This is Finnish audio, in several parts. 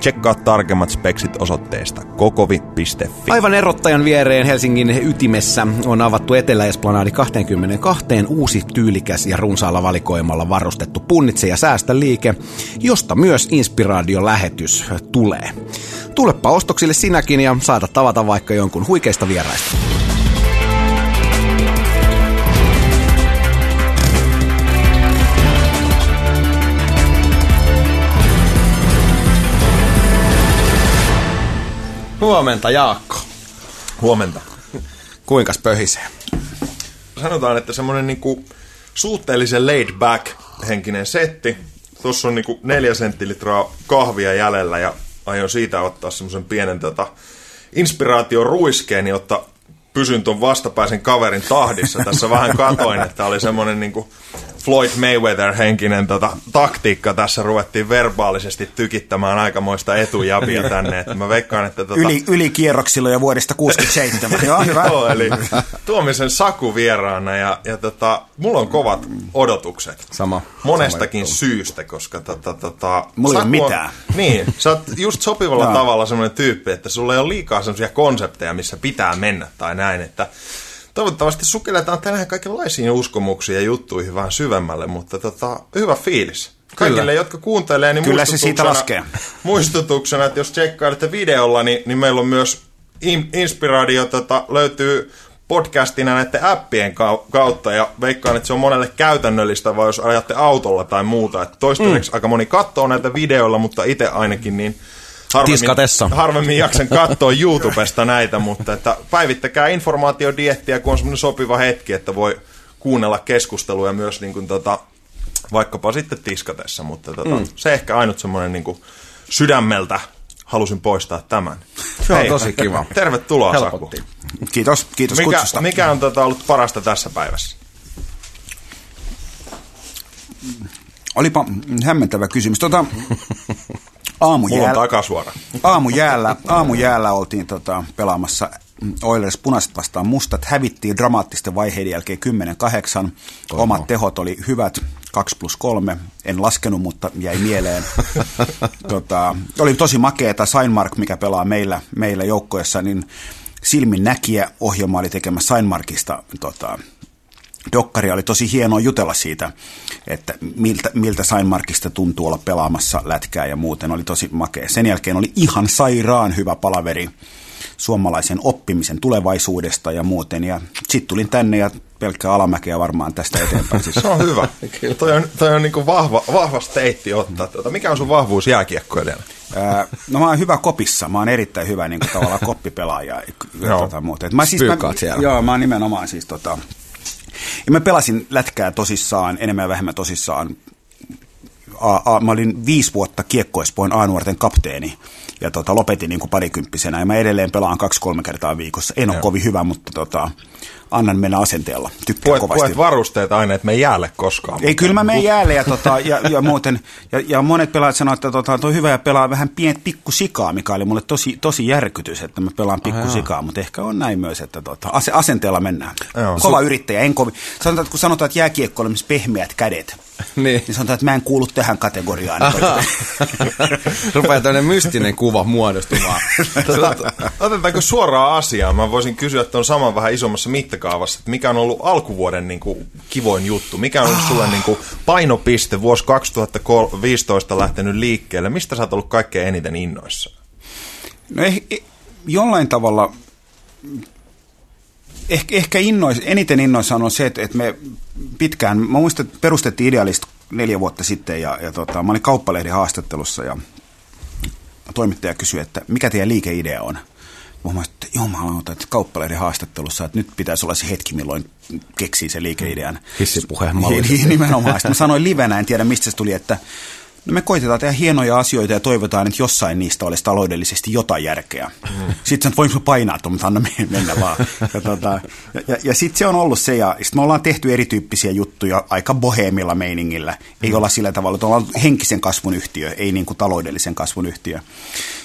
Tsekkaa tarkemmat speksit osoitteesta kokovi.fi. Aivan erottajan viereen Helsingin ytimessä on avattu Etelä-Esplanadi 22 uusi tyylikäs ja runsaalla valikoimalla varustettu punnitse ja säästä liike, josta myös inspiraation lähetys tulee. Tulepa ostoksille sinäkin ja saada tavata vaikka jonkun huikeista vieraista. Huomenta Jaakko. Huomenta. Kuinkas pöhisee? Sanotaan, että semmoinen niinku suhteellisen laid back henkinen setti. Tuossa on niinku neljä senttilitraa kahvia jäljellä ja aion siitä ottaa semmoisen pienen tota, inspiraation ruiskeen, jotta pysyn tuon vastapäisen kaverin tahdissa. Tässä vähän katoin, että oli semmoinen niinku Floyd Mayweather-henkinen tota, taktiikka tässä ruvettiin verbaalisesti tykittämään aikamoista etujavia tänne. Että mä veikkaan, että... Tota... Yli, yli kierroksilla jo vuodesta 67. Joo, hyvä. Joo, eli tuomisen Saku vieraana ja, ja tota, mulla on kovat odotukset. Sama. Monestakin sama syystä, koska tota, tota, Mulla ei ole on- mitään. Niin, sä oot just sopivalla tavalla semmoinen tyyppi, että sulla ei ole liikaa semmoisia konsepteja, missä pitää mennä tai näin, että Toivottavasti sukelletaan tänään kaikenlaisiin uskomuksiin ja juttuihin vähän syvemmälle, mutta tota, hyvä fiilis. Kaikille, Kyllä. jotka kuuntelee, niin Kyllä se siitä laskee. Muistutuksena, että jos tsekkailette videolla, niin, niin meillä on myös in, Inspiradio tota, löytyy podcastina näiden appien kau- kautta ja veikkaan, että se on monelle käytännöllistä, vai jos ajatte autolla tai muuta. Että toistaiseksi mm. aika moni katsoo näitä videoilla, mutta itse ainakin niin harvemmin, Tiskatessa. harvemmin jaksen katsoa YouTubesta näitä, mutta että päivittäkää informaatiodiettiä, kun on semmoinen sopiva hetki, että voi kuunnella keskusteluja myös niin kuin tota, vaikkapa sitten tiskatessa, mutta tota, mm. se ehkä ainut semmoinen niin kuin sydämeltä halusin poistaa tämän. Se on tosi kiva. Tervetuloa Helpotti. Saku. Kiitos, kiitos Mikä, kutsusta. mikä on tota, ollut parasta tässä päivässä? Olipa hämmentävä kysymys. Tota, Mulla aamujäällä, on takasuora. aamujäällä, aamujäällä oltiin tota, pelaamassa Oilers punaiset vastaan mustat. Hävittiin dramaattisten vaiheiden jälkeen 10-8. Omat tehot oli hyvät, 2 plus 3. En laskenut, mutta jäi mieleen. tota, oli tosi makeeta. Seinmark, mikä pelaa meillä, meillä joukkoessa, niin silmin näkijä ohjelma oli tekemässä Seinmarkista tota, Dokkaria oli tosi hienoa jutella siitä, että miltä, miltä Seinmarkista tuntuu olla pelaamassa lätkää ja muuten. Oli tosi makea. Sen jälkeen oli ihan sairaan hyvä palaveri suomalaisen oppimisen tulevaisuudesta ja muuten. Ja sitten tulin tänne ja pelkkää alamäkeä varmaan tästä eteenpäin. Siis, Se on hyvä. toi on, toi on niin vahva, vahva steitti ottaa. Tota, mikä on sun vahvuus jääkiekkoilijana? ää, no mä oon hyvä kopissa. Mä oon erittäin hyvä niin kuin, tavallaan koppipelaaja ja Joo. tota, muuta. Et mä, siis, mä, siellä. Joo, mä oon nimenomaan siis tota, ja mä pelasin lätkää tosissaan, enemmän ja vähemmän tosissaan. A, a, mä olin viisi vuotta kiekkoispoin A-nuorten kapteeni ja tota, lopetin niin kuin parikymppisenä. Ja mä edelleen pelaan kaksi-kolme kertaa viikossa. En ole Joo. kovin hyvä, mutta tota, annan mennä asenteella. Tykkään Puet, kovasti. puet varusteita aina, että me ei jäälle koskaan. Ei, kyllä mä menen jäälle ja, tota, ja, ja muuten, ja, ja monet pelaajat sanoo, että tota, toi hyvä ja pelaa vähän pientä pikkusikaa, mikä oli mulle tosi, tosi järkytys, että mä pelaan pikkusikaa, mutta ehkä on näin myös, että tota, ase, asenteella mennään. Joo. Kova yrittäjä, en kovin. Sanotaan, että kun sanotaan, että jääkiekko on pehmeät kädet, Niin. niin sanotaan, että mä en kuulu tähän kategoriaan. Rupeaa tämmöinen mystinen kuva muodostumaan. Tota, otetaanko suoraan asiaan? Mä voisin kysyä tuon saman vähän isommassa mittakaavassa, että mikä on ollut alkuvuoden niin kuin, kivoin juttu? Mikä on ollut sulle niin kuin, painopiste vuosi 2015 lähtenyt liikkeelle? Mistä sä oot ollut kaikkein eniten innoissa? No eh, jollain tavalla, ehkä, ehkä innois, eniten innoissaan on se, että, että me pitkään, mä muistan, että perustettiin Idealist neljä vuotta sitten ja, ja tota, mä olin kauppalehden haastattelussa ja toimittaja kysyi, että mikä teidän liikeidea on? Mä huomasin, että jumalauta, että kauppalehden haastattelussa, että nyt pitäisi olla se hetki, milloin keksii se liikeidean. Hissipuheen Niin, malli. nimenomaan. Sitten mä sanoin livenä, en tiedä mistä se tuli, että No me koitetaan tehdä hienoja asioita ja toivotaan, että jossain niistä olisi taloudellisesti jotain järkeä. Mm. Sitten voinko painaa tuon, mutta anna mennä vaan. Ja, tota, ja, ja, ja sitten se on ollut se, ja sitten me ollaan tehty erityyppisiä juttuja aika boheemilla meiningillä. Ei mm. olla sillä tavalla, että ollaan henkisen kasvun yhtiö, ei niin kuin taloudellisen kasvun yhtiö.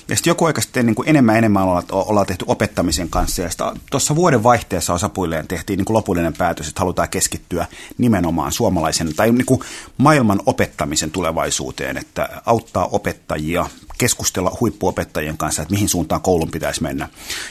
Ja sitten joku aika sitten niin kuin enemmän enemmän ollaan, ollaan tehty opettamisen kanssa. Ja tuossa vuoden vaihteessa osapuilleen tehtiin niin kuin lopullinen päätös, että halutaan keskittyä nimenomaan suomalaisen tai niin kuin maailman opettamisen tulevaisuuteen, että auttaa opettajia keskustella huippuopettajien kanssa, että mihin suuntaan koulun pitäisi mennä.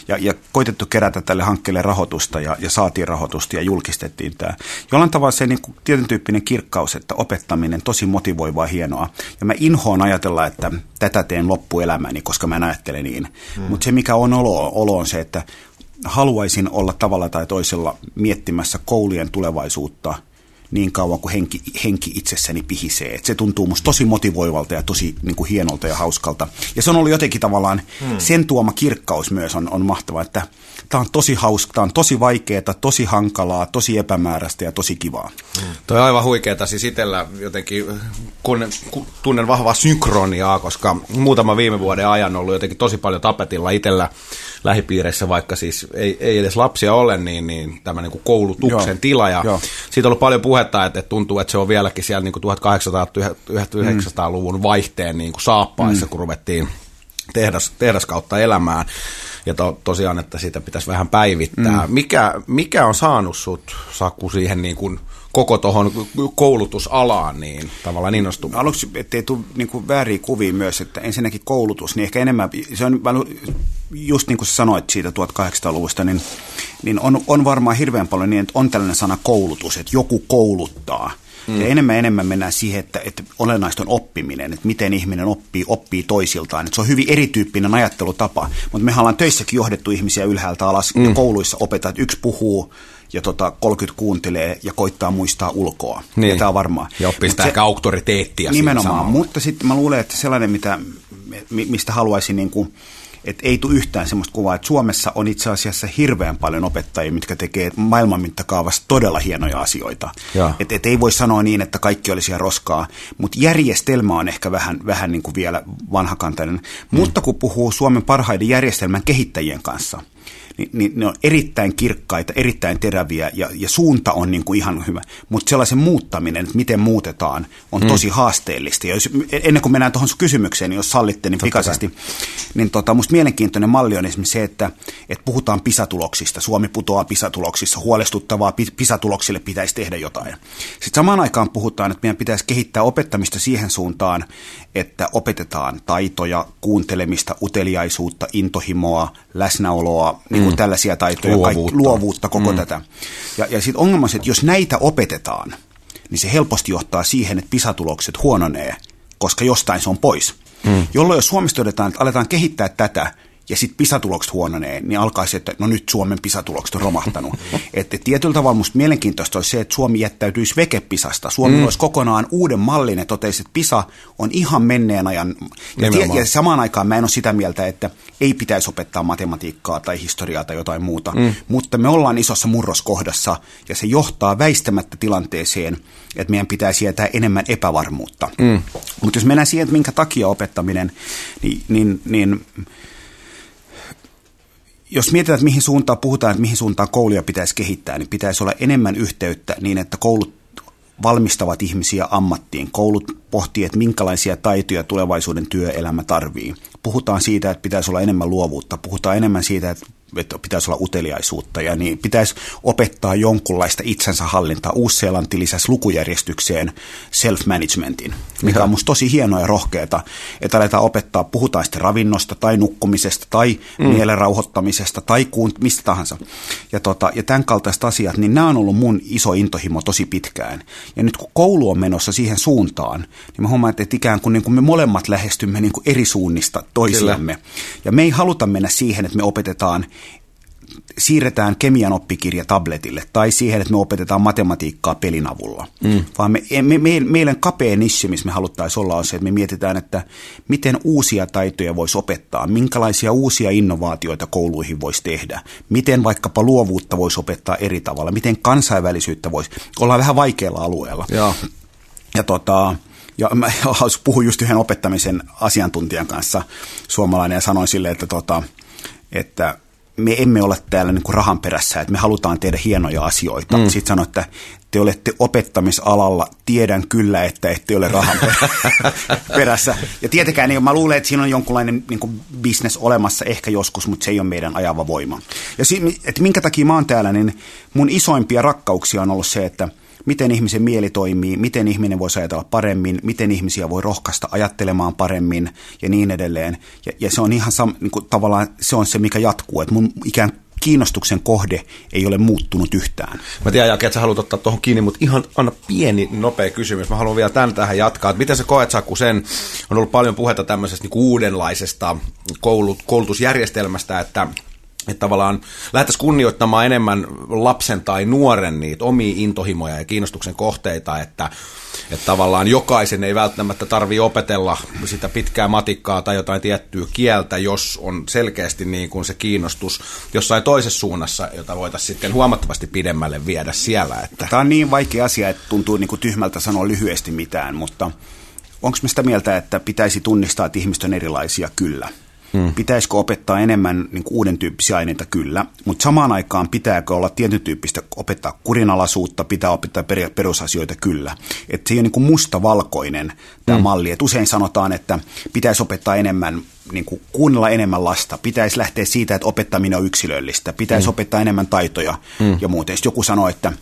Ja, ja koitettu kerätä tälle hankkeelle rahoitusta ja, ja saatiin rahoitusta ja julkistettiin tämä. Jollain tavalla se niin kuin, tietyn tyyppinen kirkkaus, että opettaminen tosi motivoivaa hienoa. Ja mä inhoon ajatella, että tätä teen loppuelämäni, koska mä en ajattele niin. Hmm. Mutta se mikä on olo, olo on se, että haluaisin olla tavalla tai toisella miettimässä koulujen tulevaisuutta – niin kauan kuin henki, henki itsessäni pihisee. Et se tuntuu musta tosi motivoivalta ja tosi niin kuin hienolta ja hauskalta. Ja se on ollut jotenkin tavallaan, hmm. sen tuoma kirkkaus myös on, on mahtava, että tämä on tosi hauska, tämä on tosi vaikeaa, tosi hankalaa, tosi epämääräistä ja tosi kivaa. Hmm. Toi on aivan huikeeta siis itsellä jotenkin, kun, kun tunnen vahvaa synkroniaa, koska muutama viime vuoden ajan ollut jotenkin tosi paljon tapetilla itsellä lähipiireissä, vaikka siis ei, ei edes lapsia ole, niin, niin tämä niin kuin koulutuksen Joo. tila. Ja Joo. siitä on ollut paljon puhetta, että, että tuntuu, että se on vieläkin siellä niin kuin 1800-1900-luvun vaihteen niin kuin saappaissa, mm. kun ruvettiin tehdas, tehdas kautta elämään. Ja to, tosiaan, että sitä pitäisi vähän päivittää. Mm. Mikä, mikä on saanut sut, Saku, siihen niin kuin koko tuohon koulutusalaan niin tavallaan innostumaan? Aluksi, ettei tule niin kuin vääriä kuvia myös, että ensinnäkin koulutus, niin ehkä enemmän, se on just niin kuin sanoit siitä 1800-luvusta, niin, niin on, on varmaan hirveän paljon niin, että on tällainen sana koulutus, että joku kouluttaa. Mm. Ja enemmän enemmän mennään siihen, että, että olennaista on oppiminen, että miten ihminen oppii, oppii toisiltaan. Että se on hyvin erityyppinen ajattelutapa, mutta me ollaan töissäkin johdettu ihmisiä ylhäältä alas mm. ja kouluissa opetetaan, että yksi puhuu ja tota 30 kuuntelee ja koittaa muistaa ulkoa. Niin. Ja tämä on varmaa. Ja oppii sitä ehkä auktoriteettia. Nimenomaan, mutta sitten mä luulen, että sellainen, mitä, mistä haluaisin niin kuin, että ei tule yhtään sellaista kuvaa, että Suomessa on itse asiassa hirveän paljon opettajia, mitkä tekee maailman mittakaavassa todella hienoja asioita. Että et ei voi sanoa niin, että kaikki olisi roskaa, mutta järjestelmä on ehkä vähän, vähän niin kuin vielä vanhakantainen. Mm. Mutta kun puhuu Suomen parhaiden järjestelmän kehittäjien kanssa – niin, niin ne on erittäin kirkkaita, erittäin teräviä ja, ja suunta on niin kuin ihan hyvä. Mutta sellaisen muuttaminen, että miten muutetaan, on mm. tosi haasteellista. Ja jos, ennen kuin mennään tuohon kysymykseen, niin jos sallitte, niin pikaisesti, niin tota, musta mielenkiintoinen malli on esimerkiksi se, että, että puhutaan pisatuloksista. Suomi putoaa pisatuloksissa, huolestuttavaa, pisatuloksille pitäisi tehdä jotain. Sitten samaan aikaan puhutaan, että meidän pitäisi kehittää opettamista siihen suuntaan, että opetetaan taitoja, kuuntelemista, uteliaisuutta, intohimoa, läsnäoloa, niin kuin mm. tällaisia taitoja, luovuutta, kaikki, luovuutta koko mm. tätä. Ja, ja sitten ongelma on se, että jos näitä opetetaan, niin se helposti johtaa siihen, että pisatulokset huononee, koska jostain se on pois. Mm. Jolloin jos Suomessa todetaan, että aletaan kehittää tätä, ja sitten pisatulokset huononee, niin alkaa se, että no nyt Suomen pisatulokset on romahtanut. että tietyllä tavalla musta mielenkiintoista olisi se, että Suomi jättäytyisi vekepisasta. Suomi mm. olisi kokonaan uuden mallin ja totesi, että pisa on ihan menneen ajan. Ja, tie, ja samaan aikaan mä en ole sitä mieltä, että ei pitäisi opettaa matematiikkaa tai historiaa tai jotain muuta. Mm. Mutta me ollaan isossa murroskohdassa ja se johtaa väistämättä tilanteeseen, että meidän pitää sietää enemmän epävarmuutta. Mm. Mutta jos mennään siihen, että minkä takia opettaminen, niin, niin, niin jos mietitään, että mihin suuntaan puhutaan, että mihin suuntaan kouluja pitäisi kehittää, niin pitäisi olla enemmän yhteyttä niin, että koulut valmistavat ihmisiä ammattiin. Koulut pohtii, että minkälaisia taitoja tulevaisuuden työelämä tarvii. Puhutaan siitä, että pitäisi olla enemmän luovuutta. Puhutaan enemmän siitä, että että pitäisi olla uteliaisuutta ja niin pitäisi opettaa jonkunlaista itsensä hallintaa. Uus-Seelanti lisäsi lukujärjestykseen self-managementin, mikä Ihan. on musta tosi hienoa ja rohkeata, että aletaan opettaa, puhutaan sitten ravinnosta tai nukkumisesta tai mm. mielen rauhoittamisesta tai kuun, mistä tahansa. Ja, tota, ja tämän kaltaiset asiat, niin nämä on ollut mun iso intohimo tosi pitkään. Ja nyt kun koulu on menossa siihen suuntaan, niin mä huomaan, että ikään kuin, niin kuin me molemmat lähestymme niin kuin eri suunnista toisiamme. Kyllä. Ja me ei haluta mennä siihen, että me opetetaan siirretään kemian oppikirja tabletille tai siihen, että me opetetaan matematiikkaa pelin avulla. Mm. Vaan me, me, me, meidän kapea nissi, missä me haluttaisiin olla, on se, että me mietitään, että miten uusia taitoja voisi opettaa, minkälaisia uusia innovaatioita kouluihin voisi tehdä, miten vaikkapa luovuutta voisi opettaa eri tavalla, miten kansainvälisyyttä voisi, ollaan vähän vaikealla alueella. Ja, ja tota, Ja mä puhuin just yhden opettamisen asiantuntijan kanssa, suomalainen, ja sanoin sille, että, tota, että me emme ole täällä niin kuin rahan perässä, että me halutaan tehdä hienoja asioita. Mm. Sitten sanoi, että te olette opettamisalalla, tiedän kyllä, että ette ole rahan perässä. Ja tietenkään, niin mä luulen, että siinä on jonkunlainen niin kuin business olemassa ehkä joskus, mutta se ei ole meidän ajava voima. Ja si- että minkä takia mä oon täällä, niin mun isoimpia rakkauksia on ollut se, että – miten ihmisen mieli toimii, miten ihminen voi ajatella paremmin, miten ihmisiä voi rohkaista ajattelemaan paremmin ja niin edelleen. Ja, ja se on ihan sam, niin kuin, tavallaan se on se, mikä jatkuu, että mun ikään kiinnostuksen kohde ei ole muuttunut yhtään. Mä tiedän, Jake, että sä haluat ottaa tuohon kiinni, mutta ihan anna pieni, nopea kysymys. Mä haluan vielä tämän tähän jatkaa. Että miten sä koet, Saku, sen, on ollut paljon puhetta tämmöisestä niin uudenlaisesta koulut, koulutusjärjestelmästä, että että tavallaan lähdettäisiin kunnioittamaan enemmän lapsen tai nuoren niitä omia intohimoja ja kiinnostuksen kohteita, että, että tavallaan jokaisen ei välttämättä tarvi opetella sitä pitkää matikkaa tai jotain tiettyä kieltä, jos on selkeästi niin kuin se kiinnostus jossain toisessa suunnassa, jota voitaisiin sitten huomattavasti pidemmälle viedä siellä. Että. Tämä on niin vaikea asia, että tuntuu niin kuin tyhmältä sanoa lyhyesti mitään, mutta onko me sitä mieltä, että pitäisi tunnistaa, että ihmiset on erilaisia? Kyllä. Hmm. Pitäisikö opettaa enemmän niin kuin uuden tyyppisiä aineita? Kyllä. Mutta samaan aikaan pitääkö olla tietyn tyyppistä opettaa kurinalaisuutta, pitää opettaa perusasioita? Kyllä. Että se ei ole niin kuin mustavalkoinen tämä hmm. malli. Et usein sanotaan, että pitäisi opettaa enemmän niin kuin kuunnella enemmän lasta, pitäisi lähteä siitä, että opettaminen on yksilöllistä, pitäisi mm. opettaa enemmän taitoja mm. ja muuten. Sitten joku sanoi, että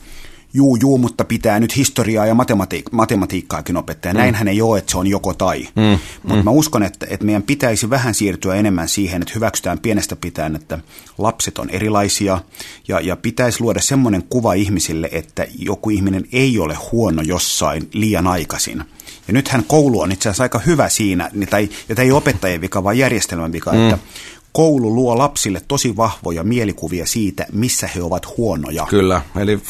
juu, juu, mutta pitää nyt historiaa ja matematiik- matematiikkaakin opettaa. Mm. Näinhän ei ole, että se on joko tai. Mm. Mutta mm. mä uskon, että, että meidän pitäisi vähän siirtyä enemmän siihen, että hyväksytään pienestä pitäen, että lapset on erilaisia ja, ja pitäisi luoda semmoinen kuva ihmisille, että joku ihminen ei ole huono jossain liian aikaisin. Ja nythän koulu on itse asiassa aika hyvä siinä, tai, ja tämä ei opettajien vika, vaan järjestelmän vika, mm. että koulu luo lapsille tosi vahvoja mielikuvia siitä, missä he ovat huonoja. Kyllä, eli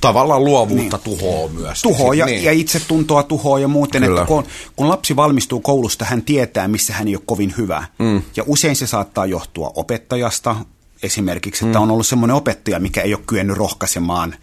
tavallaan luovuutta niin. tuhoaa myös. Tuhoa ja, niin. ja itsetuntoa tuhoaa ja muuten, Kyllä. että kun, kun lapsi valmistuu koulusta, hän tietää, missä hän ei ole kovin hyvä. Mm. Ja usein se saattaa johtua opettajasta, esimerkiksi, että mm. on ollut semmoinen opettaja, mikä ei ole kyennyt rohkaisemaan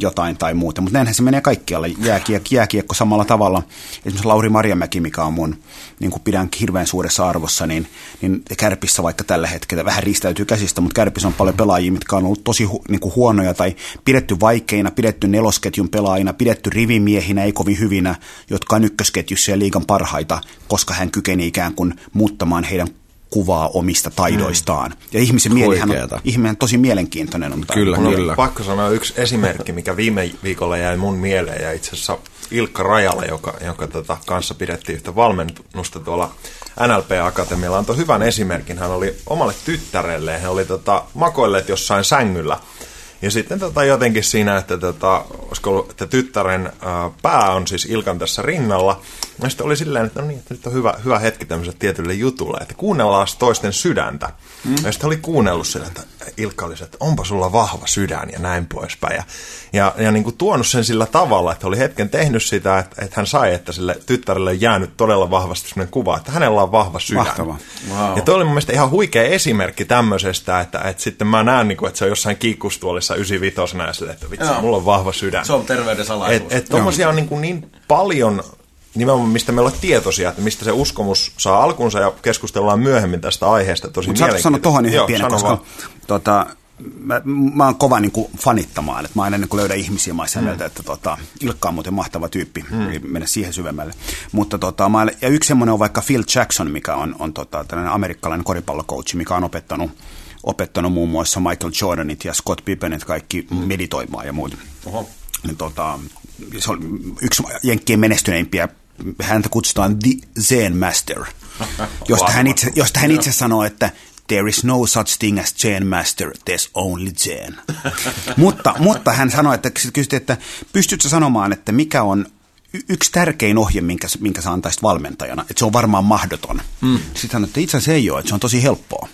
jotain tai muuta. Mutta näinhän se menee kaikkialle. Jääkiekko, jääkiekko samalla tavalla. Esimerkiksi Lauri Marjamäki, mikä on mun, niin kuin pidän hirveän suuressa arvossa, niin, niin Kärpissä vaikka tällä hetkellä vähän riistäytyy käsistä, mutta Kärpissä on paljon pelaajia, mitkä on ollut tosi hu, niin kuin huonoja tai pidetty vaikeina, pidetty nelosketjun pelaajina, pidetty rivimiehinä, ei kovin hyvinä, jotka on ykkösketjussa ja liigan parhaita, koska hän kykeni ikään kuin muuttamaan heidän kuvaa omista taidoistaan. Mm. Ja ihmisen mielihän on, ihminen on tosi mielenkiintoinen. On kyllä, kyllä. On pakko sanoa yksi esimerkki, mikä viime viikolla jäi mun mieleen, ja itse asiassa Ilkka Rajala, joka, joka tota, kanssa pidettiin yhtä valmennusta tuolla NLP-akatemialla, antoi hyvän esimerkin. Hän oli omalle tyttärelleen, he oli tota, makoilleet jossain sängyllä, ja sitten tota, jotenkin siinä, että, tota, olisiko ollut, että tyttären ää, pää on siis Ilkan tässä rinnalla. Ja sitten oli silleen, että no niin, että nyt on hyvä, hyvä hetki tämmöiselle tietylle jutulle, että kuunnellaan toisten sydäntä. Mm. Ja sitten oli kuunnellut sille, että Ilkka oli se, että onpa sulla vahva sydän ja näin poispäin. Ja, ja, ja niin kuin tuonut sen sillä tavalla, että oli hetken tehnyt sitä, että, että hän sai, että sille tyttärelle on jäänyt todella vahvasti sellainen kuva, että hänellä on vahva sydän. Mahtava. Wow. Ja toi oli mun mielestä ihan huikea esimerkki tämmöisestä, että, että sitten mä näen, niin kuin, että se on jossain kiikkustuolissa 95 ja että vitsi, Joo. mulla on vahva sydän. Se on terveyden salaisuus. Että et, tommosia on niin, kuin niin paljon nimenomaan mistä me ollaan tietoisia, että mistä se uskomus saa alkunsa ja keskustellaan myöhemmin tästä aiheesta tosi Mutta saanko sanoa tuohon yhden pienen, koska tota, mä, mä oon kova niin kuin fanittamaan, että mä aina niin kuin löydän ihmisiä, mä mm. mieltä, että tota, Ilkka on muuten mahtava tyyppi, mm. ei mennä siihen syvemmälle. Mutta tota, mä, ja yksi semmoinen on vaikka Phil Jackson, mikä on, on tota, tällainen amerikkalainen koripallocoach, mikä on opettanut, opettanut muun muassa Michael Jordanit ja Scott Pippenit kaikki mm. meditoimaan ja muut. Oho. Niin, tota, se on yksi Jenkkien menestyneimpiä häntä kutsutaan The Zen Master, josta hän itse, josta hän itse sanoo, että There is no such thing as Zen Master, there's only Zen. mutta, mutta hän sanoi, että kysyt, että pystytkö sanomaan, että mikä on yksi tärkein ohje, minkä, minkä sä antaisit valmentajana, että se on varmaan mahdoton. Mm. Sitten sanoi, että itse asiassa ei ole, että se on tosi helppoa.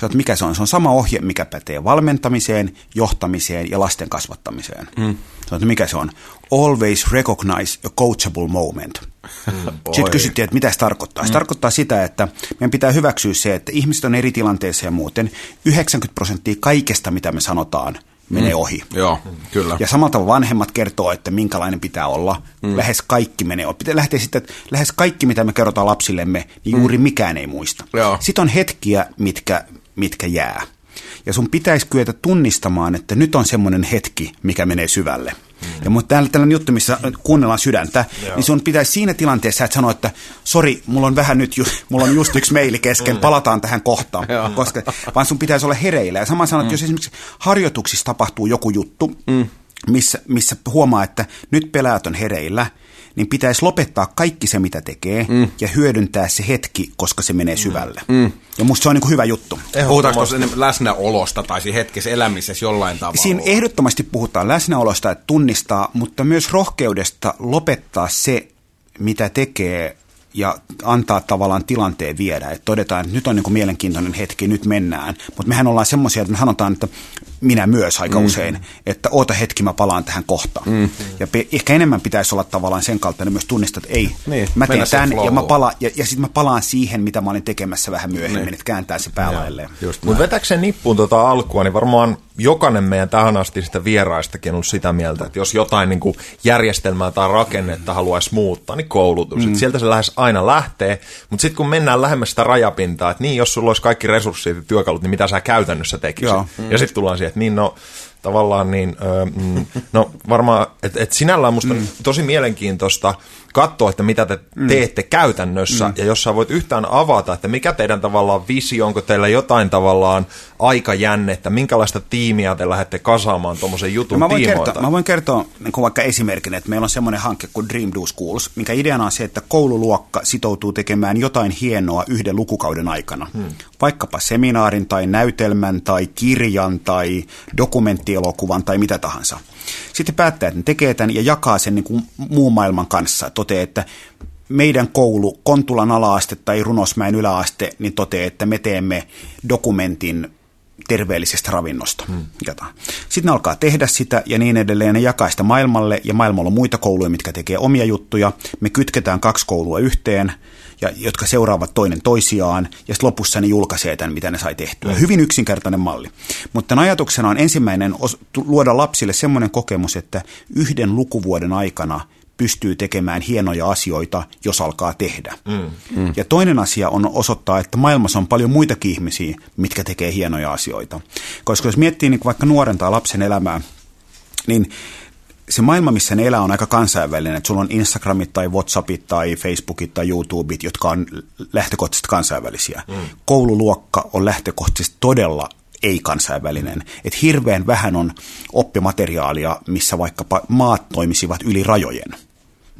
Sä mikä se on? Se on sama ohje, mikä pätee valmentamiseen, johtamiseen ja lasten kasvattamiseen. Mm. Sä mikä se on? Always recognize a coachable moment. Mm, Sitten kysyttiin, että mitä se tarkoittaa. Se mm. tarkoittaa sitä, että meidän pitää hyväksyä se, että ihmiset on eri tilanteissa ja muuten. 90 prosenttia kaikesta, mitä me sanotaan, menee mm. ohi. Joo, kyllä. Ja samalla tavalla vanhemmat kertoo, että minkälainen pitää olla. Mm. Lähes kaikki menee ohi. Pitää lähteä sitten, että lähes kaikki, mitä me kerrotaan lapsillemme, niin juuri mm. mikään ei muista. Joo. Sitten on hetkiä, mitkä, mitkä jää. Ja sun pitäisi kyetä tunnistamaan, että nyt on semmoinen hetki, mikä menee syvälle. Mm. Ja mutta täällä tällainen juttu, missä kuunnellaan sydäntä, Joo. niin sun pitäisi siinä tilanteessa, että sanoa, että sori, mulla on vähän nyt, ju, mulla on just yksi meili kesken, mm. palataan tähän kohtaan. koska, vaan sun pitäisi olla hereillä. Ja sama sanoa, että mm. jos esimerkiksi harjoituksissa tapahtuu joku juttu, mm. missä, missä huomaa, että nyt pelaajat on hereillä, niin pitäisi lopettaa kaikki se, mitä tekee, mm. ja hyödyntää se hetki, koska se menee syvälle. Mm. Ja musta se on niin hyvä juttu. Puhutaanko läsnäolosta tai siinä hetkessä elämisessä jollain tavalla? Siinä ehdottomasti puhutaan läsnäolosta, että tunnistaa, mutta myös rohkeudesta lopettaa se, mitä tekee ja antaa tavallaan tilanteen viedä. Että todetaan, että nyt on niin mielenkiintoinen hetki, nyt mennään. Mutta mehän ollaan semmoisia, että me sanotaan, että minä myös aika mm. usein, että oota hetki, mä palaan tähän kohtaan. Mm. Ja pe- ehkä enemmän pitäisi olla tavallaan sen kaltainen myös tunnistaa, että ei, niin, mä teen tämän ja, mä pala- ja, ja sitten mä palaan siihen, mitä mä olin tekemässä vähän myöhemmin, niin. että kääntää se päälailleen. Mutta vetääkö se nippuun tuota alkua, niin varmaan jokainen meidän tähän asti sitä vieraistakin on ollut sitä mieltä, että jos jotain niin kuin järjestelmää tai rakennetta haluaisi muuttaa, niin koulutus. Mm. sieltä se lähes aina lähtee, mutta sitten kun mennään lähemmäs sitä rajapintaa, että niin, jos sulla olisi kaikki resurssit ja työkalut, niin mitä sä käytännössä tekisit? Mm. Ja sitten tullaan siihen, että niin no, tavallaan niin, öö, no varmaan, että et sinällään musta mm. tosi mielenkiintoista katsoa, että mitä te mm. teette käytännössä, mm. ja jos sä voit yhtään avata, että mikä teidän tavallaan visio, onko teillä jotain tavallaan aikajännettä, minkälaista tiimiä te lähdette kasaamaan tuommoisen jutun no mä voin tiimoilta? Kertoa, mä voin kertoa niin kuin vaikka esimerkin, että meillä on semmoinen hanke kuin Dream Do Schools, minkä ideana on se, että koululuokka sitoutuu tekemään jotain hienoa yhden lukukauden aikana. Hmm. Vaikkapa seminaarin tai näytelmän tai kirjan tai dokumenttielokuvan tai mitä tahansa. Sitten päättää, että ne tekee tämän ja jakaa sen niin kuin muun maailman kanssa. Toteaa, että meidän koulu, Kontulan alaaste tai Runosmäen yläaste, niin toteaa, että me teemme dokumentin terveellisestä ravinnosta. Hmm. Sitten ne alkaa tehdä sitä ja niin edelleen. Ne jakaa sitä maailmalle ja maailmalla on muita kouluja, mitkä tekee omia juttuja. Me kytketään kaksi koulua yhteen, ja, jotka seuraavat toinen toisiaan ja sitten lopussa ne julkaisee tämän, mitä ne sai tehtyä. Hmm. Hyvin yksinkertainen malli. Mutta ajatuksena on ensimmäinen luoda lapsille semmoinen kokemus, että yhden lukuvuoden aikana – pystyy tekemään hienoja asioita, jos alkaa tehdä. Mm. Mm. Ja toinen asia on osoittaa, että maailmassa on paljon muitakin ihmisiä, mitkä tekee hienoja asioita. Koska jos miettii niin vaikka nuoren tai lapsen elämää, niin se maailma, missä ne elää, on aika kansainvälinen. Että sulla on Instagramit tai Whatsappit tai Facebookit tai YouTubeit, jotka on lähtökohtaisesti kansainvälisiä. Mm. Koululuokka on lähtökohtaisesti todella ei-kansainvälinen. Että hirveän vähän on oppimateriaalia, missä vaikkapa maat toimisivat yli rajojen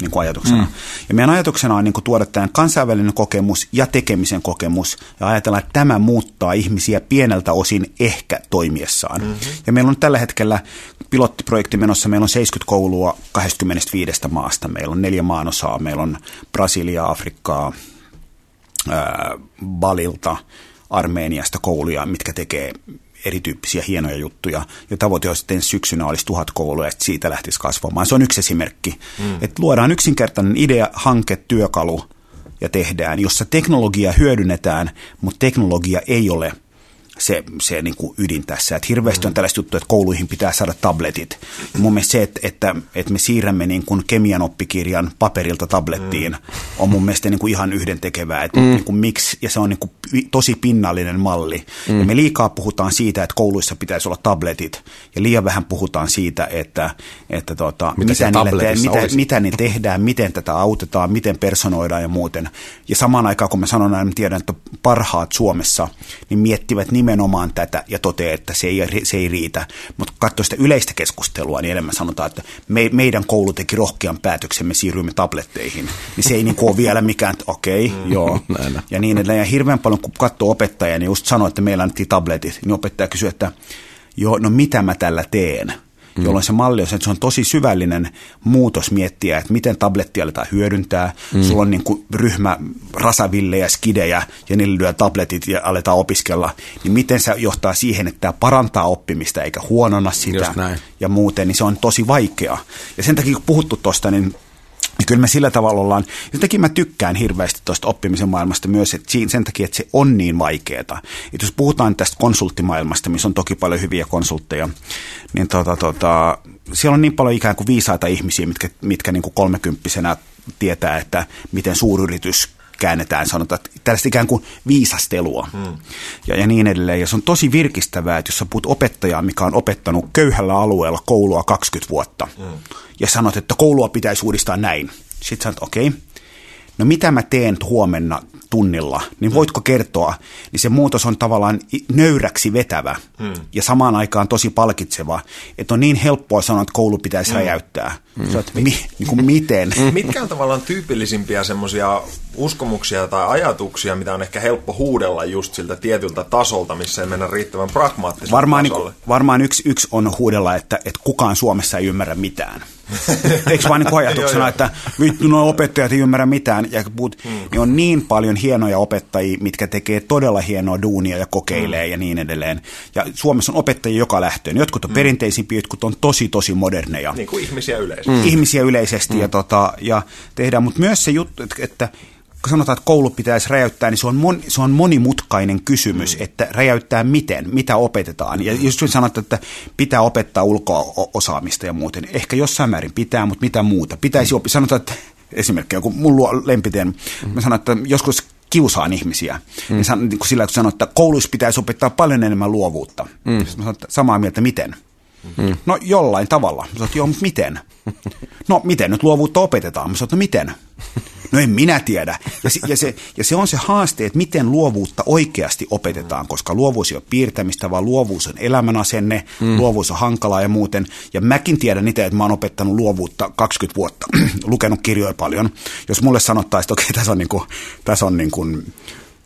niin kuin ajatuksena. Mm. Ja meidän ajatuksena on niin kuin tuoda tämän kansainvälinen kokemus ja tekemisen kokemus ja ajatella, että tämä muuttaa ihmisiä pieneltä osin ehkä toimiessaan. Mm-hmm. Ja meillä on tällä hetkellä pilottiprojekti menossa, meillä on 70 koulua 25 maasta, meillä on neljä maanosaa, meillä on Brasilia, Afrikkaa, ää, Balilta, Armeeniasta kouluja, mitkä tekee erityyppisiä hienoja juttuja. Ja tavoite on sitten syksynä olisi tuhat koulua, että siitä lähtisi kasvamaan. Se on yksi esimerkki. Mm. Että luodaan yksinkertainen idea, hanke, työkalu ja tehdään, jossa teknologia hyödynnetään, mutta teknologia ei ole – se, se niin kuin ydin tässä. Että hirveästi on tällaista juttua, että kouluihin pitää saada tabletit. Ja mun mielestä se, että, että, että me siirrämme niin kuin kemian oppikirjan paperilta tablettiin, mm. on mun mielestä niin kuin ihan yhdentekevää. Että mm. niin kuin miksi, ja se on niin kuin tosi pinnallinen malli. Mm. Ja me liikaa puhutaan siitä, että kouluissa pitäisi olla tabletit, ja liian vähän puhutaan siitä, että, että tota, mitä, mitä, niille te, mitä, mitä ne tehdään, miten tätä autetaan, miten personoidaan ja muuten. Ja samaan aikaan, kun mä sanon näin, mä tiedän, että parhaat Suomessa, niin miettivät niin nimenomaan tätä ja toteaa, että se ei, se ei riitä. Mutta katsoo sitä yleistä keskustelua, niin enemmän sanotaan, että me, meidän koulu teki rohkean päätöksen, me siirryimme tabletteihin. Niin se ei niin ole vielä mikään, että okei, okay, mm, joo. Näin. Ja niin edelleen. Ja hirveän paljon, kun katsoo opettajia, niin just sanoo, että meillä annettiin tabletit, niin opettaja kysyy, että joo, no mitä mä tällä teen? Mm. jolloin se malli on, että se on tosi syvällinen muutos miettiä, että miten tablettia aletaan hyödyntää. Mm. Sulla on niin kuin ryhmä rasavillejä, skidejä ja niillä lyö tabletit ja aletaan opiskella. Niin miten se johtaa siihen, että tämä parantaa oppimista eikä huonona sitä ja muuten, niin se on tosi vaikea. Ja sen takia kun puhuttu tuosta, niin niin kyllä me sillä tavalla ollaan, jotenkin mä tykkään hirveästi tuosta oppimisen maailmasta myös että sen takia, että se on niin vaikeaa. Että jos puhutaan tästä konsulttimaailmasta, missä on toki paljon hyviä konsultteja, niin tota, tota, siellä on niin paljon ikään kuin viisaita ihmisiä, mitkä, mitkä niin kuin kolmekymppisenä tietää, että miten suuryritys käännetään, sanotaan, että tällaista ikään kuin viisastelua hmm. ja, ja niin edelleen. Ja se on tosi virkistävää, että jos sä puhut opettajaa, mikä on opettanut köyhällä alueella koulua 20 vuotta, hmm. ja sanot, että koulua pitäisi uudistaa näin. Sitten sanot, okei, okay, no mitä mä teen huomenna tunnilla, niin voitko kertoa, niin se muutos on tavallaan nöyräksi vetävä hmm. ja samaan aikaan tosi palkitseva, että on niin helppoa sanoa, että koulu pitäisi hmm. räjäyttää. Sä oot, mi, niin kuin miten? Mitkä on tavallaan tyypillisimpiä semmoisia uskomuksia tai ajatuksia, mitä on ehkä helppo huudella just siltä tietyltä tasolta, missä ei mennä riittävän pragmaattiselle varmaan, niinku- tasolle? Niin, varmaan yksi, yksi on huudella, että, että kukaan Suomessa ei ymmärrä mitään. Eikö vaan niin ajatuksena, että vittu nuo opettajat ei ymmärrä mitään, ja puhut, hmm. niin on niin paljon hienoja opettajia, mitkä tekee todella hienoa duunia ja kokeilee hmm. ja niin edelleen. Ja Suomessa on opettajia joka lähtöön. Jotkut on hmm. perinteisimpiä, jotkut on tosi tosi moderneja. Niin kuin ihmisiä yleisesti. Hmm. Ihmisiä yleisesti hmm. ja, tota, ja tehdään, mutta myös se juttu, että, että kun sanotaan, että koulu pitäisi räjäyttää, niin se on, mon, se on monimutkainen kysymys, mm. että räjäyttää miten, mitä opetetaan. Ja jos sanot, että pitää opettaa ulko-osaamista ja muuten, ehkä jossain määrin pitää, mutta mitä muuta. Pitäisi mm. oppia, sanotaan, että esimerkiksi kun mun luo lempiteen, mm. mä sanon, että joskus kiusaan ihmisiä. Mm. Niin, niin kun sillä kun sanoo, että kouluissa pitäisi opettaa paljon enemmän luovuutta. Mm. Mä sanon, että samaa mieltä, miten? Mm. No jollain tavalla. Mä sanoin, joo, mutta miten? No miten nyt luovuutta opetetaan? Mä sanoin, no miten? No en minä tiedä. Ja se, ja, se, ja se on se haaste, että miten luovuutta oikeasti opetetaan, koska luovuus ei ole piirtämistä, vaan luovuus on elämänasenne, mm. luovuus on hankalaa ja muuten. Ja mäkin tiedän itse, että mä oon opettanut luovuutta 20 vuotta, lukenut kirjoja paljon. Jos mulle sanottaisiin, että okei, okay, tässä on, niin kuin, tässä on niin kuin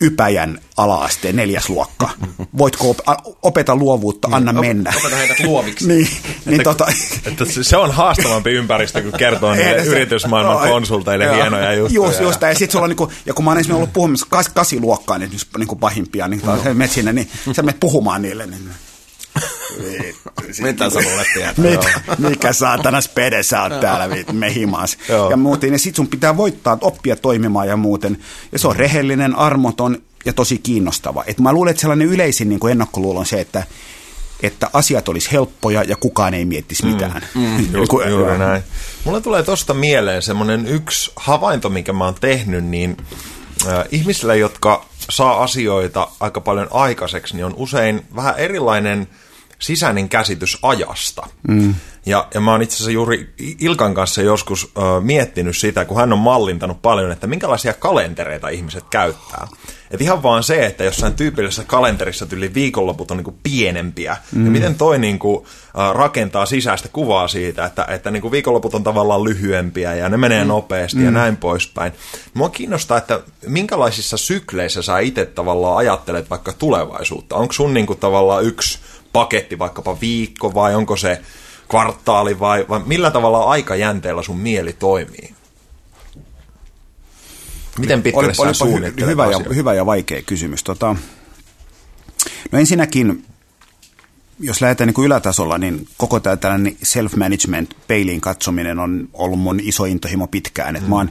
Ypäjän alaasteen neljäs luokka. Voitko opeta luovuutta, niin, anna mennä. Opeta heidät luoviksi. niin, niin että, tota... että se on haastavampi ympäristö, kun kertoo niille yritysmaailman no, konsulteille joo, hienoja juttuja. Just, just, ja, sit sulla on niinku, ja kun mä oon esimerkiksi ollut puhumassa kas, kasiluokkaan, niin, niinku pahimpia, niin no. menet sinne, niin sä menet puhumaan niille, niin mitä sä mulle tiedät? Mitä, mikä saatana spede sä oot täällä mehimas. Ja muuten, ja sit sun pitää voittaa, oppia toimimaan ja muuten. Ja se on rehellinen, armoton ja tosi kiinnostava. Et mä luulen, että sellainen yleisin niin kuin ennakkoluulo on se, että että asiat olisi helppoja ja kukaan ei miettisi mm, mitään. Mm, mm, just, juuri näin. Mulle tulee tosta mieleen semmoinen yksi havainto, minkä mä oon tehnyt, niin äh, ihmisillä, jotka saa asioita aika paljon aikaiseksi, niin on usein vähän erilainen – sisäinen käsitys ajasta. Mm. Ja, ja mä oon itse asiassa juuri Ilkan kanssa joskus ö, miettinyt sitä, kun hän on mallintanut paljon, että minkälaisia kalentereita ihmiset käyttää. Et ihan vaan se, että jossain tyypillisessä kalenterissa tyyli viikonloput on niinku pienempiä, mm. ja miten toi niinku, äh, rakentaa sisäistä kuvaa siitä, että, että niinku viikonloput on tavallaan lyhyempiä, ja ne menee mm. nopeasti, mm. ja näin poispäin. Mua kiinnostaa, että minkälaisissa sykleissä sä itse tavallaan ajattelet vaikka tulevaisuutta. Onko sun niinku tavallaan yksi paketti, vaikkapa viikko, vai onko se kvartaali, vai, vai millä tavalla aikajänteellä sun mieli toimii? Miten pitkälle oli, sä hy, hyvä, ja, hyvä ja vaikea kysymys. Tota, no ensinnäkin, jos lähdetään niin kuin ylätasolla, niin koko tämä tällainen self-management, peiliin katsominen on ollut mun iso intohimo pitkään. Mm. mä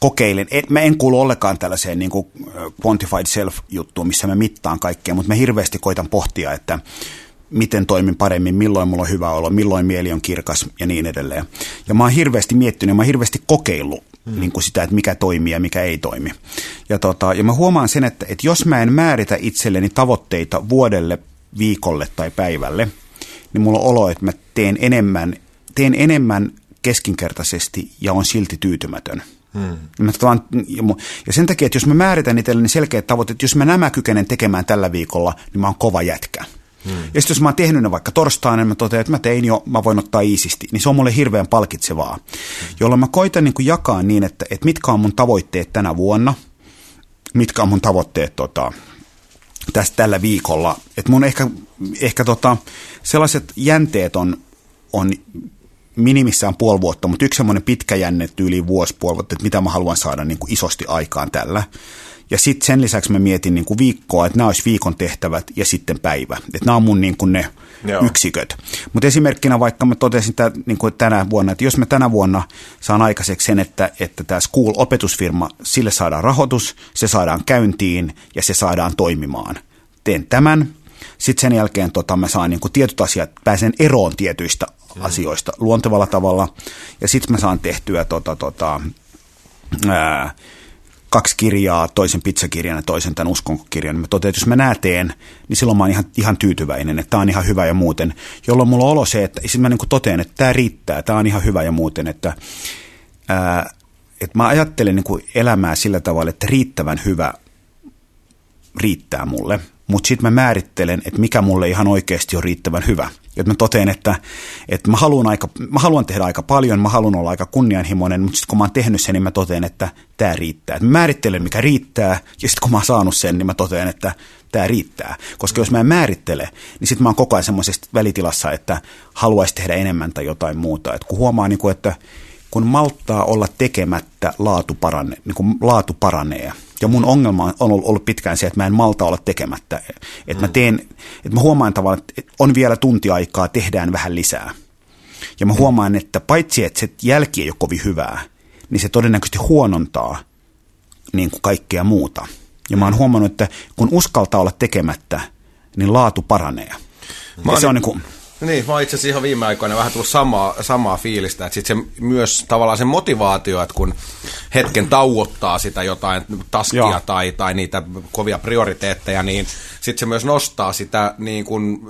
kokeilen, et, mä en kuulu ollenkaan tällaiseen niin kuin quantified self-juttuun, missä mä mittaan kaikkea, mutta mä hirveästi koitan pohtia, että miten toimin paremmin, milloin mulla on hyvä olo, milloin mieli on kirkas ja niin edelleen. Ja mä oon hirveästi miettinyt, mä oon hirveästi kokeillut mm. niin kuin sitä, että mikä toimii ja mikä ei toimi. Ja, tota, ja mä huomaan sen, että, että jos mä en määritä itselleni tavoitteita vuodelle, viikolle tai päivälle, niin mulla on olo, että mä teen enemmän, teen enemmän keskinkertaisesti ja on silti tyytymätön. Hmm. Ja sen takia, että jos mä määritän itselleni selkeät tavoitteet, jos mä nämä kykenen tekemään tällä viikolla, niin mä oon kova jätkä. Hmm. Ja sitten jos mä oon tehnyt ne vaikka torstaina, niin mä totean, että mä tein jo, mä voin ottaa iisisti, niin se on mulle hirveän palkitsevaa. Hmm. Jolloin mä koitan niin kuin jakaa niin, että, että mitkä on mun tavoitteet tänä vuonna, mitkä on mun tavoitteet tota, tästä tällä viikolla. Että mun ehkä, ehkä tota, sellaiset jänteet on, on minimissään puoli vuotta, mutta yksi semmoinen pitkä jänne yli vuosi, puoli vuotta, että mitä mä haluan saada niin kuin isosti aikaan tällä. Ja sitten sen lisäksi mä mietin niin kuin viikkoa, että nämä olisi viikon tehtävät ja sitten päivä. Että nämä on mun niin kuin ne Joo. yksiköt. Mutta esimerkkinä vaikka mä totesin että niin kuin tänä vuonna, että jos mä tänä vuonna saan aikaiseksi sen, että, että tämä School-opetusfirma, sille saadaan rahoitus, se saadaan käyntiin ja se saadaan toimimaan. Teen tämän. Sitten sen jälkeen tota, mä saan niin kuin tietyt asiat, pääsen eroon tietyistä mm. asioista luontevalla tavalla. Ja sitten mä saan tehtyä tota, tota, ää, kaksi kirjaa, toisen pizzakirjan ja toisen tämän uskonkirjan. Mä totean, että jos mä nää teen, niin silloin mä oon ihan, ihan tyytyväinen, että tämä on ihan hyvä ja muuten. Jolloin mulla on olo se, että sitten mä niin totean, että tämä riittää, tämä on ihan hyvä ja muuten. Että, ää, että mä ajattelen niin kuin elämää sillä tavalla, että riittävän hyvä riittää mulle, mutta sitten mä määrittelen, että mikä mulle ihan oikeasti on riittävän hyvä. Ja mä totean, että, että mä, haluan aika, mä haluan tehdä aika paljon, mä haluan olla aika kunnianhimoinen, mutta sitten kun mä oon tehnyt sen, niin mä totean, että tämä riittää. Et mä määrittelen, mikä riittää, ja sitten kun mä oon saanut sen, niin mä totean, että tämä riittää. Koska jos mä en määrittele, niin sitten mä oon koko ajan semmoisessa välitilassa, että haluaisi tehdä enemmän tai jotain muuta. Et kun huomaa, niin kuin, että kun malttaa olla tekemättä, laatu, parane, niin kuin laatu paranee. Ja mun ongelma on ollut pitkään se, että mä en malta olla tekemättä. Että mä mm. teen, että mä huomaan tavallaan, että on vielä tunti aikaa, tehdään vähän lisää. Ja mä mm. huomaan, että paitsi että se jälki ei ole kovin hyvää, niin se todennäköisesti huonontaa niin kuin kaikkea muuta. Ja mä oon huomannut, että kun uskaltaa olla tekemättä, niin laatu paranee. Mä ja se on niin kuin, niin, mä oon itse asiassa ihan viime aikoina vähän tullut samaa, samaa fiilistä, että sit se myös tavallaan se motivaatio, että kun hetken tauottaa sitä jotain taskia Joo. tai, tai niitä kovia prioriteetteja, niin sitten se myös nostaa sitä niin kuin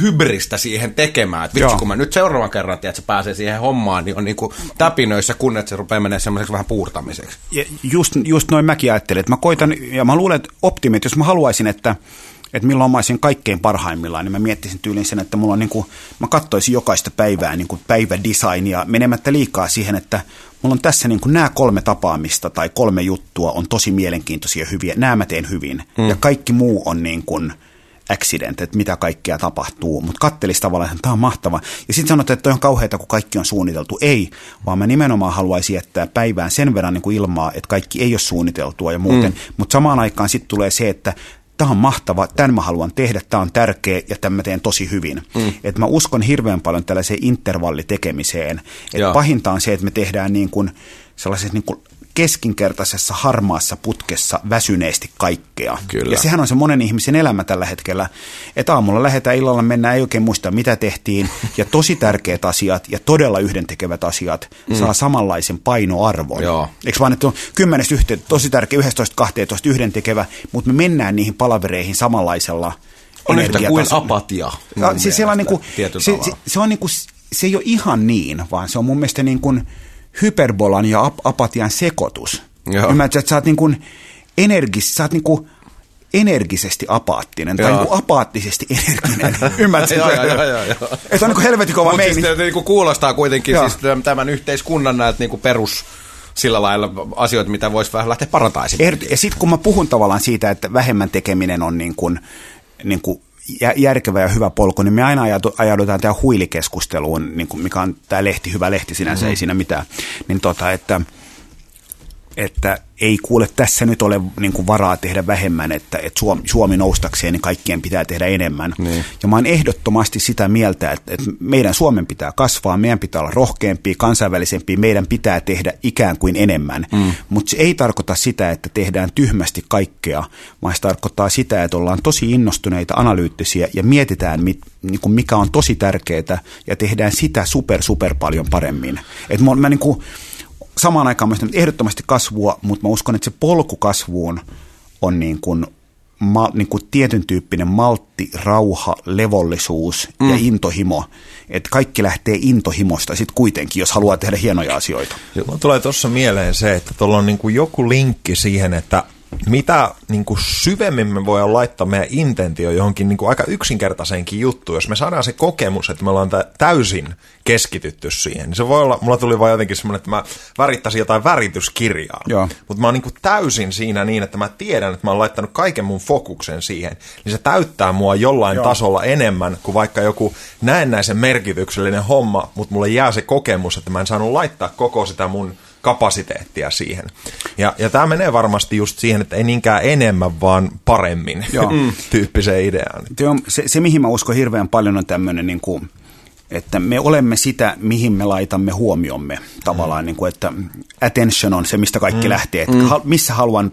hybristä siihen tekemään. Että vitsi, kun mä nyt seuraavan kerran tiedät, että se pääsee siihen hommaan, niin on niin kuin täpinöissä, kun että se rupeaa menemään semmoiseksi vähän puurtamiseksi. Ja just, just noin mäkin ajattelin, että mä koitan, ja mä luulen, että optimi, että jos mä haluaisin, että että milloin mä olisin kaikkein parhaimmillaan, niin mä miettisin tyylin sen, että mulla on niin kuin, mä katsoisin jokaista päivää niin kuin päivädesignia menemättä liikaa siihen, että mulla on tässä niin kuin nämä kolme tapaamista tai kolme juttua on tosi mielenkiintoisia ja hyviä, nämä mä teen hyvin mm. ja kaikki muu on niin kuin accident, että mitä kaikkea tapahtuu, mutta kattelisi tavallaan, että tämä on mahtava. Ja sitten sanotaan, että toi on kauheata, kun kaikki on suunniteltu. Ei, vaan mä nimenomaan haluaisin jättää päivään sen verran niin kuin ilmaa, että kaikki ei ole suunniteltua ja muuten. Mm. Mutta samaan aikaan sitten tulee se, että tämä on mahtava, tämän mä haluan tehdä, tämä on tärkeä ja tämän mä teen tosi hyvin. Mm. Et mä uskon hirveän paljon tällaiseen intervallitekemiseen. Et pahinta on se, että me tehdään niin kuin sellaisessa niin kuin keskinkertaisessa harmaassa putkessa väsyneesti kaikkea. Kyllä. Ja sehän on se monen ihmisen elämä tällä hetkellä, että aamulla lähdetään, illalla mennään, ei oikein muista mitä tehtiin, ja tosi tärkeät asiat ja todella yhdentekevät asiat mm. saa samanlaisen painoarvon. Joo. Eikö vaan, että on kymmenestä yhteen, tosi tärkeä, 11-12 yhdentekevä, mutta me mennään niihin palavereihin samanlaisella on yhtä kuin apatia. Ja, siis on niin kuin, se, se, se, on niin kuin, se ei ole ihan niin, vaan se on mun mielestä niin kuin, hyperbolan ja ap- apatian sekoitus. Ymmärrätkö, että sä oot niin kuin energis, sä oot niin kuin energisesti apaattinen tai niin apaattisesti energinen. Ymmärrätkö? joo, joo, joo, joo. Että on niin kuin helvetin kova meini. Siis, niin kuin kuulostaa kuitenkin joo. siis tämän yhteiskunnan näitä niin kuin perus sillä lailla asioita, mitä voisi vähän lähteä parantamaan. Ja sitten kun mä puhun tavallaan siitä, että vähemmän tekeminen on niin kuin, niin kuin järkevä ja hyvä polku, niin me aina ajaudutaan tähän huilikeskusteluun, niin kuin mikä on tämä lehti, hyvä lehti sinänsä, mm-hmm. ei siinä mitään, niin tota, että – että ei kuule tässä nyt ole niin kuin varaa tehdä vähemmän, että, että Suomi, Suomi noustakseen, niin kaikkien pitää tehdä enemmän. Niin. Ja mä oon ehdottomasti sitä mieltä, että, että meidän Suomen pitää kasvaa, meidän pitää olla rohkeampia, kansainvälisempiä, meidän pitää tehdä ikään kuin enemmän. Mm. Mutta se ei tarkoita sitä, että tehdään tyhmästi kaikkea, vaan se tarkoittaa sitä, että ollaan tosi innostuneita, analyyttisiä ja mietitään, mit, niin kuin mikä on tosi tärkeää ja tehdään sitä super, super paljon paremmin. Et mä, mä niin kuin, samaan aikaan mä ehdottomasti kasvua, mutta mä uskon, että se polku kasvuun on niin kuin, ma, niin kuin tietyn tyyppinen maltti, rauha, levollisuus mm. ja intohimo. Että kaikki lähtee intohimosta sitten kuitenkin, jos haluaa tehdä hienoja asioita. Mulla tulee tuossa mieleen se, että tuolla on niin kuin joku linkki siihen, että mitä niin kuin syvemmin me voidaan laittaa meidän intentio johonkin niin kuin aika yksinkertaiseenkin juttuun, jos me saadaan se kokemus, että me ollaan täysin keskitytty siihen, niin se voi olla, mulla tuli vaan jotenkin semmoinen, että mä värittäisin jotain värityskirjaa, Joo. mutta mä oon niin kuin täysin siinä niin, että mä tiedän, että mä oon laittanut kaiken mun fokuksen siihen, niin se täyttää mua jollain Joo. tasolla enemmän kuin vaikka joku näennäisen merkityksellinen homma, mutta mulle jää se kokemus, että mä en saanut laittaa koko sitä mun kapasiteettia siihen. Ja, ja tämä menee varmasti just siihen, että ei niinkään enemmän, vaan paremmin Joo. tyyppiseen ideaan. Se, se, mihin mä uskon hirveän paljon, on tämmöinen niin kuin, että me olemme sitä, mihin me laitamme huomiomme tavallaan, mm. niin kuin, että attention on se, mistä kaikki mm. lähtee, että mm. missä haluan,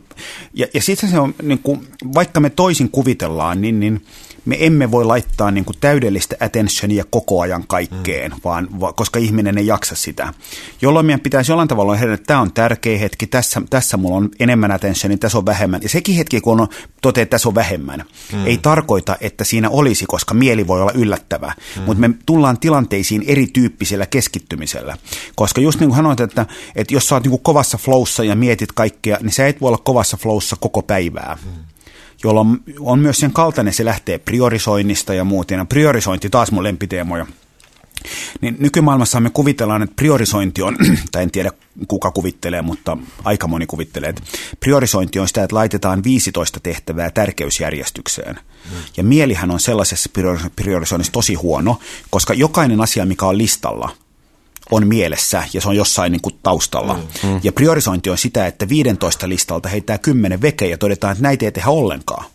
ja, ja sitten se on, niin kuin, vaikka me toisin kuvitellaan, niin, niin me emme voi laittaa niin kuin täydellistä attentionia koko ajan kaikkeen, mm. vaan, va, koska ihminen ei jaksa sitä. Jolloin meidän pitäisi jollain tavalla hehdä, että tämä on tärkeä hetki, tässä, tässä mulla on enemmän attentionia, tässä on vähemmän. Ja sekin hetki, kun on, toteaa, että tässä on vähemmän, mm. ei tarkoita, että siinä olisi, koska mieli voi olla yllättävä. Mm. Mutta me tullaan tilanteisiin erityyppisellä keskittymisellä. Koska just niin kuin sanoit, että, että jos sä oot niin kuin kovassa flowssa ja mietit kaikkea, niin sä et voi olla kovassa flowssa koko päivää. Mm jolloin on myös sen kaltainen, se lähtee priorisoinnista ja muuten. Ja priorisointi taas mun lempiteemoja. Niin nykymaailmassa me kuvitellaan, että priorisointi on, tai en tiedä kuka kuvittelee, mutta aika moni kuvittelee, että priorisointi on sitä, että laitetaan 15 tehtävää tärkeysjärjestykseen. Mm. Ja mielihän on sellaisessa priorisoinnissa tosi huono, koska jokainen asia, mikä on listalla – on mielessä ja se on jossain niin kuin taustalla. Mm, mm. Ja priorisointi on sitä, että 15 listalta heittää 10 vekeä ja todetaan, että näitä ei tehdä ollenkaan.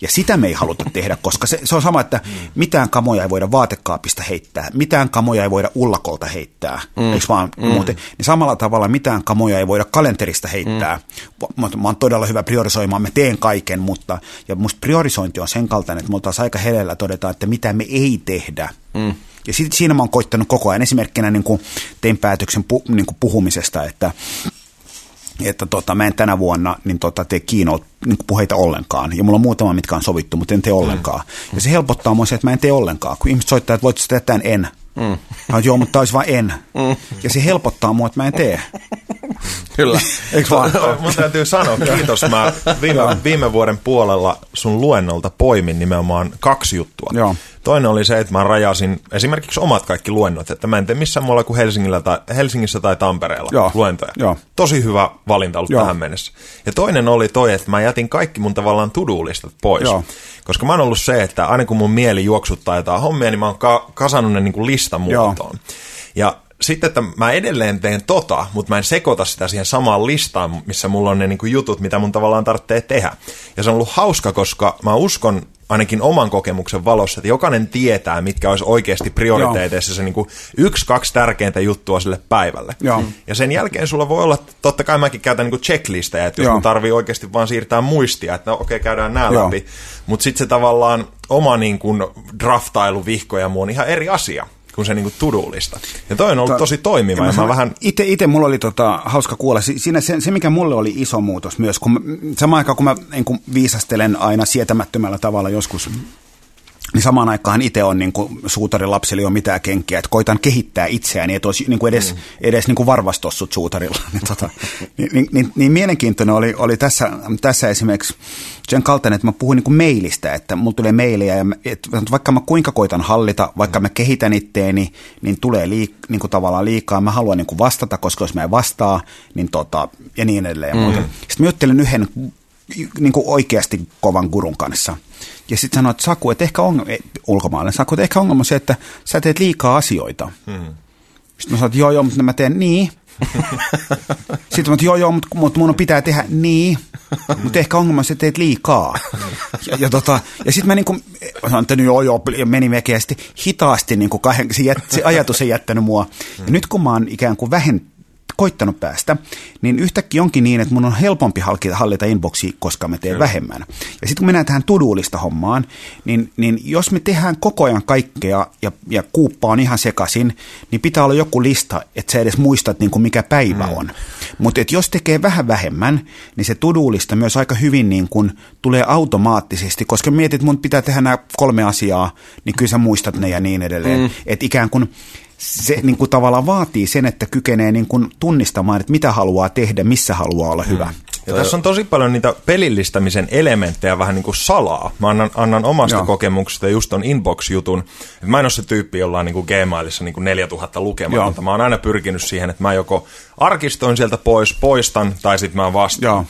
Ja sitä me ei haluta tehdä, koska se, se on sama, että mitään kamoja ei voida vaatekaapista heittää, mitään kamoja ei voida ullakolta heittää, mm. eikö vaan mm. muuten? Niin samalla tavalla mitään kamoja ei voida kalenterista heittää. Mm. Mä, mä oon todella hyvä priorisoimaan, mä teen kaiken, mutta ja musta priorisointi on sen kaltainen, että me oltaisiin aika helellä todeta, että mitä me ei tehdä. Mm. Ja siinä mä oon koittanut koko ajan esimerkkinä niin kuin tein päätöksen pu, niin kuin puhumisesta, että että tota, mä en tänä vuonna niin tota, tee keynote niin puheita ollenkaan. Ja mulla on muutama, mitkä on sovittu, mutta en tee ollenkaan. Mm. Ja se helpottaa mua se, että mä en tee ollenkaan. Kun ihmiset soittaa, että voit sitä tämän en. Mm. Mä joo, mutta olisi vain en. Mm. Ja se helpottaa mua, että mä en tee. Kyllä. Eikö vaan? Mun täytyy sanoa, kiitos. Mä viime, viime vuoden puolella sun luennolta poimin nimenomaan kaksi juttua. Joo. Toinen oli se, että mä rajasin esimerkiksi omat kaikki luennot, että mä en tee missään muualla kuin Helsingillä tai, Helsingissä tai Tampereella Joo. luentoja. Joo. Tosi hyvä valinta ollut Joo. tähän mennessä. Ja toinen oli toi, että mä jätin kaikki mun tavallaan to-do-listat pois. Joo. Koska mä oon ollut se, että aina kun mun mieli juoksuttaa jotain hommia, niin mä oon ka- kasannut ne niin kuin listamuotoon. Joo. Ja sitten, että mä edelleen teen tota, mutta mä en sekoita sitä siihen samaan listaan, missä mulla on ne niin kuin jutut, mitä mun tavallaan tarvitsee tehdä. Ja se on ollut hauska, koska mä uskon ainakin oman kokemuksen valossa, että jokainen tietää, mitkä olisi oikeasti prioriteeteissa Joo. se niin kuin yksi, kaksi tärkeintä juttua sille päivälle. Joo. Ja sen jälkeen sulla voi olla, totta kai mäkin käytän niin checklistejä, että jos Joo. tarvii oikeasti vaan siirtää muistia, että no okei, okay, käydään nämä Joo. läpi. Mutta sitten se tavallaan oma niin kuin draftailu, vihko ja muu on ihan eri asia kuin se niinku tudulista. Ja toi on ollut Ta- tosi toimiva. Ja mä, mä vähän... Ite, ite mulla oli tota, hauska kuulla. Siinä se, se, mikä mulle oli iso muutos myös, kun mä, samaan aikaan kun mä niin kun viisastelen aina sietämättömällä tavalla joskus niin samaan aikaan itse on niin kuin suutarin lapsille on mitään kenkiä, että koitan kehittää itseäni, että olisi niin kuin edes, mm. edes niin kuin varvastossut suutarilla. niin, tota, niin, niin, niin, niin, mielenkiintoinen oli, oli tässä, tässä esimerkiksi sen kaltainen, että mä puhuin niin kuin mailistä, että mulla tulee mailia, ja mä, että vaikka mä kuinka koitan hallita, vaikka mä kehitän itteeni, niin tulee liik, niin kuin tavallaan liikaa. Mä haluan niin kuin vastata, koska jos mä en vastaa, niin tota, ja niin edelleen. Mm. Sitten mä juttelin yhden niin kuin oikeasti kovan gurun kanssa. Ja sitten sanoin, että Saku, että ehkä ongelma, ulkomaille, Saku, että ehkä ongelma on se, että sä teet liikaa asioita. Hmm. Sitten mä sanoin, että joo, joo, mutta mä teen niin. Sitten mä joo, joo, mutta, mutta mun pitää tehdä niin, mutta ehkä ongelma on se, että teet liikaa. Ja, ja, tota, ja sitten mä niin kuin, sanoin, että joo, joo, ja meni vekeästi hitaasti, niin kuin kahden, se, jät, se ajatus ei jättänyt mua. Ja nyt kun mä oon ikään kuin vähentänyt, koittanut päästä, niin yhtäkkiä onkin niin, että mun on helpompi hallita inboxi, koska mä teen Kyllä. vähemmän. Ja sitten kun mennään tähän tuduulista hommaan, niin, niin jos me tehdään koko ajan kaikkea ja, ja kuuppa on ihan sekaisin, niin pitää olla joku lista, että sä edes muistat, niin kuin mikä päivä mm. on. Mutta jos tekee vähän vähemmän, niin se tuduulista myös aika hyvin niin kuin tulee automaattisesti, koska mietit, että mun pitää tehdä nämä kolme asiaa, niin kyllä sä muistat ne ja niin edelleen. Mm. Että ikään kuin se niin kuin tavallaan vaatii sen, että kykenee niin kuin tunnistamaan, että mitä haluaa tehdä, missä haluaa olla hyvä. Mm. Ja tässä on tosi paljon niitä pelillistämisen elementtejä vähän niin kuin salaa. Mä annan, annan omasta Joo. kokemuksesta just ton inbox-jutun. mä en ole se tyyppi, jolla on niin kuin Gmailissa niin kuin 4000 lukematonta. Mä oon aina pyrkinyt siihen, että mä joko arkistoin sieltä pois, poistan tai sitten mä vastaan. Joo.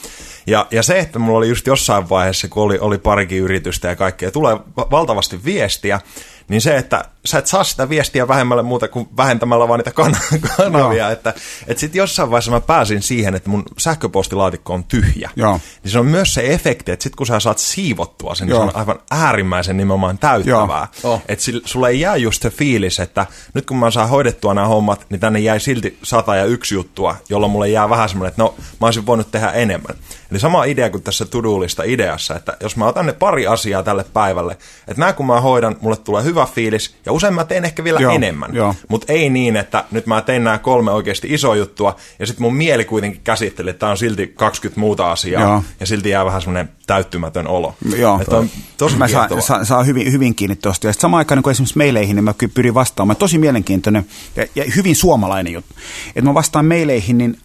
Ja, ja se, että mulla oli just jossain vaiheessa, kun oli, oli parikin yritystä ja kaikkea, tulee valtavasti viestiä, niin se, että sä et saa sitä viestiä vähemmälle muuta kuin vähentämällä vaan niitä kan- kanavia, että, että sitten jossain vaiheessa mä pääsin siihen, että mun sähköpostilaatikko on tyhjä. Joo. Niin se on myös se efekti, että sitten kun sä saat siivottua sen, niin se on aivan äärimmäisen nimenomaan täyttävää. Oh. Että sulle ei jää just se fiilis, että nyt kun mä saan hoidettua nämä hommat, niin tänne jäi silti sata ja yksi juttua, jolloin mulle jää vähän semmoinen, että no mä olisin voinut tehdä enemmän. Eli sama idea kuin tässä Tudulista ideassa, että jos mä otan ne pari asiaa tälle päivälle, että nämä kun mä hoidan, mulle tulee hyvä fiilis, ja usein mä teen ehkä vielä Joo, enemmän. joo. Mutta ei niin, että nyt mä teen nämä kolme oikeasti iso juttua, ja sitten mun mieli kuitenkin käsitteli, että tämä on silti 20 muuta asiaa, Joo. ja silti jää vähän semmoinen täyttymätön olo. Joo. Että on tosi Mä saan, saan, saan hyvin, hyvin kiinni tuosta. Ja sitten samaan aikaan niin esimerkiksi meileihin, niin mä pyrin vastaamaan. Tosi mielenkiintoinen ja, ja hyvin suomalainen juttu. Että mä vastaan meileihin, niin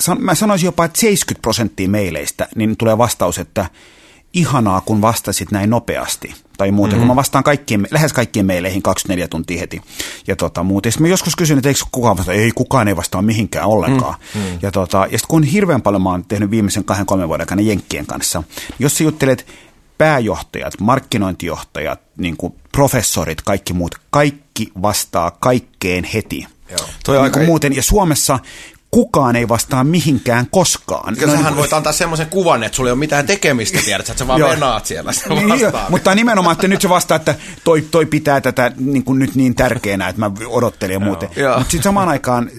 san, mä sanoisin jopa, että 70 prosenttia meileistä, niin tulee vastaus, että ihanaa, kun vastasit näin nopeasti. Tai muuten, mm-hmm. kun mä vastaan kaikkien, lähes kaikkien meileihin 24 tuntia heti. Ja tota, muuten. Sitten mä joskus kysyn, että eikö kukaan vastaa, ei kukaan ei vastaa mihinkään ollenkaan. Mm-hmm. Ja, tota, ja sitten kun hirveän paljon mä oon tehnyt viimeisen kahden, kolmen vuoden aikana Jenkkien kanssa, niin jos sä juttelet pääjohtajat, markkinointijohtajat, niin kuin professorit, kaikki muut, kaikki vastaa kaikkeen heti. Joo. Toi on Niin aika- muuten, ja Suomessa kukaan ei vastaa mihinkään koskaan. Ja No sähän niin- voit antaa semmoisen kuvan, että sulla ei ole mitään tekemistä, tiedät, että sä vaan venaat siellä. Niin, vastaat. mutta nimenomaan, että nyt se vastaa, että toi, toi pitää tätä niin kuin nyt niin tärkeänä, että mä odottelen ja muuten. Mutta sitten samaan aikaan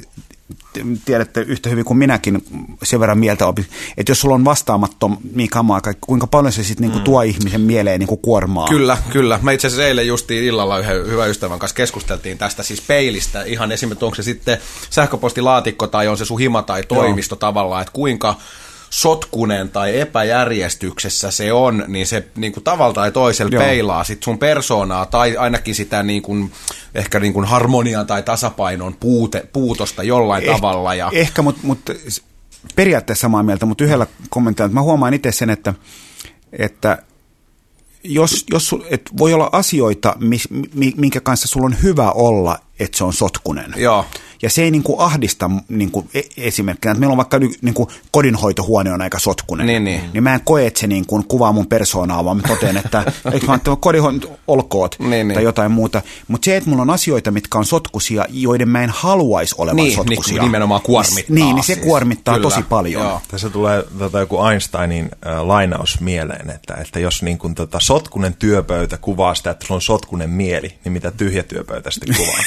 tiedätte yhtä hyvin kuin minäkin sen verran mieltä opin, että jos sulla on vastaamattom niin kamaa, kuinka paljon se sitten niinku tuo ihmisen mieleen niinku kuormaa. Kyllä, kyllä. Me itse asiassa eilen justiin illalla yhden hyvän ystävän kanssa keskusteltiin tästä siis peilistä. Ihan esimerkiksi, onko se sitten sähköpostilaatikko tai on se sun hima tai toimisto tavallaan, että kuinka sotkunen tai epäjärjestyksessä se on, niin se niin kuin tavalla tai toisella Joo. peilaa sit sun persoonaa tai ainakin sitä niin kuin, ehkä niin kuin harmonian tai tasapainon puute, puutosta jollain Eh- tavalla. Ja, Ehkä, mutta mut, periaatteessa samaa mieltä, mutta yhdellä kommentilla, mä huomaan itse sen, että, että jos, jos et voi olla asioita, mis, mi, minkä kanssa sulla on hyvä olla, että se on sotkunen. Joo. Ja se ei niin kuin ahdista niin kuin esimerkkinä, että meillä on vaikka niin kuin kodinhoitohuone on aika sotkunen. Niin, niin. niin mä en koe, että se niin kuin kuvaa mun persoonaa, vaan mä totean, että eikö mä että kodinhoito olkoot Niin, niin. tai jotain muuta. Mutta se, että mulla on asioita, mitkä on sotkusia, joiden mä en haluaisi olevan Niin, sotkusia. niin, nimenomaan kuormittaa Niin, niin se siis. kuormittaa Kyllä, tosi paljon. joo. Tässä tulee tota, joku Einsteinin äh, lainaus mieleen, että, että jos niin kun, tota, sotkunen työpöytä kuvaa sitä, että sulla on sotkunen mieli, niin mitä tyhjä työpöytä sitten kuvaa?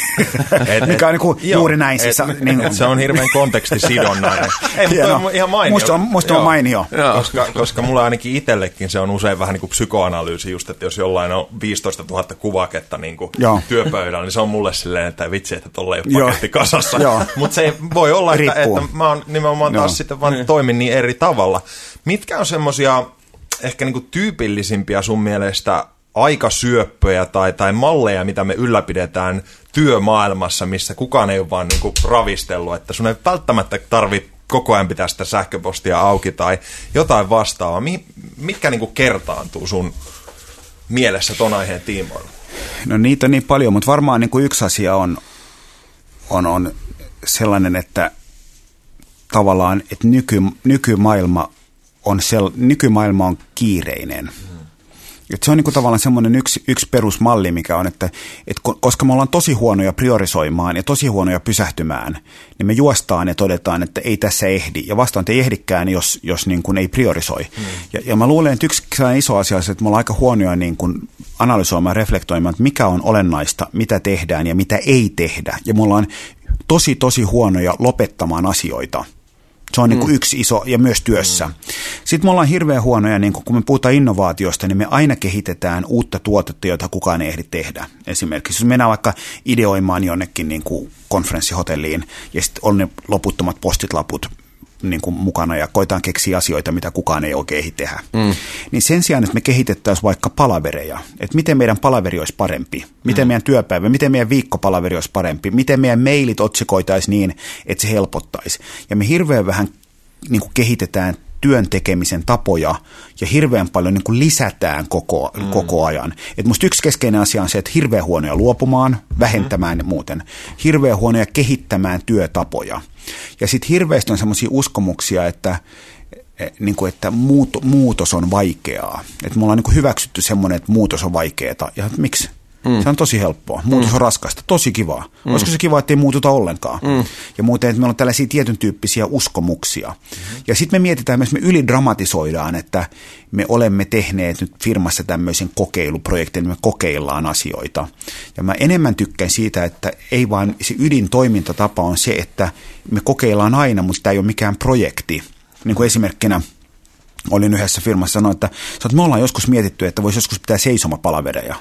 et, Mikä on niinku juuri näin, siis et, niin- et se on hirveän kontekstisidonnainen. Ei, mutta on ihan mainio. Musta on- musta on mainio. Joo. Koska, koska mulla ainakin itsellekin se on usein vähän niin kuin psykoanalyysi just, että jos jollain on 15 000 kuvaketta niin kuin työpöydällä, niin se on mulle silleen, että vitsi, että tolle ei ole paketti kasassa. Mutta se ei- voi olla, että, että mä oon nimenomaan taas Joo. sitten vaan toimin niin eri tavalla. Mitkä on semmosia ehkä niin kuin tyypillisimpiä sun mielestä aikasyöppöjä tai, tai malleja, mitä me ylläpidetään työmaailmassa, missä kukaan ei ole vaan niin kuin ravistellut, että sun ei välttämättä tarvi koko ajan pitää sitä sähköpostia auki tai jotain vastaavaa. Mi- mitkä niin kuin kertaantuu sun mielessä ton aiheen tiimoilla? No niitä on niin paljon, mutta varmaan niin kuin yksi asia on, on, on sellainen, että tavallaan, että nyky, nykymaailma, on sel, nykymaailma on kiireinen. Et se on niin kuin tavallaan semmoinen yksi, yksi perusmalli, mikä on, että, ko- koska me ollaan tosi huonoja priorisoimaan ja tosi huonoja pysähtymään, niin me juostaan ja todetaan, että ei tässä ehdi. Ja vastaan, että ei ehdikään, jos, jos niin kuin ei priorisoi. Mm. Ja, ja mä luulen, että yksi iso asia on se, että me ollaan aika huonoja niin kuin analysoimaan ja reflektoimaan, että mikä on olennaista, mitä tehdään ja mitä ei tehdä. Ja me ollaan tosi, tosi huonoja lopettamaan asioita. Se on niin kuin yksi iso, ja myös työssä. Sitten me ollaan hirveän huonoja, niin kun me puhutaan innovaatiosta, niin me aina kehitetään uutta tuotetta, jota kukaan ei ehdi tehdä. Esimerkiksi jos mennään vaikka ideoimaan jonnekin niin kuin konferenssihotelliin, ja sitten on ne loputtomat postitlaput niin kuin mukana ja koitaan keksiä asioita, mitä kukaan ei oikein ehdi tehdä. Mm. Niin sen sijaan, että me kehitettäisiin vaikka palavereja, että miten meidän palaveri olisi parempi, miten mm. meidän työpäivä, miten meidän viikkopalaveri olisi parempi, miten meidän mailit otsikoitaisiin niin, että se helpottaisi. Ja me hirveän vähän niin kuin kehitetään työn tekemisen tapoja ja hirveän paljon niin kuin lisätään koko, mm. koko ajan. Et musta yksi keskeinen asia on se, että hirveän huonoja luopumaan, vähentämään mm. muuten. Hirveän huonoja kehittämään työtapoja. Ja sitten hirveästi on semmoisia uskomuksia, että, eh, niin kuin, että muut, muutos on vaikeaa. Että me ollaan niin kuin hyväksytty semmoinen, että muutos on vaikeaa. Ja miksi? Mm. Se on tosi helppoa. Muutos mm. on raskasta. Tosi kivaa. Mm. Olisiko se kiva, että ei muututa ollenkaan? Mm. Ja muuten, että meillä on tällaisia tietyn tyyppisiä uskomuksia. Mm. Ja sitten me mietitään myös, me ylidramatisoidaan, että me olemme tehneet nyt firmassa tämmöisen kokeiluprojektin, me kokeillaan asioita. Ja mä enemmän tykkään siitä, että ei vaan se ydintoimintatapa on se, että me kokeillaan aina, mutta tämä ei ole mikään projekti. Niin kuin esimerkkinä olin yhdessä firmassa sanoa, että, että me ollaan joskus mietitty, että voisi joskus pitää seisomapalavereja.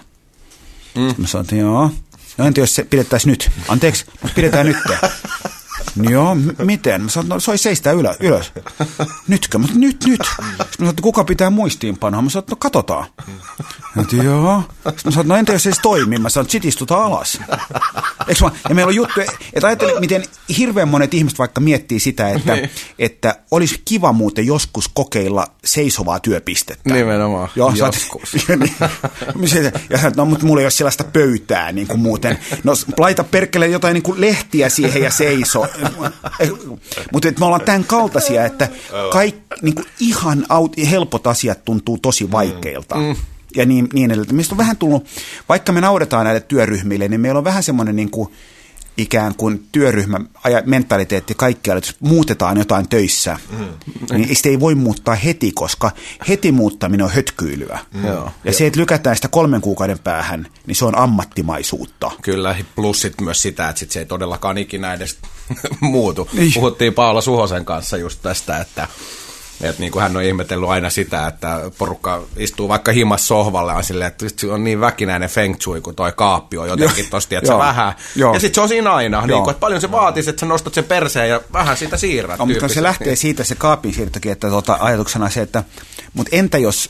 Mm. Mä sanoin, että joo. No entä jos se pidettäisiin nyt? Anteeksi, mutta pidetään nyt. Joo, m- miten? Mä sanoin, no soi seistää ylös. ylös. Nytkö? Mä sanoin, nyt, nyt. Sitten mä sanoin, kuka pitää muistiinpanoa? Mä sanoin, no katsotaan. Mä joo. Sitten mä sanoin, no entä jos se ei toimi? Mä sanoin, sit istutaan alas. Eikö mä? Ja meillä on juttu, että ajattelin, miten hirveän monet ihmiset vaikka miettii sitä, että, niin. että olisi kiva muuten joskus kokeilla seisovaa työpistettä. Nimenomaan, joo, joskus. ja, niin, ja sanoit, no mutta mulla ei ole sellaista pöytää niin kuin muuten. No laita perkele jotain niin kuin lehtiä siihen ja seiso. Mutta me ollaan tämän kaltaisia, että kaikki niin kuin ihan aut, helpot asiat tuntuu tosi vaikeilta. Mm. Ja niin, niin edelleen. Mistä on vähän tullut, vaikka me naudetaan näille työryhmille, niin meillä on vähän semmoinen niin kuin, ikään kuin työryhmä mentaliteetti kaikkialle, että muutetaan jotain töissä, mm. niin sitä ei voi muuttaa heti, koska heti muuttaminen on hötkyilyä. Mm. Ja se, että lykätään sitä kolmen kuukauden päähän, niin se on ammattimaisuutta. Kyllä, plus sit myös sitä, että sit se ei todellakaan ikinä edes muutu. Niin. Puhuttiin Paula Suhosen kanssa just tästä, että et niin kuin hän on ihmetellyt aina sitä, että porukka istuu vaikka himas sohvalle on silleen, että se on niin väkinäinen feng shui, kun toi kaappi on jotenkin tosti, että se vähän. Joo. Ja sitten se on siinä aina, niin kuin, että paljon se vaatisi, että sä nostat sen perseen ja vähän siitä siirrät. No, mutta se lähtee siitä se kaapin siirtokin, että tuota, ajatuksena se, että mutta entä jos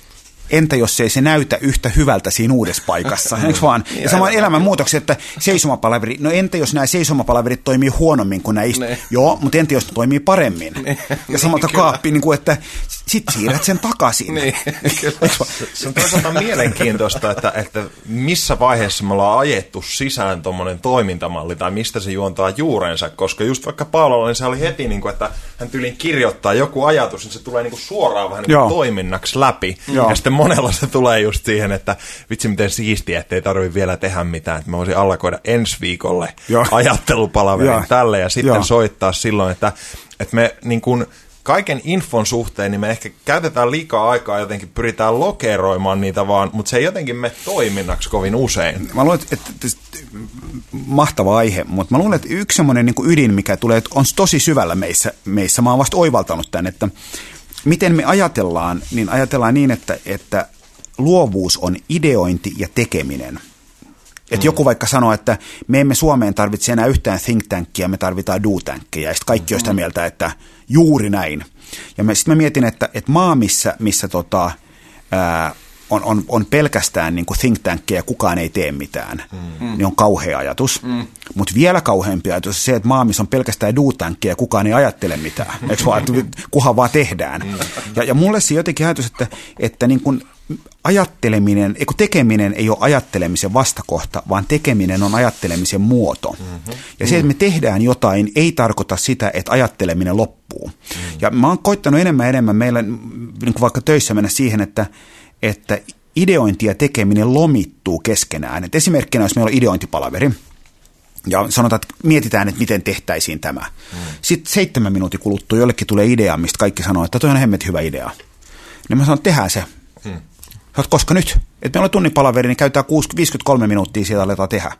entä jos ei se näytä yhtä hyvältä siinä uudessa paikassa, eikö vaan? Ja sama elämänmuutokset, että seisomapalaveri, no entä jos nämä seisomapalaverit toimii huonommin kuin nämä istu? Joo, mutta entä jos ne toimii paremmin? Ja samalta kaappi, niin kuin, että sit siirrät sen takaisin. Niin, se on toisaalta mielenkiintoista, että, että missä vaiheessa me ollaan ajettu sisään tuommoinen toimintamalli tai mistä se juontaa juurensa, koska just vaikka Paololla, niin se oli heti, niin kuin, että hän tyylin kirjoittaa joku ajatus, niin se tulee niin kuin suoraan vähän niin kuin toiminnaksi läpi. Joo. Ja sitten monella se tulee just siihen, että vitsi miten siistiä, että ei tarvitse vielä tehdä mitään, että mä voisin allakoida ensi viikolle Joo. ajattelupalaverin tälle ja sitten Joo. soittaa silloin, että, että me niin kuin, kaiken infon suhteen, niin me ehkä käytetään liikaa aikaa jotenkin, pyritään lokeroimaan niitä vaan, mutta se ei jotenkin me toiminnaksi kovin usein. Mä luulen, että, että mahtava aihe, mutta mä luulen, että yksi semmoinen niin ydin, mikä tulee, on tosi syvällä meissä, meissä, mä oon vasta oivaltanut tämän, että miten me ajatellaan, niin ajatellaan niin, että, että luovuus on ideointi ja tekeminen. Että mm. joku vaikka sanoo, että me emme Suomeen tarvitse enää yhtään think tankia, me tarvitaan do tankkeja. Ja sitten kaikki mm. on sitä mm. mieltä, että juuri näin. Ja sitten mä mietin, että, että maa, missä, missä tota, ää, on, on, on pelkästään niin kuin think tankkeja ja kukaan ei tee mitään, mm. niin on kauhea ajatus. Mm. Mutta vielä kauheampi ajatus on se, että maa, missä on pelkästään do ja kukaan ei ajattele mitään. Eikö vaan, kuhan vaan tehdään. Mm. Ja, ja mulle se jotenkin ajatus, että, että niin kuin ajatteleminen, eikö tekeminen ei ole ajattelemisen vastakohta, vaan tekeminen on ajattelemisen muoto. Mm-hmm. Ja se, että me tehdään jotain, ei tarkoita sitä, että ajatteleminen loppuu. Mm-hmm. Ja mä oon koittanut enemmän enemmän meillä, niin kuin vaikka töissä mennä siihen, että, että ideointi ja tekeminen lomittuu keskenään. Et esimerkkinä, jos meillä on ideointipalaveri, ja sanotaan, että mietitään, että miten tehtäisiin tämä. Mm. Sitten seitsemän minuutin kuluttua jollekin tulee idea, mistä kaikki sanoo, että toi on hemmet hyvä idea. Niin mä sanon, että tehdään se. Mm. Sä koska nyt? Että meillä on tunnin palaveri, niin käytetään 53 minuuttia siitä aletaan tehdä.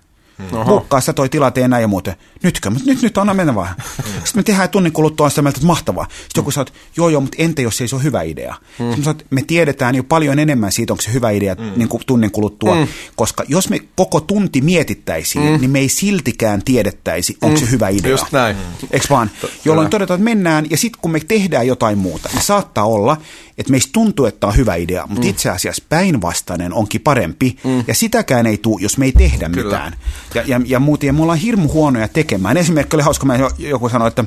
Bukkaa sitä toi tila, tee näin ja muuten. Nytkö? Mutta nyt, nyt anna mennä vaan. Hmm. Sitten me tehdään tunnin kuluttua sitä mieltä, että mahtavaa. Sitten joku sanoo, että joo joo, mutta entä jos ei se ole hyvä idea? Hmm. Sitten sanoo, me tiedetään jo paljon enemmän siitä, onko se hyvä idea hmm. niin kuin tunnin kuluttua. Hmm. Koska jos me koko tunti mietittäisiin, hmm. niin me ei siltikään tiedettäisi, onko hmm. se hyvä idea. Just näin. Eikö vaan? Jolloin todetaan, että mennään ja sitten kun me tehdään jotain muuta, niin saattaa olla, että meistä tuntuu, että on hyvä idea, mutta mm. itse asiassa päinvastainen onkin parempi, mm. ja sitäkään ei tule, jos me ei tehdä Kyllä. mitään. Ja, ja, ja muuten, ja me ollaan hirmu huonoja tekemään. Esimerkki oli hauska, mä joku sanoi, että,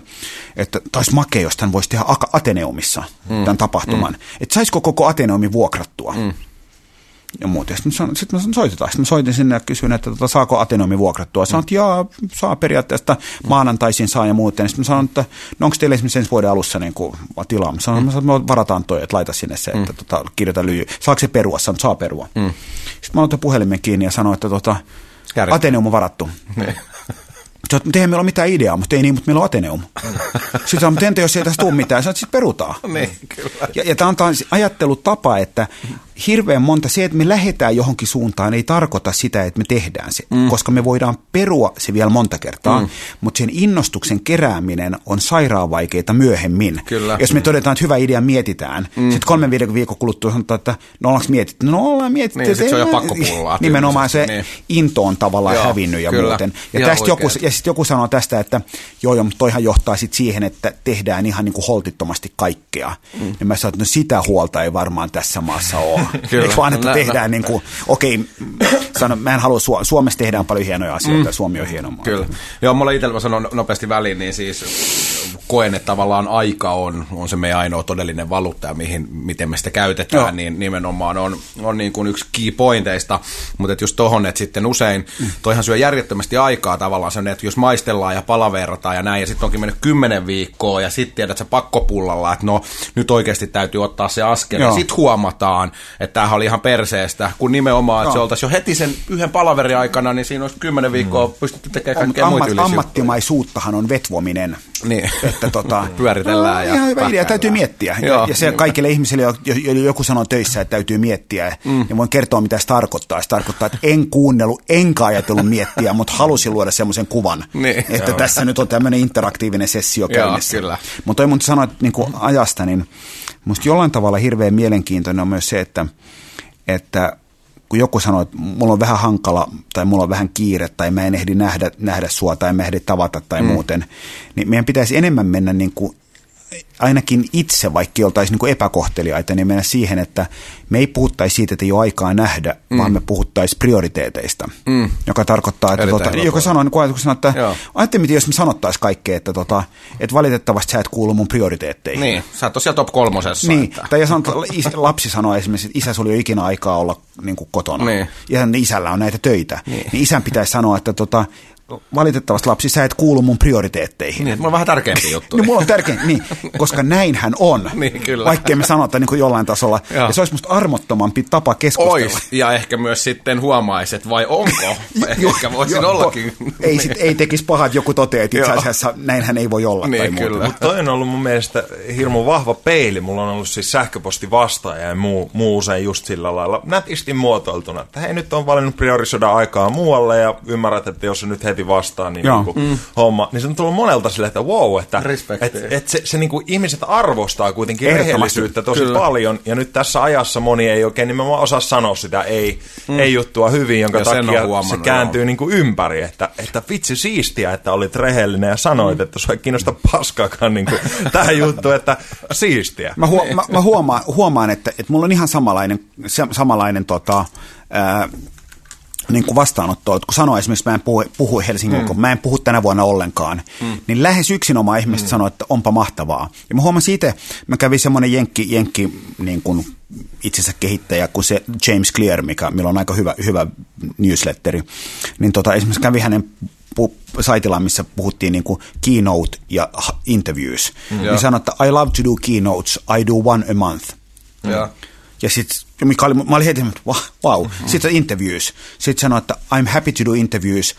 että taisi makea, jos tämän voisi tehdä Ateneumissa, mm. tämän tapahtuman. Mm. Että saisiko koko Ateneumin vuokrattua. Mm. ja muut. Ja sitten mä, sit mä soitetaan. Sitten mä soitin sinne ja kysyin, että tota, saako Atenomi vuokrattua. Sanoin, että jaa, saa periaatteessa, maanantaisin saa ja muuten. Sitten mä sanoin, että no onko teillä esimerkiksi ensi vuoden alussa niin kuin, tilaa? Mä sanoin, mm. että me varataan toi, että laita sinne se, että mm. tota, kirjoita lyijy. Saako se perua? Sanoin, saa perua. Mm. Sitten mä otin puhelimen kiinni ja sanoin, että tota, Ateneum on varattu. Niin. Sä oot, eihän meillä ole mitään ideaa, mutta ei niin, mutta meillä on Ateneum. Sitten sanoin, mutta entä jos ei tästä tule mitään, sä sitten perutaan. Niin, kyllä. Ja, ja tämä on ajattelutapa, että hirveän monta, se, että me lähdetään johonkin suuntaan, ei tarkoita sitä, että me tehdään se, mm. koska me voidaan perua se vielä monta kertaa, mm. mutta sen innostuksen kerääminen on sairaan vaikeita myöhemmin. Kyllä. Jos me todetaan, että hyvä idea mietitään, mm. sitten kolmen viiden viikon kuluttua sanotaan, että no ollaanko mietitty? No ollaan mietitty. Niin, se on jo pakko pullaa. Nimenomaan se niin. into on tavallaan Joo, hävinnyt ja kyllä. muuten. Ja, tästä joku, ja sitten joku sanoo tästä, että joo, joo mutta toihan johtaa sitten siihen, että tehdään ihan niin kuin holtittomasti kaikkea. Mm. Ja mä sanoin, että no sitä huolta ei varmaan tässä maassa ole. Kyllä. Eikö vaan, että no, tehdään no, niin kuin, okei, sano, mä en halua, Suomessa tehdään paljon hienoja asioita mm. ja Suomi on hieno maa. Kyllä. Joo, mulla itsellä sanon nopeasti väliin, niin siis koen, että tavallaan aika on, on se meidän ainoa todellinen valuutta ja mihin, miten me sitä käytetään, Joo. niin nimenomaan on, on niin kuin yksi key pointeista, mutta että just tohon, että sitten usein, mm. toihan syö järjettömästi aikaa tavallaan se, että jos maistellaan ja palaverrataan ja näin, ja sitten onkin mennyt kymmenen viikkoa, ja sitten tiedät sä pakkopullalla, että no nyt oikeasti täytyy ottaa se askel, Joo. ja sitten huomataan, että tämähän oli ihan perseestä, kun nimenomaan, että se oltaisiin jo heti sen yhden palaverin aikana, niin siinä olisi kymmenen viikkoa mm. pystytty tekemään kaikkea ammat, muita Ammattimaisuuttahan on vetvominen. Niin. Että tota, Pyöritellään. No, ihan hyvä idea, täytyy miettiä. Joo, ja, ja se kaikille ihmisille, joille joku sanoo töissä, että täytyy miettiä, mm. niin voin kertoa, mitä se tarkoittaa. Se tarkoittaa, että en kuunnellut, enkä ajatellut miettiä, mutta halusin luoda semmoisen kuvan, niin, että joo. tässä nyt on tämmöinen interaktiivinen sessio käynnissä. Mutta toi mun sanoa, että niin ajasta, niin musta jollain tavalla hirveän mielenkiintoinen on myös se, että, että kun joku sanoo, että mulla on vähän hankala tai mulla on vähän kiire tai mä en ehdi nähdä, nähdä sua tai mä ehdi tavata tai mm. muuten, niin meidän pitäisi enemmän mennä niin kuin ainakin itse, vaikka oltaisiin niin epäkohteliaita, niin mennä siihen, että me ei puhuttaisi siitä, että ei ole aikaa nähdä, mm. vaan me puhuttaisiin prioriteeteista, mm. joka tarkoittaa, että tota, joka sanoo, niin sanoo, että ajattelin, jos me sanottaisiin kaikkea, että, tota, että valitettavasti sä et kuulu mun prioriteetteihin. Niin, sä oot tosiaan top kolmosessa. Niin, että. tai jos on, lapsi sanoo esimerkiksi, että isä, sulla ei ole ikinä aikaa olla niin kuin kotona, niin. ja isällä on näitä töitä, niin, niin isän pitäisi sanoa, että tota, valitettavasti lapsi, sä et kuulu mun prioriteetteihin. Niin, mulla on vähän tärkeämpi juttu. niin, mulla on tärkeämpi, niin, koska näinhän on. niin, kyllä. Vaikkei me sanota niin kuin jollain tasolla. Ja. ja se olisi musta armottomampi tapa keskustella. Ois, ja ehkä myös sitten huomaisi, että vai onko? ehkä voisin jo, ollakin. ei, sit, ei tekisi pahat, joku toteaa, että itse asiassa näinhän ei voi olla. Niin, tai kyllä. Mutta toi on ollut mun mielestä hirmu vahva peili. Mulla on ollut siis sähköposti vastaaja ja muu, muu usein just sillä lailla nätisti muotoiltuna. Että hei, nyt on valinnut priorisoida aikaa muualle ja ymmärrät, että jos se nyt heti vastaa niin, niin kuin mm. homma, niin se on tullut monelta silleen, että wow, että et, et se, se niin kuin ihmiset arvostaa kuitenkin rehellisyyttä tosi Kyllä. paljon, ja nyt tässä ajassa moni ei oikein nimenomaan osaa sanoa sitä ei, mm. ei juttua hyvin, jonka ja takia se kääntyy niin kuin ympäri, että, että vitsi siistiä, että olit rehellinen ja sanoit, mm. että sua ei kiinnosta paskaakaan niin kuin, tämä juttu, että siistiä. Mä, huo, mä, mä huomaan, huomaan että, että mulla on ihan samanlainen, samanlainen tota, ää, niin kuin vastaanottoa, että kun sanoo esimerkiksi, mä en puhu, puhu Helsingin mm. mä en puhu tänä vuonna ollenkaan, mm. niin lähes yksinomaan ihmiset mm. sanoo, että onpa mahtavaa. Ja mä huomasin itse, mä kävin semmoinen jenkki, jenkki niin kuin itsensä kehittäjä kuin se James Clear, mikä, millä on aika hyvä, hyvä newsletteri, niin tota, esimerkiksi kävi hänen pu- saitilla, missä puhuttiin niin kuin keynote ja interviews, mm. niin sanoi, että I love to do keynotes, I do one a month. Mm. Ja, sitten mikä oli, mä olin heti, että wow. Mm-hmm. Sitten interviews. Sitten sanoi, että I'm happy to do interviews.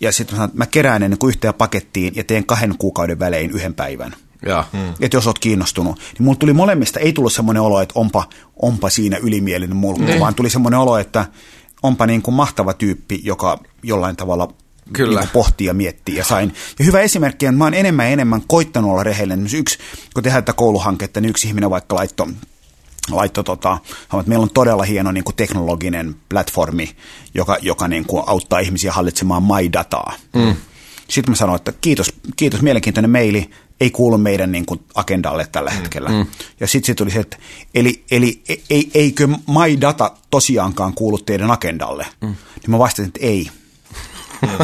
Ja sitten mä sanoin, että mä kerään ennen kuin yhteen pakettiin ja teen kahden kuukauden välein yhden päivän. Ja. Mm. Että jos oot kiinnostunut. Niin mulla tuli molemmista, ei tullut semmoinen olo, että onpa, onpa siinä ylimielinen mulkku, mm. vaan tuli semmoinen olo, että onpa niin kuin mahtava tyyppi, joka jollain tavalla Kyllä. Niin pohtii ja miettii ja sain. Ja hyvä esimerkki on, että mä oon enemmän ja enemmän koittanut olla rehellinen. Yksi, kun tehdään tätä kouluhanketta, niin yksi ihminen vaikka laittoi laittoi tota, että meillä on todella hieno niin kuin teknologinen platformi, joka, joka niin kuin auttaa ihmisiä hallitsemaan my-dataa. Mm. Sitten mä sanoin, että kiitos, kiitos mielenkiintoinen maili, ei kuulu meidän niin kuin agendalle tällä mm. hetkellä. Mm. Ja sitten sit tuli se, että eli, eli e, ei, eikö my data tosiaankaan kuulu teidän agendalle? Mm. Niin mä vastasin, että ei.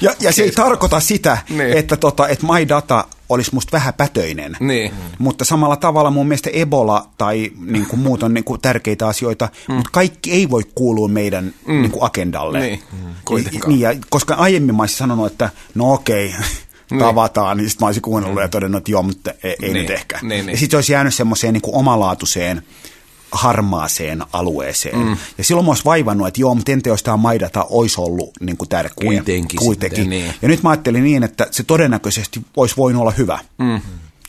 Ja, ja se ei tarkoita sitä, Niin. että, tota, että my data olisi musta vähäpätöinen. Niin. Mutta samalla tavalla mun mielestä Ebola tai niin kuin muut on niin kuin tärkeitä asioita, mm. mutta kaikki ei voi kuulua meidän mm. niin kuin agendalle. Niin, mm. Niin, kuitenkaan. niin, ja, koska aiemmin mä olisin sanonut, että no okei, tavataan, niin sitten mä olisin kuunnellut ja todennut, että joo, mutta ei, ei Niin, nyt ehkä. niin, niin. Ja sitten se olisi jäänyt semmoiseen niin kuin omalaatuiseen harmaaseen alueeseen. Mm. Ja silloin mä olisi vaivannut, että joo, mutta tämä maidata olisi ollut niin kuin tärkeä. Kuitenkin Kuitenkin. sitten, niin. Ja nyt mä ajattelin niin, että se todennäköisesti olisi voinut olla hyvä. Mm.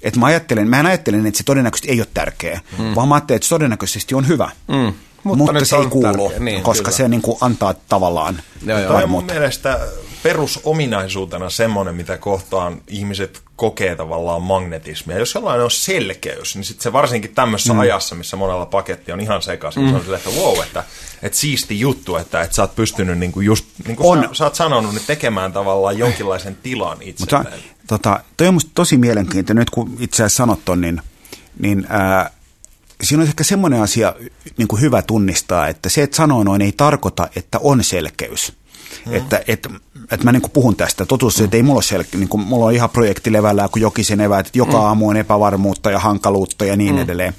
Et mä, ajattelen, mä en ajattelen, että se todennäköisesti ei ole tärkeä, mm. vaan mä ajattelen, että se todennäköisesti on hyvä. Mm. Mutta, Mutta se ei on kuulu, tärkeä, niin, koska kyllä. se niin kuin antaa tavallaan Joo, joo. Toi on mun mielestä perusominaisuutena semmoinen, mitä kohtaan ihmiset kokee tavallaan magnetismia. Jos jollain on selkeys, niin sitten se varsinkin tämmöisessä mm. ajassa, missä monella paketti on ihan sekaisin, mm. se on sille, että wow, että, että siisti juttu, että, että sä oot pystynyt niinku just, niin kuin On. sä, sä oot sanonut, niin tekemään tavallaan jonkinlaisen tilan Mutta itselleen. tota, toi on musta tosi mielenkiintoinen, nyt kun itse asiassa sanot ton, niin, niin ää, siinä on ehkä semmoinen asia niin kuin hyvä tunnistaa, että se, että sanoo noin, ei tarkoita, että on selkeys. Hmm. Että, että, että mä niin kuin puhun tästä. Totuus, että ei mulla ole selkeä, niin kuin, mulla on ihan projekti levällään kuin jokisen eväät, että joka hmm. aamu on epävarmuutta ja hankaluutta ja niin hmm. edelleen.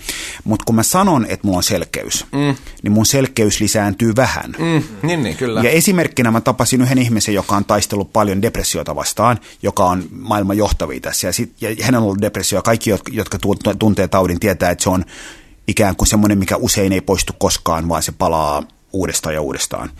Mutta kun mä sanon, että mulla on selkeys, hmm. niin mun selkeys lisääntyy vähän. Mm, niin, niin, kyllä. Ja esimerkkinä mä tapasin yhden ihmisen, joka on taistellut paljon depressiota vastaan, joka on maailman johtavia tässä. Ja, sit, ja hänellä on ollut depressio. Kaikki, jotka, jotka tu- tuntee taudin, tietää, että se on ikään kuin semmoinen, mikä usein ei poistu koskaan, vaan se palaa uudestaan ja uudestaan.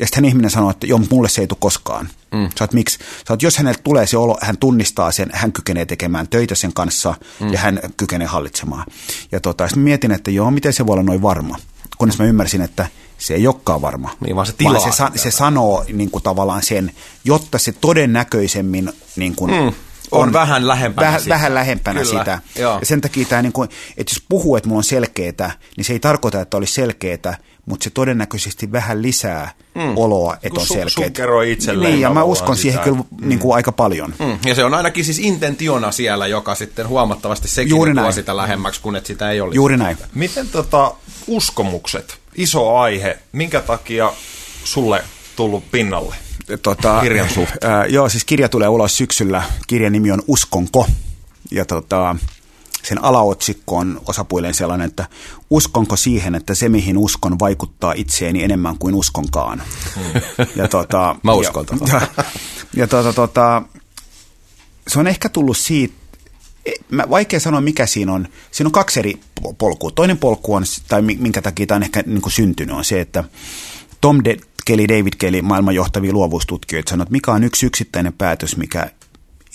Ja sitten ihminen sanoi, että joo, mulle se ei tule koskaan. Mm. Sä oot, miksi? Sä oot, jos hänelle tulee se olo, hän tunnistaa sen, hän kykenee tekemään töitä sen kanssa mm. ja hän kykenee hallitsemaan. Ja tota, sitten mietin, että joo, miten se voi olla noin varma. Kunnes mä ymmärsin, että se ei olekaan varma. Niin, vaan se tilaa se, sa- se sanoo niin kuin tavallaan sen, jotta se todennäköisemmin niin kuin, Mm, on vähän lähempänä vähän, sitä. vähän lähempänä Kyllä, sitä. joo. Ja sen takia tämä, niin kuin, että jos puhuu, että mulla on selkeätä, niin se ei tarkoita, että olisi selkeätä, mutta se todennäköisesti vähän lisää mm. oloa, että on su- selkeä. suggeroi itselleen Niin, ja mä uskon siihen sitä. kyllä niin kuin aika paljon. Mm, ja se on ainakin siis intentiona siellä, joka sitten huomattavasti sekin Juuri tuo näin. sitä lähemmäksi, kun et sitä ei olisi. Juuri näin. Miten tota, uskomukset, iso aihe, minkä takia sulle tullut pinnalle? Tota, Kirjan suhteen. Ää, joo, siis kirja tulee ulos syksyllä. Kirjan nimi on Uskonko. Ja tota, sen alaotsikko on osapuilleen sellainen, että uskonko siihen, että se mihin uskon vaikuttaa itseeni enemmän kuin uskonkaan. Hmm. Ja tota, Mä uskon ja, tota. ja, ja tota, tota, se on ehkä tullut siitä, e, Mä, vaikea sanoa, mikä siinä on. Siinä on kaksi eri po- polkua. Toinen polku on, tai mi- minkä takia tämä on ehkä niin kuin syntynyt, on se, että Tom De- Kelly, David Kelly, maailman johtavia luovuustutkijoita, sanoo, että mikä on yksi yksittäinen päätös, mikä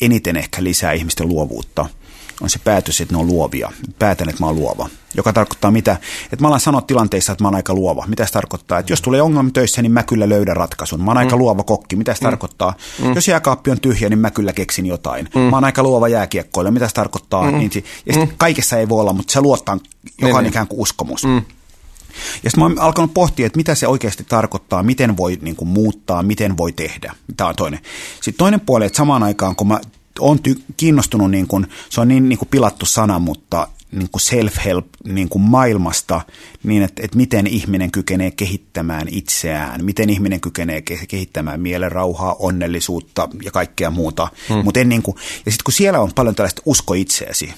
eniten ehkä lisää ihmisten luovuutta, on se päätös, että ne on luovia. Päätän, että mä oon luova. Joka tarkoittaa mitä? Että mä alan sanoa tilanteissa, että mä oon aika luova. Mitä se tarkoittaa? Että jos tulee ongelma töissä, niin mä kyllä löydän ratkaisun. Mä oon aika luova kokki. Mitä se tarkoittaa? Jos jääkaappi on tyhjä, niin mä kyllä keksin jotain. Mä oon aika luova jääkiekkoilla. Mitä se tarkoittaa? Niin, si- ja sit kaikessa ei voi olla, mutta se luottaa, joka on niin. ikään kuin uskomus. Ja sitten mä oon alkanut pohtia, että mitä se oikeasti tarkoittaa, miten voi niin kuin, muuttaa, miten voi tehdä. Tämä on toinen. Sitten toinen puoli, että samaan aikaan kun mä oon ty- kiinnostunut, niin kuin, se on niin, niin kuin pilattu sana, mutta niin kuin self-help niin kuin maailmasta, niin että, että miten ihminen kykenee kehittämään itseään, miten ihminen kykenee ke- kehittämään mielenrauhaa, onnellisuutta ja kaikkea muuta. Hmm. Mut en niin kuin, ja sitten kun siellä on paljon tällaista usko itseäsi,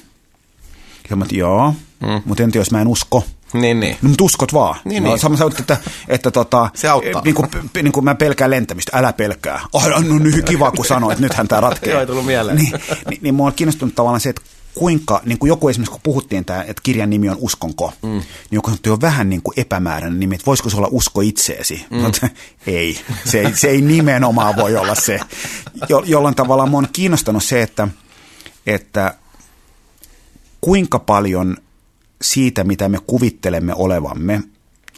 ja mä, joo, hmm. mutta entä jos mä en usko? Niin, niin. No, mutta uskot vaan. Niin, no, niin. Sama sä että, että tota, Se auttaa. Niin kuin, niin kuin mä pelkään lentämistä, älä pelkää. Oh, no niin kiva, kun sanoit, että nythän tämä ratkeaa. Joo, ei tullut mieleen. Niin, niin, niin mua on kiinnostunut tavallaan se, että kuinka, niin kuin joku esimerkiksi, kun puhuttiin, tämä, että kirjan nimi on Uskonko, mm. niin joku sanottu jo vähän niin kuin epämääräinen nimi, että voisiko se olla usko itseesi? Mm. Mutta ei, se ei, se ei nimenomaan voi olla se. Jo, jollain tavalla mua on kiinnostanut se, että, että kuinka paljon siitä, mitä me kuvittelemme olevamme,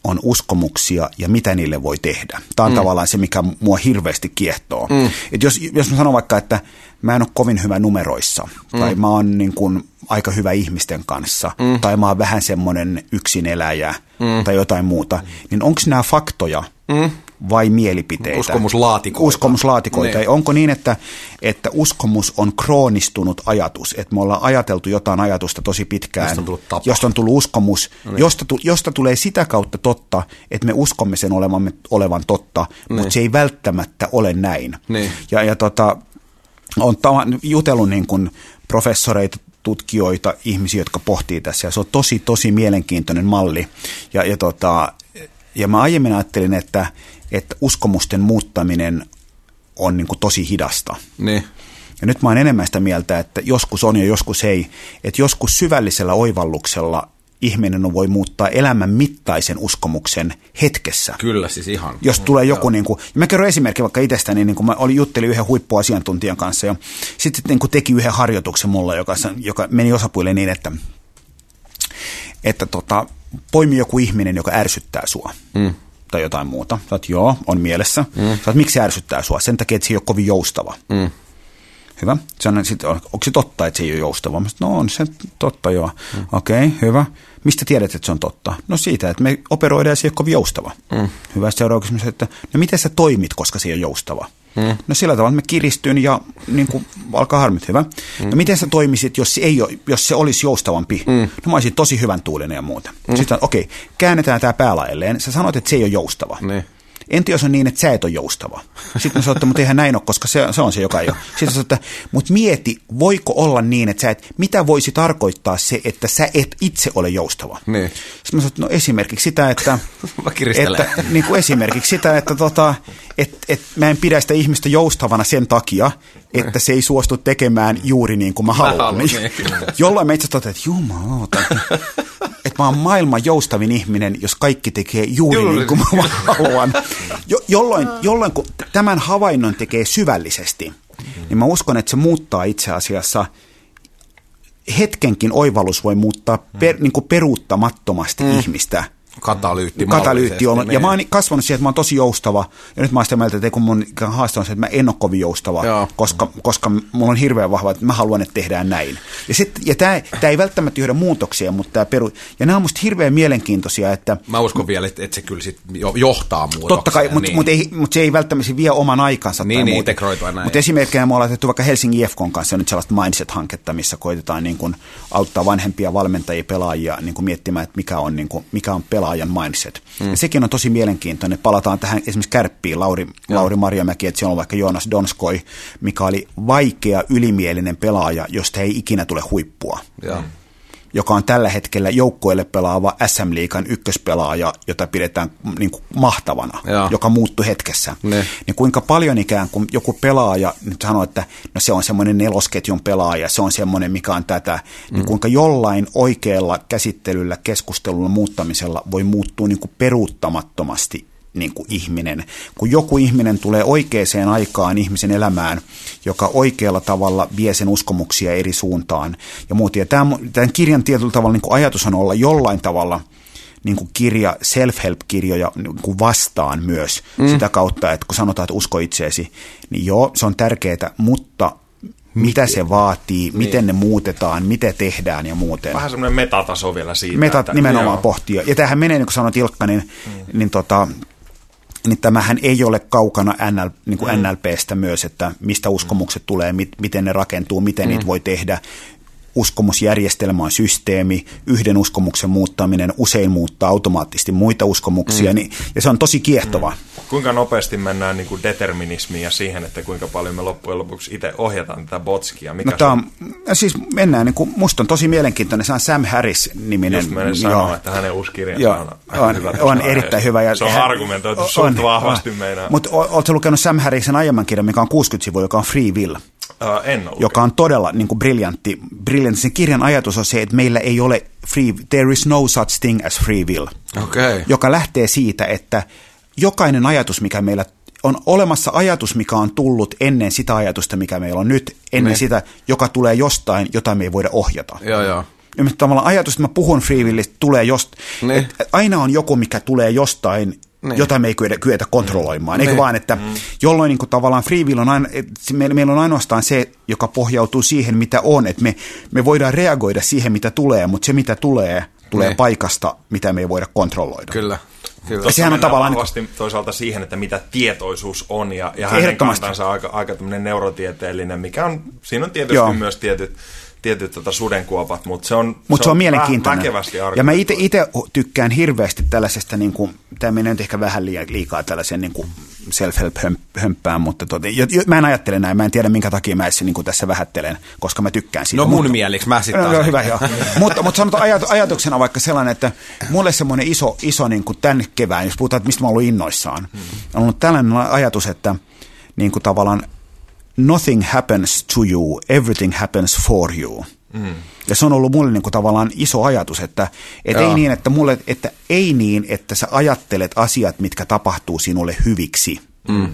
on uskomuksia ja mitä niille voi tehdä. Tämä on mm. tavallaan se, mikä mua hirveästi kiehtoo. Mm. Et jos, jos mä sanon vaikka, että mä en ole kovin hyvä numeroissa, mm. tai mä oon niin kuin aika hyvä ihmisten kanssa, mm. tai mä oon vähän semmoinen yksineläjä, mm. tai jotain muuta, niin onko nämä faktoja, mm. Vai mielipiteitä? Uskomuslaatikoita. Uskomuslaatikoita. Niin. Onko niin, että, että uskomus on kroonistunut ajatus, että me ollaan ajateltu jotain ajatusta tosi pitkään, Josta on tullut tapa. josta on tullut uskomus, No niin. josta, tu, josta tulee sitä kautta totta, että me uskomme sen olevan, olevan totta, Niin. mutta se ei välttämättä ole näin. Niin. Ja, ja tota, on tava, jutellut niin kuin professoreita, tutkijoita, ihmisiä, jotka pohtii tässä, ja se on tosi, tosi mielenkiintoinen malli. Ja, ja, tota, ja mä aiemmin ajattelin, että, että uskomusten muuttaminen on niin kuin tosi hidasta. Niin. Ja nyt mä oon enemmän sitä mieltä, että joskus on ja joskus ei. Että joskus syvällisellä oivalluksella ihminen voi muuttaa elämän mittaisen uskomuksen hetkessä. Kyllä, siis ihan. Jos tulee joku, niin kuin, mä kerron esimerkki vaikka itsestäni, niin kuin mä olin, juttelin yhden huippuasiantuntijan kanssa ja sitten niin kuin teki yhden harjoituksen mulle, joka, joka meni osapuille niin, että, että tota, poimi joku ihminen, joka ärsyttää sua. Mm. Tai jotain muuta. Sä oot, joo, on mielessä. Mm. Sä oot, miksi se ärsyttää sua? Sen takia, että se ei ole kovin joustava. Mm. Hyvä. Sanon, sit, on- onko se totta, että se ei ole joustava? Mä no on se totta, joo. Mm. Okei, okay, hyvä. Mistä tiedät, että se on totta? No siitä, että me operoidaan ja se ei ole kovin joustava. Mm. Hyvä. Seuraava kysymys, että no miten sä toimit, koska se ei ole joustava? Mm. No sillä tavalla, että mä kiristyn ja niin kuin, alkaa harmit, hyvä. Mm. No miten sä toimisit, jos se, ei ole, jos se olisi joustavampi? Mm. No mä olisin tosi hyvän tuulinen ja muuta. Mm. Sitten okei, okay, käännetään tämä päälaelleen. Sä sanoit, että se ei ole joustava. Niin. Entä jos on niin, että sä et ole joustava? Sitten mä sanoin, että mutta eihän näin ole, koska se, se on se, joka ei ole. Sitten sanoin, että mutta mieti, voiko olla niin, että sä et, mitä voisi tarkoittaa se, että sä et itse ole joustava? Niin. Sitten mä sanoin, että no esimerkiksi sitä, että, Mä että niin kuin esimerkiksi sitä, että tota, et, et mä en pidä sitä ihmistä joustavana sen takia, että se ei suostu tekemään juuri niin kuin mä haluan. haluan, niin, kyllä. Jolloin mä itse asiassa totean, että jumalauta, että mä oon maailman joustavin ihminen, jos kaikki tekee juuri, Juuri. niin kuin mä haluan. Jo, jolloin, jolloin kun tämän havainnon tekee syvällisesti, niin mä uskon, että se muuttaa itse asiassa hetkenkin oivallus voi muuttaa per, niin kuin peruuttamattomasti mm. ihmistä. Katalyytti. Katalyytti on. Ja mä oon niin. kasvanut siihen, että mä oon tosi joustava. Ja nyt mä oon sitä mieltä, että kun mun haaste on se, että mä en ole kovin joustava, Joo. koska, koska mulla on hirveän vahva, että mä haluan, että tehdään näin. Ja, sit, ja tämä ei välttämättä johda muutoksia, mutta tämä peru... Ja nämä on musta hirveän mielenkiintoisia, että Mä uskon vielä, että, että se kyllä sit jo- johtaa muutokseen. Totta kai, mutta niin. mut ei, mut se ei välttämättä vie oman aikansa. Niin, tai niin, muuta. integroitua näin. Mutta esimerkkinä me ollaan tehty vaikka Helsingin IFKn kanssa nyt sellaista mindset-hanketta, missä koitetaan niin kuin auttaa vanhempia valmentajia, pelaajia niin kuin miettimään, että mikä on, niin kuin, mikä on pelaajan mindset. Mm. Ja sekin on tosi mielenkiintoinen. Palataan tähän esimerkiksi Kärppiin, Lauri, Lauri Marjamäki, että siellä on vaikka Joonas Donskoi, mikä oli vaikea, ylimielinen pelaaja, josta ei ikinä tule huippua Joo. Joka on tällä hetkellä joukkueelle pelaava SM-liikan ykköspelaaja, jota pidetään niin kuin mahtavana, Joo. joka muuttui hetkessä. Ne. Niin kuinka paljon ikään kuin joku pelaaja nyt sanoo, että no se on semmoinen nelosketjun pelaaja, se on semmoinen, mikä on tätä, mm. niin kuinka jollain oikealla käsittelyllä, keskustelulla, muuttamisella voi muuttua niin kuin peruuttamattomasti niin kuin ihminen. Kun joku ihminen tulee oikeaan aikaan ihmisen elämään, joka oikealla tavalla vie sen uskomuksia eri suuntaan ja muuta. Ja tämän, tämän kirjan tietyllä tavalla niin kuin ajatus on olla jollain tavalla niin kuin kirja, self-help-kirjoja niin kuin vastaan myös mm. sitä kautta, että kun sanotaan, että usko itseesi, niin joo, se on tärkeää, mutta mitä se vaatii, miten ne muutetaan, mitä tehdään ja muuten. Vähän semmoinen metataso vielä siitä. Metat että- nimenomaan Joo. pohtia. Ja tähän menee, niin kuin sanoit Ilkka, niin, mm. niin, tota, niin tämähän ei ole kaukana NL, niin kuin mm. NLPstä myös, että mistä uskomukset tulee, mit, miten ne rakentuu, miten mm. niitä voi tehdä. Uskomusjärjestelmä on systeemi, yhden uskomuksen muuttaminen usein muuttaa automaattisesti muita uskomuksia, mm. niin, ja se on tosi kiehtova. Mm. Kuinka nopeasti mennään niin kuin determinismiin ja siihen, että kuinka paljon me loppujen lopuksi itse ohjataan tätä botskia? Mikä No, tää on, siis mennään, niin kuin, musta on tosi mielenkiintoinen, se on Sam Harris-niminen. Just meidän sanoa, että hänen uuskirjansa Joo, on, on, hyvä on erittäin hyvä. Ja se on hän- argumentoitu on- suht vahvasti on. meidän. Mutta oletko lukenut Sam Harrisin aiemman kirjan, mikä on 60 sivua, joka on Free Will, en ole joka on todella niin kuin briljantti. briljantti. Sen kirjan ajatus on se, että meillä ei ole free, there is no such thing as free will. Okay. joka lähtee siitä, että jokainen ajatus, mikä meillä on olemassa ajatus, mikä on tullut ennen sitä ajatusta, mikä meillä on nyt, ennen Niin. sitä, joka tulee jostain, jota me ei voida ohjata. Joo, joo. Ja tavallaan ajatus, että mä puhun freewillistä, tulee jost... Niin. Aina on joku, mikä tulee jostain, Niin. niin. jota me ei kyetä, kyetä kontrolloimaan. Eikö Niin. vaan, että mm. jolloin niin kuin tavallaan free will on aina, meillä, meillä on ainoastaan se, joka pohjautuu siihen, mitä on. Että me, me voidaan reagoida siihen, mitä tulee, mutta se, mitä tulee, tulee Niin. paikasta, mitä me ei voida kontrolloida. Kyllä. Kyllä. Sehän on tavallaan... Niin vahvasti toisaalta siihen, että mitä tietoisuus on, ja, ja hänen kantansa aika, aika neurotieteellinen, mikä on, siinä on tietysti Joo. myös tietyt tietyt tota sudenkuopat, mutta se on, Mut se, se on, on mielenkiintoinen. Ja mä itse tykkään hirveästi tällaisesta, niin kuin, tämä menee nyt ehkä vähän liikaa tällaisen niin kuin self-help-hömppään, mutta tota, jo, jo, mä en ajattele näin, mä en tiedä minkä takia mä niin kuin tässä vähättelen, koska mä tykkään siitä. No mun mutta, mieliksi, mä sitten no, hyvä, joo. mutta, mutta sanotaan ajat, ajatuksena vaikka sellainen, että mulle semmoinen iso, iso niin kuin tämän kevään, jos puhutaan, että mistä mä oon ollut innoissaan, hmm. on ollut tällainen ajatus, että niin kuin tavallaan nothing happens to you, everything happens for you. Mm. Ja se on ollut mulle niin kuin tavallaan iso ajatus, että, että, ei niin, että, mulle, että ei niin, että sä ajattelet asiat, mitkä tapahtuu sinulle hyviksi. Mm.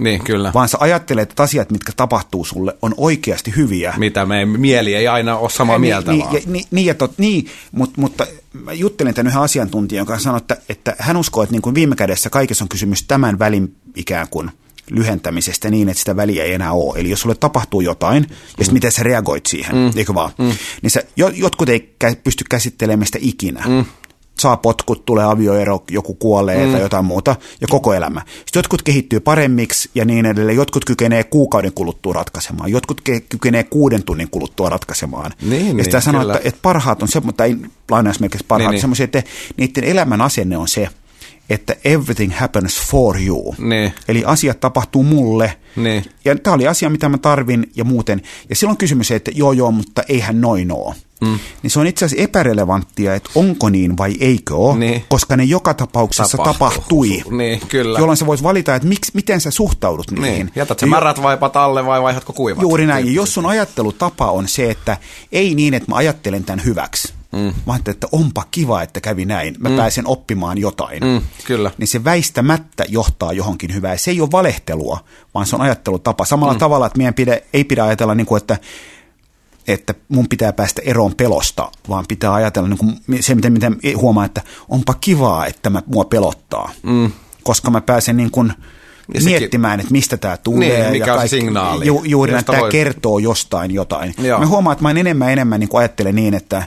Niin, kyllä. Vaan sä ajattelet, että asiat, mitkä tapahtuu sulle, on oikeasti hyviä. Mitä meidän mieli ei aina ole samaa mieltä niin, vaan. Ja, niin, niin, ja tot, niin mutta, mutta mä juttelin tämän yhden asiantuntijan, joka sanoi, että, että hän uskoo, että niin kuin viime kädessä kaikessa on kysymys tämän välin ikään kuin – lyhentämisestä niin, että sitä väliä ei enää ole. Eli jos sulle tapahtuu jotain, ja sitten mm. miten sä reagoit siihen, mm. eikö vaan, mm. niin sä, jotkut ei pysty käsittelemään sitä ikinä. Mm saa potkut, tulee avioero, joku kuolee mm. tai jotain muuta, ja koko elämä. Sitten jotkut kehittyy paremmiksi ja niin edelleen. Jotkut kykenee kuukauden kuluttua ratkaisemaan, jotkut kykenee kuuden tunnin kuluttua ratkaisemaan. Niin, ja sitä niin, sanoo, että, että parhaat on se, mutta ei lainausmerkeissä parhaat, niin, niin. semmoisia, että niiden elämän asenne on se, että everything happens for you. Ne. Eli asiat tapahtuu mulle. Ne. Ja tämä oli asia, mitä mä tarvin ja muuten. Ja silloin kysymys että joo joo, mutta eihän noin ole. Mm. Niin se on itse asiassa epärelevanttia, että onko niin vai eikö ole, niin. koska ne joka tapauksessa Tapahtuu. tapahtui. Niin, kyllä. Jolloin sä vois valita, että miksi, miten sä suhtaudut niin. niihin. Niin. Jätät sä märät vaipat alle vai vaihatko kuivat? Juuri näin. Ja jos sun ajattelutapa on se, että ei niin, että mä ajattelen tämän hyväksi, Mm. Mä ajattelin, että onpa kiva, että kävi näin. Mä mm. pääsen oppimaan jotain. Mm, kyllä. Niin se väistämättä johtaa johonkin hyvään. Se ei ole valehtelua, vaan se on ajattelutapa. Samalla mm. tavalla, että meidän pide, ei pidä ajatella, niin kuin, että että mun pitää päästä eroon pelosta, vaan pitää ajatella niin kuin se, miten, miten huomaa, että onpa kivaa, että mä, mua pelottaa. Mm. Koska mä pääsen niin kuin, ja miettimään, että mistä tämä tulee. Niin, mikä ja on kaikki, signaali. Ju, juuri että tämä kertoo jostain jotain. Joo. Mä huomaan, että mä enemmän enemmän niin kuin ajattelen niin, että,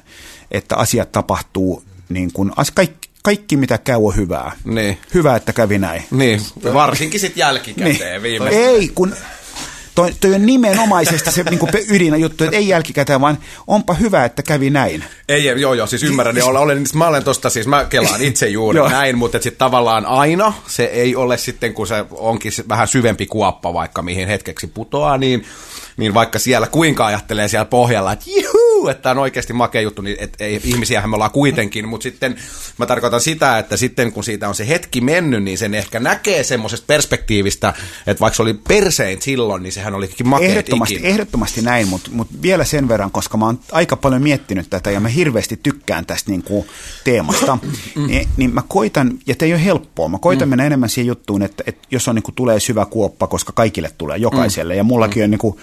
että asiat tapahtuu niin kuin, kaikki, kaikki mitä käy on hyvää. Niin. Hyvä, että kävi näin. Niin, varsinkin sitten jälkikäteen niin. viimeistään. Ei, kun toi, toi on nimenomaisesti se niin ydinä juttu, että ei jälkikäteen, vaan onpa hyvä, että kävi näin. Ei, joo, joo, siis ymmärrän. Niin olen, olen, mä olen tosta, siis mä kelaan itse juuri näin, mutta sitten tavallaan aina se ei ole sitten, kun se onkin vähän syvempi kuoppa vaikka mihin hetkeksi putoaa, niin niin vaikka siellä kuinka ajattelee siellä pohjalla, että juhu, että on oikeasti makea juttu, niin et, ei, ihmisiähän me ollaan kuitenkin, mutta sitten mä tarkoitan sitä, että sitten kun siitä on se hetki mennyt, niin sen ehkä näkee semmoisesta perspektiivistä, että vaikka se oli persein silloin, niin sehän olikin makea ehdottomasti, ikinä. ehdottomasti näin, mutta, mutta vielä sen verran, koska mä oon aika paljon miettinyt tätä ja mä hirveästi tykkään tästä niin kuin teemasta, mm. niin, niin mä koitan, ja te ei ole helppoa, mä koitan mm. mennä enemmän siihen juttuun, että, että jos on niin kuin, tulee syvä kuoppa, koska kaikille tulee, jokaiselle, mm. ja mullakin mm. on niin kuin,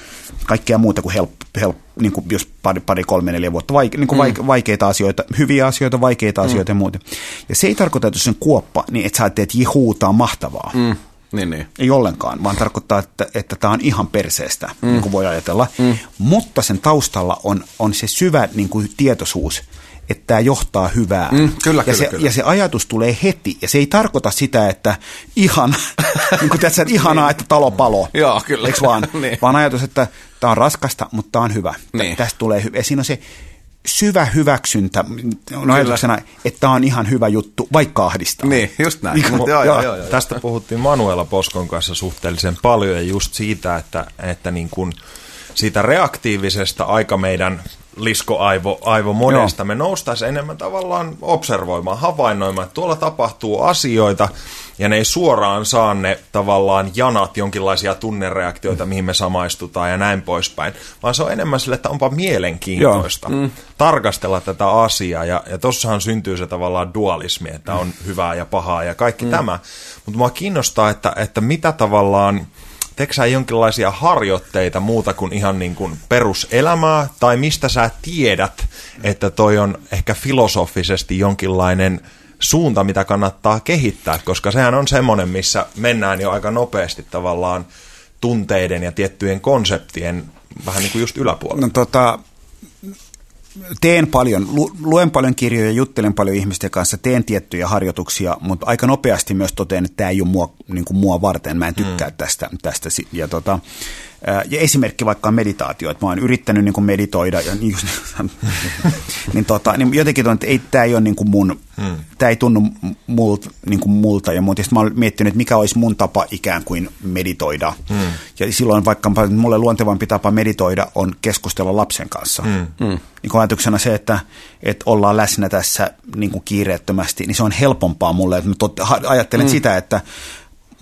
kaikkea muuta kuin help, help niin kuin jos pari, pari, kolme, neljä vuotta, vaike, niin kuin mm. vaikeita asioita, hyviä asioita, vaikeita mm. asioita ja muuta. Ja se ei tarkoita, että sen kuoppa, niin että sä ajattelet, että jihuuta mahtavaa. Mm. Niin, niin. Ei ollenkaan, vaan tarkoittaa, että, että tämä on ihan perseestä, mm. niin kuin voi ajatella. Mm. Mutta sen taustalla on, on se syvä niin kuin tietoisuus, että tämä johtaa hyvää. Mm, kyllä, ja, kyllä, se, kyllä. ja se ajatus tulee heti, ja se ei tarkoita sitä, että ihan, niin kuin tässä, että ihanaa, että talo palo. Joo, kyllä. Eikö vaan? niin. Vaan ajatus, että tämä on raskasta, mutta tämä on hyvä. Niin. Tästä tulee hyvä. Ja siinä on se syvä hyväksyntä on ajatuksena, että tämä on ihan hyvä juttu, vaikka ahdistaa. Niin, just näin. Niin, joo, joo, joo, joo, tästä puhuttiin Manuela Poskon kanssa suhteellisen paljon, ja just siitä, että, että niin kuin siitä reaktiivisesta aika meidän liskoaivo aivo monesta. Me noustaisiin enemmän tavallaan observoimaan, havainnoimaan, että tuolla tapahtuu asioita ja ne ei suoraan saa ne tavallaan janat, jonkinlaisia tunnereaktioita, mihin me samaistutaan ja näin poispäin, vaan se on enemmän sille, että onpa mielenkiintoista mm. tarkastella tätä asiaa ja, ja tossahan syntyy se tavallaan dualismi, että on hyvää ja pahaa ja kaikki mm. tämä. Mutta mua kiinnostaa, että, että mitä tavallaan teekö sä jonkinlaisia harjoitteita muuta kuin ihan niin kuin peruselämää, tai mistä sä tiedät, että toi on ehkä filosofisesti jonkinlainen suunta, mitä kannattaa kehittää, koska sehän on semmoinen, missä mennään jo aika nopeasti tavallaan tunteiden ja tiettyjen konseptien vähän niin kuin just yläpuolella. No tota, teen paljon, luen paljon kirjoja, juttelen paljon ihmisten kanssa, teen tiettyjä harjoituksia, mutta aika nopeasti myös totean, että tämä ei ole mua, niin kuin mua varten, mä en tykkää mm. tästä. tästä. Ja, tota, ja esimerkki vaikka on meditaatio, että mä oon yrittänyt niin kuin meditoida ja niin, niin, tota, niin jotenkin ton, että ei, tämä ei ole niin kuin mun, hmm. tämä ei tunnu multa, niin kuin multa ja muuta. Sitten mä oon miettinyt, että mikä olisi mun tapa ikään kuin meditoida. Hmm. Ja silloin vaikka mulle luontevampi tapa meditoida on keskustella lapsen kanssa. Hmm. Hmm. Niin ajatuksena se, että, että ollaan läsnä tässä niin kuin kiireettömästi, niin se on helpompaa mulle. Että mä tot, ajattelen hmm. sitä, että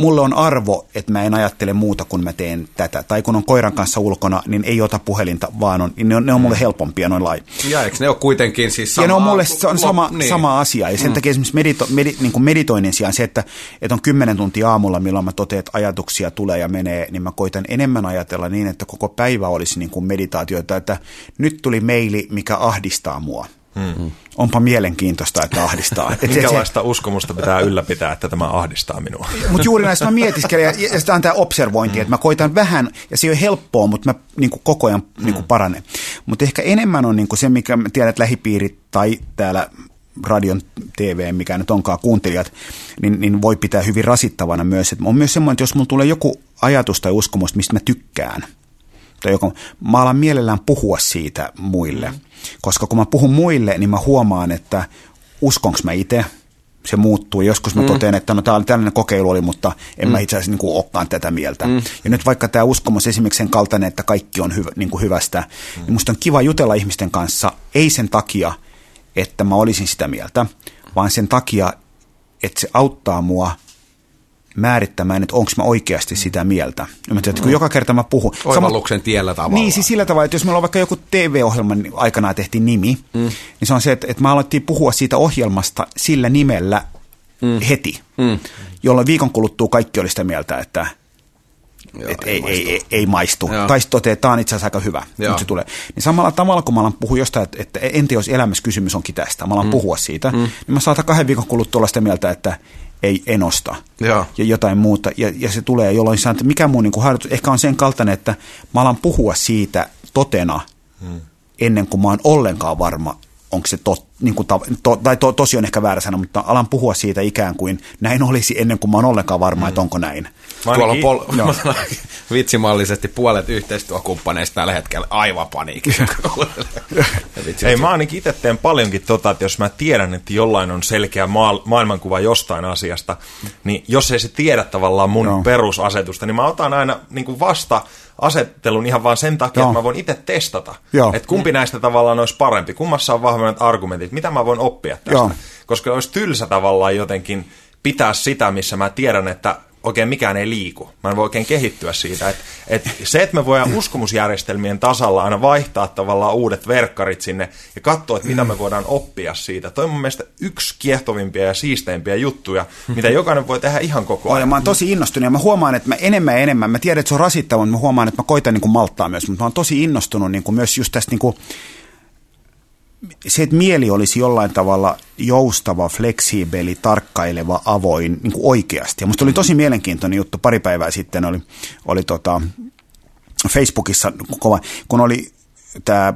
mulle on arvo, että mä en ajattele muuta, kun mä teen tätä. Tai kun on koiran kanssa ulkona, niin ei ota puhelinta, vaan on, ne on, ne on mulle helpompia noin lai. Ja eikö ne ole kuitenkin siis sama? Ja ne on mulle se on sama, niin. sama asia. Ja sen mm. takia esimerkiksi medito, medi, niin kuin meditoinnin sijaan se, että, että on kymmenen tuntia aamulla, milloin mä totean, että ajatuksia tulee ja menee, niin mä koitan enemmän ajatella niin, että koko päivä olisi niin kuin meditaatioita, että nyt tuli meili, mikä ahdistaa mua. Hmm. Onpa mielenkiintoista, että ahdistaa. Et Minkälaista se, uskomusta pitää ylläpitää, että tämä ahdistaa minua? Mutta juuri näistä mä mietiskelen, ja, ja sitä on tämä observointi, hmm. että mä koitan vähän, ja se ei ole helppoa, mutta mä niin kuin koko ajan niin kuin paranen. Mutta ehkä enemmän on niin kuin se, mikä tiedät, että lähipiirit tai täällä radion, TV, mikä nyt onkaan kuuntelijat, niin, niin voi pitää hyvin rasittavana myös. Että on myös semmoinen, että jos mulla tulee joku ajatus tai uskomus, mistä mä tykkään – tai joko, mä alan mielellään puhua siitä muille. Koska kun mä puhun muille, niin mä huomaan, että uskonko mä itse, se muuttuu. Joskus mä mm. totean, että no tämä tällainen kokeilu oli, mutta en mm. mä itse asiassa niin kuin olekaan tätä mieltä. Mm. Ja nyt vaikka tämä uskomus esimerkiksi sen kaltainen, että kaikki on hyvä, niin kuin hyvästä, mm. niin musta on kiva jutella ihmisten kanssa, ei sen takia, että mä olisin sitä mieltä, vaan sen takia, että se auttaa mua – määrittämään, että onko mä oikeasti sitä mieltä. Mä tiedän, että kun joka kerta mä puhun... Oivalluksen sama, tiellä tavalla. Niin, siis sillä tavalla, että jos meillä on vaikka joku TV-ohjelman aikana tehtiin nimi, mm. niin se on se, että, että mä aloittiin puhua siitä ohjelmasta sillä nimellä mm. heti, mm. jolloin viikon kuluttua kaikki oli sitä mieltä, että Joo, et ei, ei, maistu. ei, ei maistu. Joo. Tai sitten toteaa, että tämä on itse asiassa aika hyvä, Joo. se tulee. Niin samalla tavalla, kun mä alan puhua jostain, että, että entä jos elämässä kysymys onkin tästä, mä alan mm. puhua siitä, mm. niin mä saatan kahden viikon kuluttua olla sitä mieltä, että ei enosta ja, ja jotain muuta. Ja, ja se tulee jolloin sanon, että mikä mun niin harjoitus ehkä on sen kaltainen, että mä alan puhua siitä totena hmm. ennen kuin mä oon ollenkaan varma, onko se tot, niin kuin to, tai to, tosi on ehkä väärä sana, mutta alan puhua siitä ikään kuin näin olisi ennen kuin mä oon ollenkaan varma, mm. että onko näin. Tuolla on pol- no. vitsimallisesti puolet yhteistyökumppaneista tällä hetkellä aivan paniikissa. Ei, mä ainakin itse teen paljonkin tota, että jos mä tiedän, että jollain on selkeä maa- maailmankuva jostain asiasta, niin jos ei se tiedä tavallaan mun no. perusasetusta, niin mä otan aina niin kuin vasta asettelun ihan vaan sen takia, Joo. että mä voin itse testata, Joo. että kumpi näistä tavallaan olisi parempi, kummassa on vahvemmat argumentit, mitä mä voin oppia tästä. Joo. Koska olisi tylsä tavallaan jotenkin pitää sitä, missä mä tiedän, että oikein mikään ei liiku. Mä en voi oikein kehittyä siitä. Et, et se, että me voidaan uskomusjärjestelmien tasalla aina vaihtaa tavallaan uudet verkkarit sinne ja katsoa, että mitä me voidaan oppia siitä. Toi on mun mielestä yksi kiehtovimpia ja siisteimpiä juttuja, mitä jokainen voi tehdä ihan koko ajan. Ja mä oon tosi innostunut ja mä huomaan, että mä enemmän ja enemmän, mä tiedän, että se on rasittavaa, mutta mä huomaan, että mä koitan niin kuin malttaa myös, mutta mä oon tosi innostunut niin kuin myös just tästä niin kuin se, että mieli olisi jollain tavalla joustava, fleksiibeli, tarkkaileva, avoin niin kuin oikeasti. Ja musta oli tosi mielenkiintoinen juttu, pari päivää sitten oli, oli tota, Facebookissa kova, kun oli tämä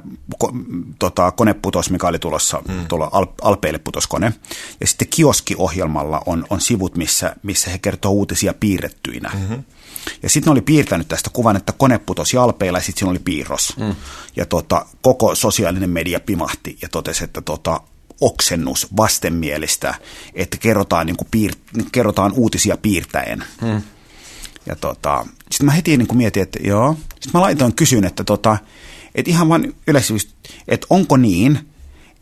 tota, koneputos, mikä oli tulossa, mm. tuolla Alpeille putoskone. Ja sitten kioskiohjelmalla on, on sivut, missä, missä he kertoo uutisia piirrettyinä. Mm-hmm. Ja sitten oli piirtänyt tästä kuvan, että kone putosi alpeilla ja sitten siinä oli piirros. Mm. Ja tota, koko sosiaalinen media pimahti ja totesi, että tota, oksennus vastenmielistä, että kerrotaan, niin kuin piir- kerrotaan uutisia piirtäen. Mm. Ja tota, sitten mä heti niin kuin mietin, että joo. Sitten mä laitoin kysyn, että, tota, että ihan vaan yleisesti, että onko niin,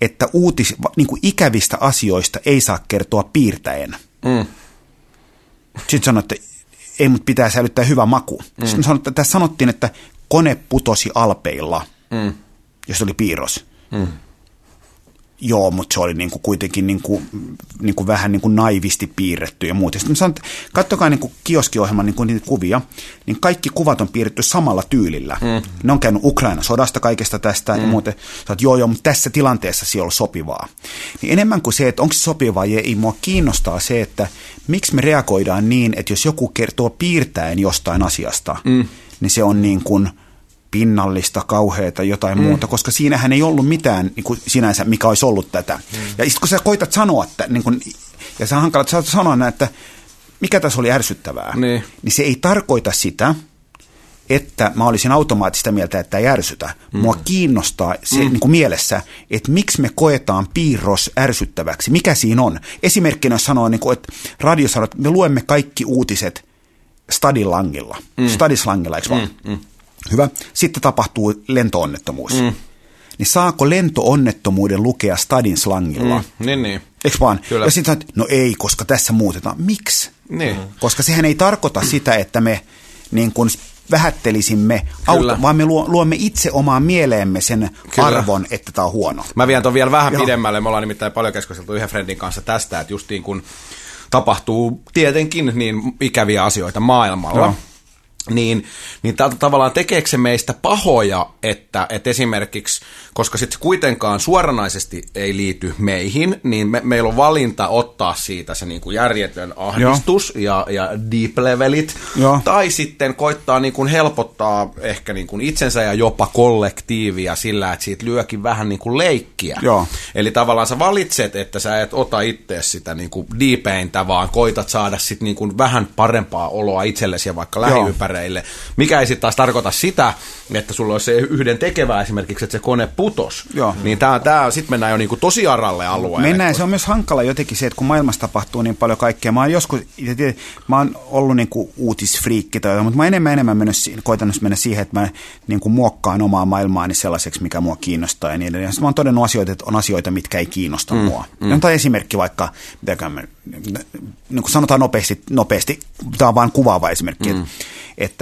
että uutis, niin kuin ikävistä asioista ei saa kertoa piirtäen. Mm. Sitten sanoin, että ei, mutta pitää säilyttää hyvä maku. Mm. Sitten sanottiin, että tässä sanottiin, että kone putosi alpeilla, mm. jos oli piirros. Mm. Joo, mutta se oli niinku kuitenkin niinku, niinku vähän niinku naivisti piirretty ja muuta. Sitten sanoin, että katsokaa niinku kioskiohjelman niinku niitä kuvia, niin kaikki kuvat on piirretty samalla tyylillä. Mm. Ne on käynyt Ukraina sodasta kaikesta tästä mm. ja muuten. Sanoit, joo, joo, mutta tässä tilanteessa se on sopivaa. Niin enemmän kuin se, että onko se sopivaa, ei mua kiinnostaa se, että miksi me reagoidaan niin, että jos joku kertoo piirtäen jostain asiasta, mm. niin se on niin kuin – pinnallista, kauheita, jotain mm. muuta, koska siinähän ei ollut mitään niin kuin sinänsä, mikä olisi ollut tätä. Mm. Ja sitten kun sä koitat sanoa, että, niin kuin, ja sä hankalat sä sanoa että mikä tässä oli ärsyttävää, niin. niin se ei tarkoita sitä, että mä olisin automaattista mieltä, että ei ärsytä. Mm. Mua kiinnostaa se mm. niin kuin mielessä, että miksi me koetaan piirros ärsyttäväksi. Mikä siinä on? Esimerkkinä sanoo, niin kuin, että radio sanoo, että me luemme kaikki uutiset stadilangilla. Mm. Stadislangilla, eikö vaan? Mm. Mm. Hyvä. Sitten tapahtuu lentoonnettomuus. Mm. Niin saako lentoonnettomuuden lukea stadin slangilla? Mm. Niin, niin. Eikö vaan? Kyllä. Ja sitten sanot, no ei, koska tässä muutetaan. Miksi? Niin. Koska sehän ei tarkoita sitä, että me niin kuin vähättelisimme, auto, vaan me luomme itse omaan mieleemme sen Kyllä. arvon, että tämä on huono. Mä vien ton vielä vähän Joo. pidemmälle. Me ollaan nimittäin paljon keskusteltu yhden friendin kanssa tästä, että justiin kun tapahtuu tietenkin niin ikäviä asioita maailmalla, Joo niin, niin tältä tavallaan tekeekö se meistä pahoja, että, että esimerkiksi, koska sitten kuitenkaan suoranaisesti ei liity meihin, niin me, meillä on valinta ottaa siitä se niin kuin järjetön ahdistus ja, ja deep levelit, Joo. tai sitten koittaa niin kuin helpottaa ehkä niin kuin itsensä ja jopa kollektiivia sillä, että siitä lyökin vähän niin kuin leikkiä. Joo. Eli tavallaan sä valitset, että sä et ota itse sitä niin kuin deepeintä, vaan koitat saada sitten niin kuin vähän parempaa oloa itsellesi ja vaikka lähiympäristöön kavereille. Mikä ei sitten taas tarkoita sitä, että sulla olisi se yhden tekevä esimerkiksi, että se kone putos. Joo. Niin tää, tää, sitten mennään jo niinku tosi aralle alueelle. Mennään, se on myös hankala jotenkin se, että kun maailmassa tapahtuu niin paljon kaikkea. Mä oon joskus, mä oon ollut niinku uutisfriikki tai mutta mä enemmän enemmän mennyt, koitan mennä siihen, että mä niinku muokkaan omaa maailmaani sellaiseksi, mikä mua kiinnostaa ja niin edelleen. Sitten mä oon todennut asioita, että on asioita, mitkä ei kiinnosta mm, mua. Mm. Tai esimerkki vaikka, mitäkään niin kuin sanotaan nopeasti, nopeasti, tämä on vain kuvaava esimerkki, mm. että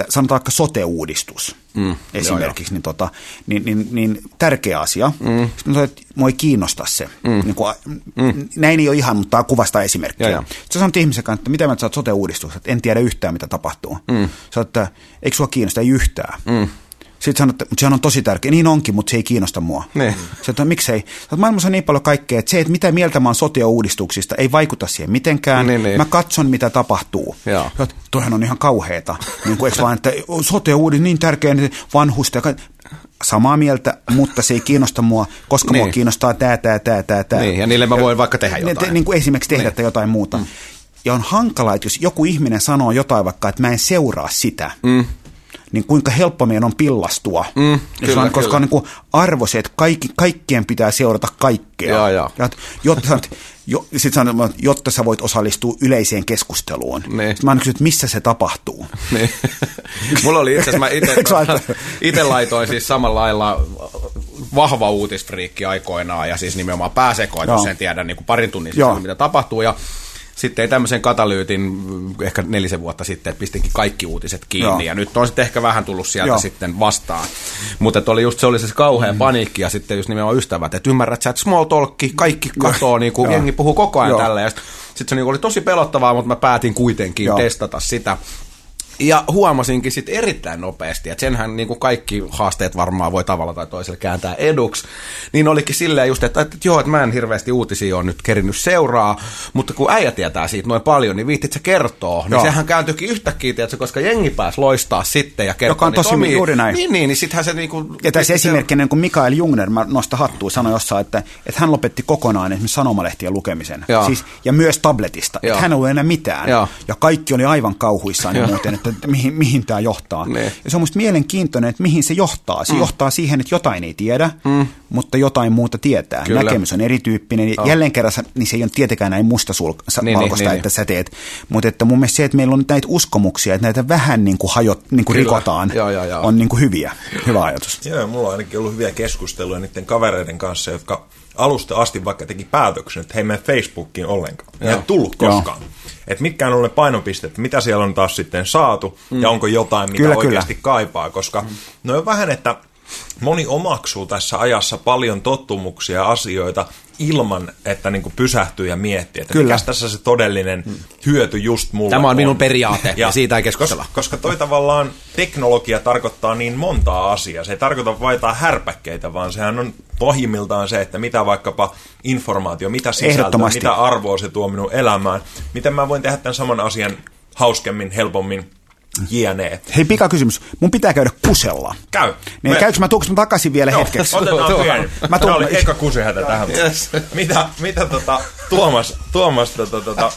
sanotaan vaikka sote-uudistus mm. esimerkiksi, joo, niin, tota, niin, niin, niin tärkeä asia. Mm. Sitten sanotaan, että mua ei kiinnosta se. Mm. Niin kuin, mm. Näin ei ole ihan, mutta tämä kuvasta esimerkkiä. Joo, joo. Sitten ihmisen kanssa, että mitä mä saat sote-uudistus, että en tiedä yhtään, mitä tapahtuu. Mm. Sä että eikö sua kiinnosta, ei yhtään. Mm. Sitten sanotte, mutta sehän on tosi tärkeä. Niin onkin, mutta se ei kiinnosta mua. Niin. Se, että miksei. Että maailmassa on niin paljon kaikkea, että se, että mitä mieltä mä oon sote-uudistuksista, ei vaikuta siihen mitenkään. Niin, niin. Mä katson, mitä tapahtuu. Joo. Toihan on ihan kauheeta. niin kuin, vaan, että sote-uudistus niin tärkeä, niin vanhusta samaa mieltä, mutta se ei kiinnosta mua, koska niin. mua kiinnostaa tämä, tämä, tämä, tämä, tämä. Niin, ja niille mä voin vaikka tehdä jotain. Niin, niin kuin esimerkiksi tehdä niin. jotain muuta. Mm. Ja on hankalaa, että jos joku ihminen sanoo jotain vaikka, että mä en seuraa sitä, mm niin kuinka helppo meidän on pillastua. Mm, kyllä, on, koska on niin arvo se, että kaikki, kaikkien pitää seurata kaikkea. Ja, ja. Ja, jotta, jo, sit sanon, jotta sä voit osallistua yleiseen keskusteluun. Niin. Sitten mä kysyn, että missä se tapahtuu. Niin. Mulla oli itse asiassa, mä itse laitoin siis samalla lailla vahva uutisfriikki aikoinaan ja siis nimenomaan pääsekoitus, sen tiedä niin kuin parin tunnin sisällä, mitä tapahtuu. Ja sitten ei tämmöisen katalyytin ehkä nelisen vuotta sitten, että pistinkin kaikki uutiset kiinni, Joo. ja nyt on sitten ehkä vähän tullut sieltä Joo. sitten vastaan. Mutta oli just se oli se kauhean mm. paniikki, ja sitten just nimenomaan ystävät, että ymmärrät sä, että small talkki, kaikki katoo, niin kuin jengi puhuu koko ajan tällä, ja sitten sit se niin oli tosi pelottavaa, mutta mä päätin kuitenkin Joo. testata sitä. Ja huomasinkin sitten erittäin nopeasti, että senhän niin kuin kaikki haasteet varmaan voi tavalla tai toisella kääntää eduksi. Niin olikin silleen just, että, että, joo, että mä en hirveästi uutisia ole nyt kerinyt seuraa, mutta kun äijä tietää siitä noin paljon, niin viittit se kertoo. Niin joo. sehän kääntyykin yhtäkkiä, tietysti, koska jengi pääsi loistaa sitten ja kertoo. Joka on tosi omia, juuri näin. Niin, niin, niin sittenhän se niinku... Ja tässä esimerkkinä, kun Mikael Jungner, mä nostan hattua, sanoi jossain, että, että hän lopetti kokonaan esimerkiksi sanomalehtien lukemisen. Siis, ja myös tabletista. Että hän ei ollut enää mitään. Joo. Ja kaikki oli aivan kauhuissaan ja muuten, että että mihin, mihin tämä johtaa. Ne. Ja se on musta mielenkiintoinen, että mihin se johtaa. Se mm. johtaa siihen, että jotain ei tiedä, mm. mutta jotain muuta tietää. Kyllä. Näkemys on erityyppinen. Oh. Jälleen kerran niin se ei ole tietenkään näin mustavalkoista, niin, niin, niin, että niin. sä teet. Mutta että mun mielestä se, että meillä on näitä uskomuksia, että näitä vähän niin kuin, hajot, niin kuin rikotaan, joo, joo, joo. on niin kuin hyviä. Hyvä ajatus. Joo, mulla on ainakin ollut hyviä keskusteluja niiden kavereiden kanssa, jotka alusta asti vaikka teki päätöksen, että hei mene Facebookiin ollenkaan. Ei tullut koskaan. Joo että mitkä on ne painopisteet, mitä siellä on taas sitten saatu mm. ja onko jotain, mitä kyllä, oikeasti kyllä. kaipaa, koska mm. no on vähän, että moni omaksuu tässä ajassa paljon tottumuksia ja asioita ilman, että niin kuin pysähtyy ja miettii, että mikä tässä se todellinen mm. hyöty just mulle Tämä on, on. minun periaate ja, ja siitä ei keskustella. Koska, koska toi tavallaan teknologia tarkoittaa niin montaa asiaa. Se ei tarkoita vain härpäkkeitä, vaan sehän on pohjimmiltaan se, että mitä vaikkapa informaatio, mitä sisältöä, mitä arvoa se tuo minun elämään. Miten mä voin tehdä tämän saman asian hauskemmin, helpommin, Jienee. Hei, pikakysymys. Mun pitää käydä kusella. Käy. Niin, Me- käykö mä, mä takaisin vielä Joo, hetkeksi? Otetaan pieni. Mä tuun- oli eka kusihätä tähän. Yes. Mitä, mitä tota, Tuomas, Tuomas tota, tota,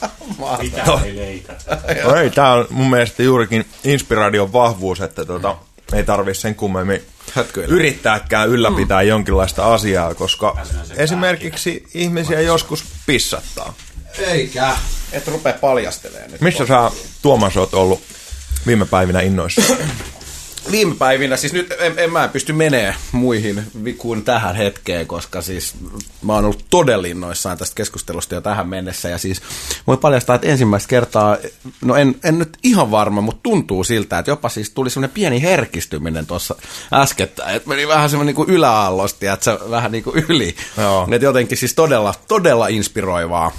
to, no ei, tää on mun mielestä juurikin inspiraation vahvuus, että tota, ei tarvi sen kummemmin Hötkyillä. yrittääkään ylläpitää jonkinlaista asiaa, koska esimerkiksi ihmisiä joskus pissattaa. Eikä. Et rupea paljastelemaan nyt. Missä sä, Tuomas, oot ollut viime päivinä innoissa? Viime päivinä, siis nyt en, en mä pysty menee muihin kuin tähän hetkeen, koska siis mä oon ollut todella innoissaan tästä keskustelusta jo tähän mennessä. Ja siis voi paljastaa, että ensimmäistä kertaa, no en, en nyt ihan varma, mutta tuntuu siltä, että jopa siis tuli semmoinen pieni herkistyminen tuossa äskettäin. Että meni vähän semmoinen niin kuin yläallosti, että se vähän niin kuin yli. Joo. Että jotenkin siis todella, todella inspiroivaa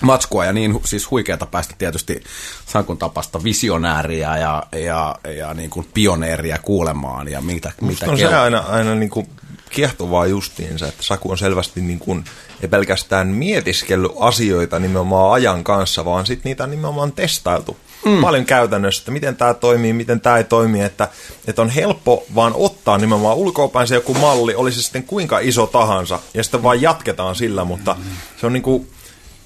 matskua ja niin siis huikeata päästä tietysti Sankun tapasta visionääriä ja, ja, ja niin kuin pioneeria kuulemaan ja mitä, mitä on se aina, aina niin kuin kiehtovaa justiinsa, että Saku on selvästi niin kuin, ei pelkästään mietiskellyt asioita nimenomaan ajan kanssa, vaan sitten niitä on nimenomaan testailtu. Mm. Paljon käytännössä, että miten tämä toimii, miten tämä ei toimi, että, että on helppo vaan ottaa nimenomaan ulkoapäin se joku malli, oli se sitten kuinka iso tahansa, ja sitten vaan jatketaan sillä, mutta se on niin kuin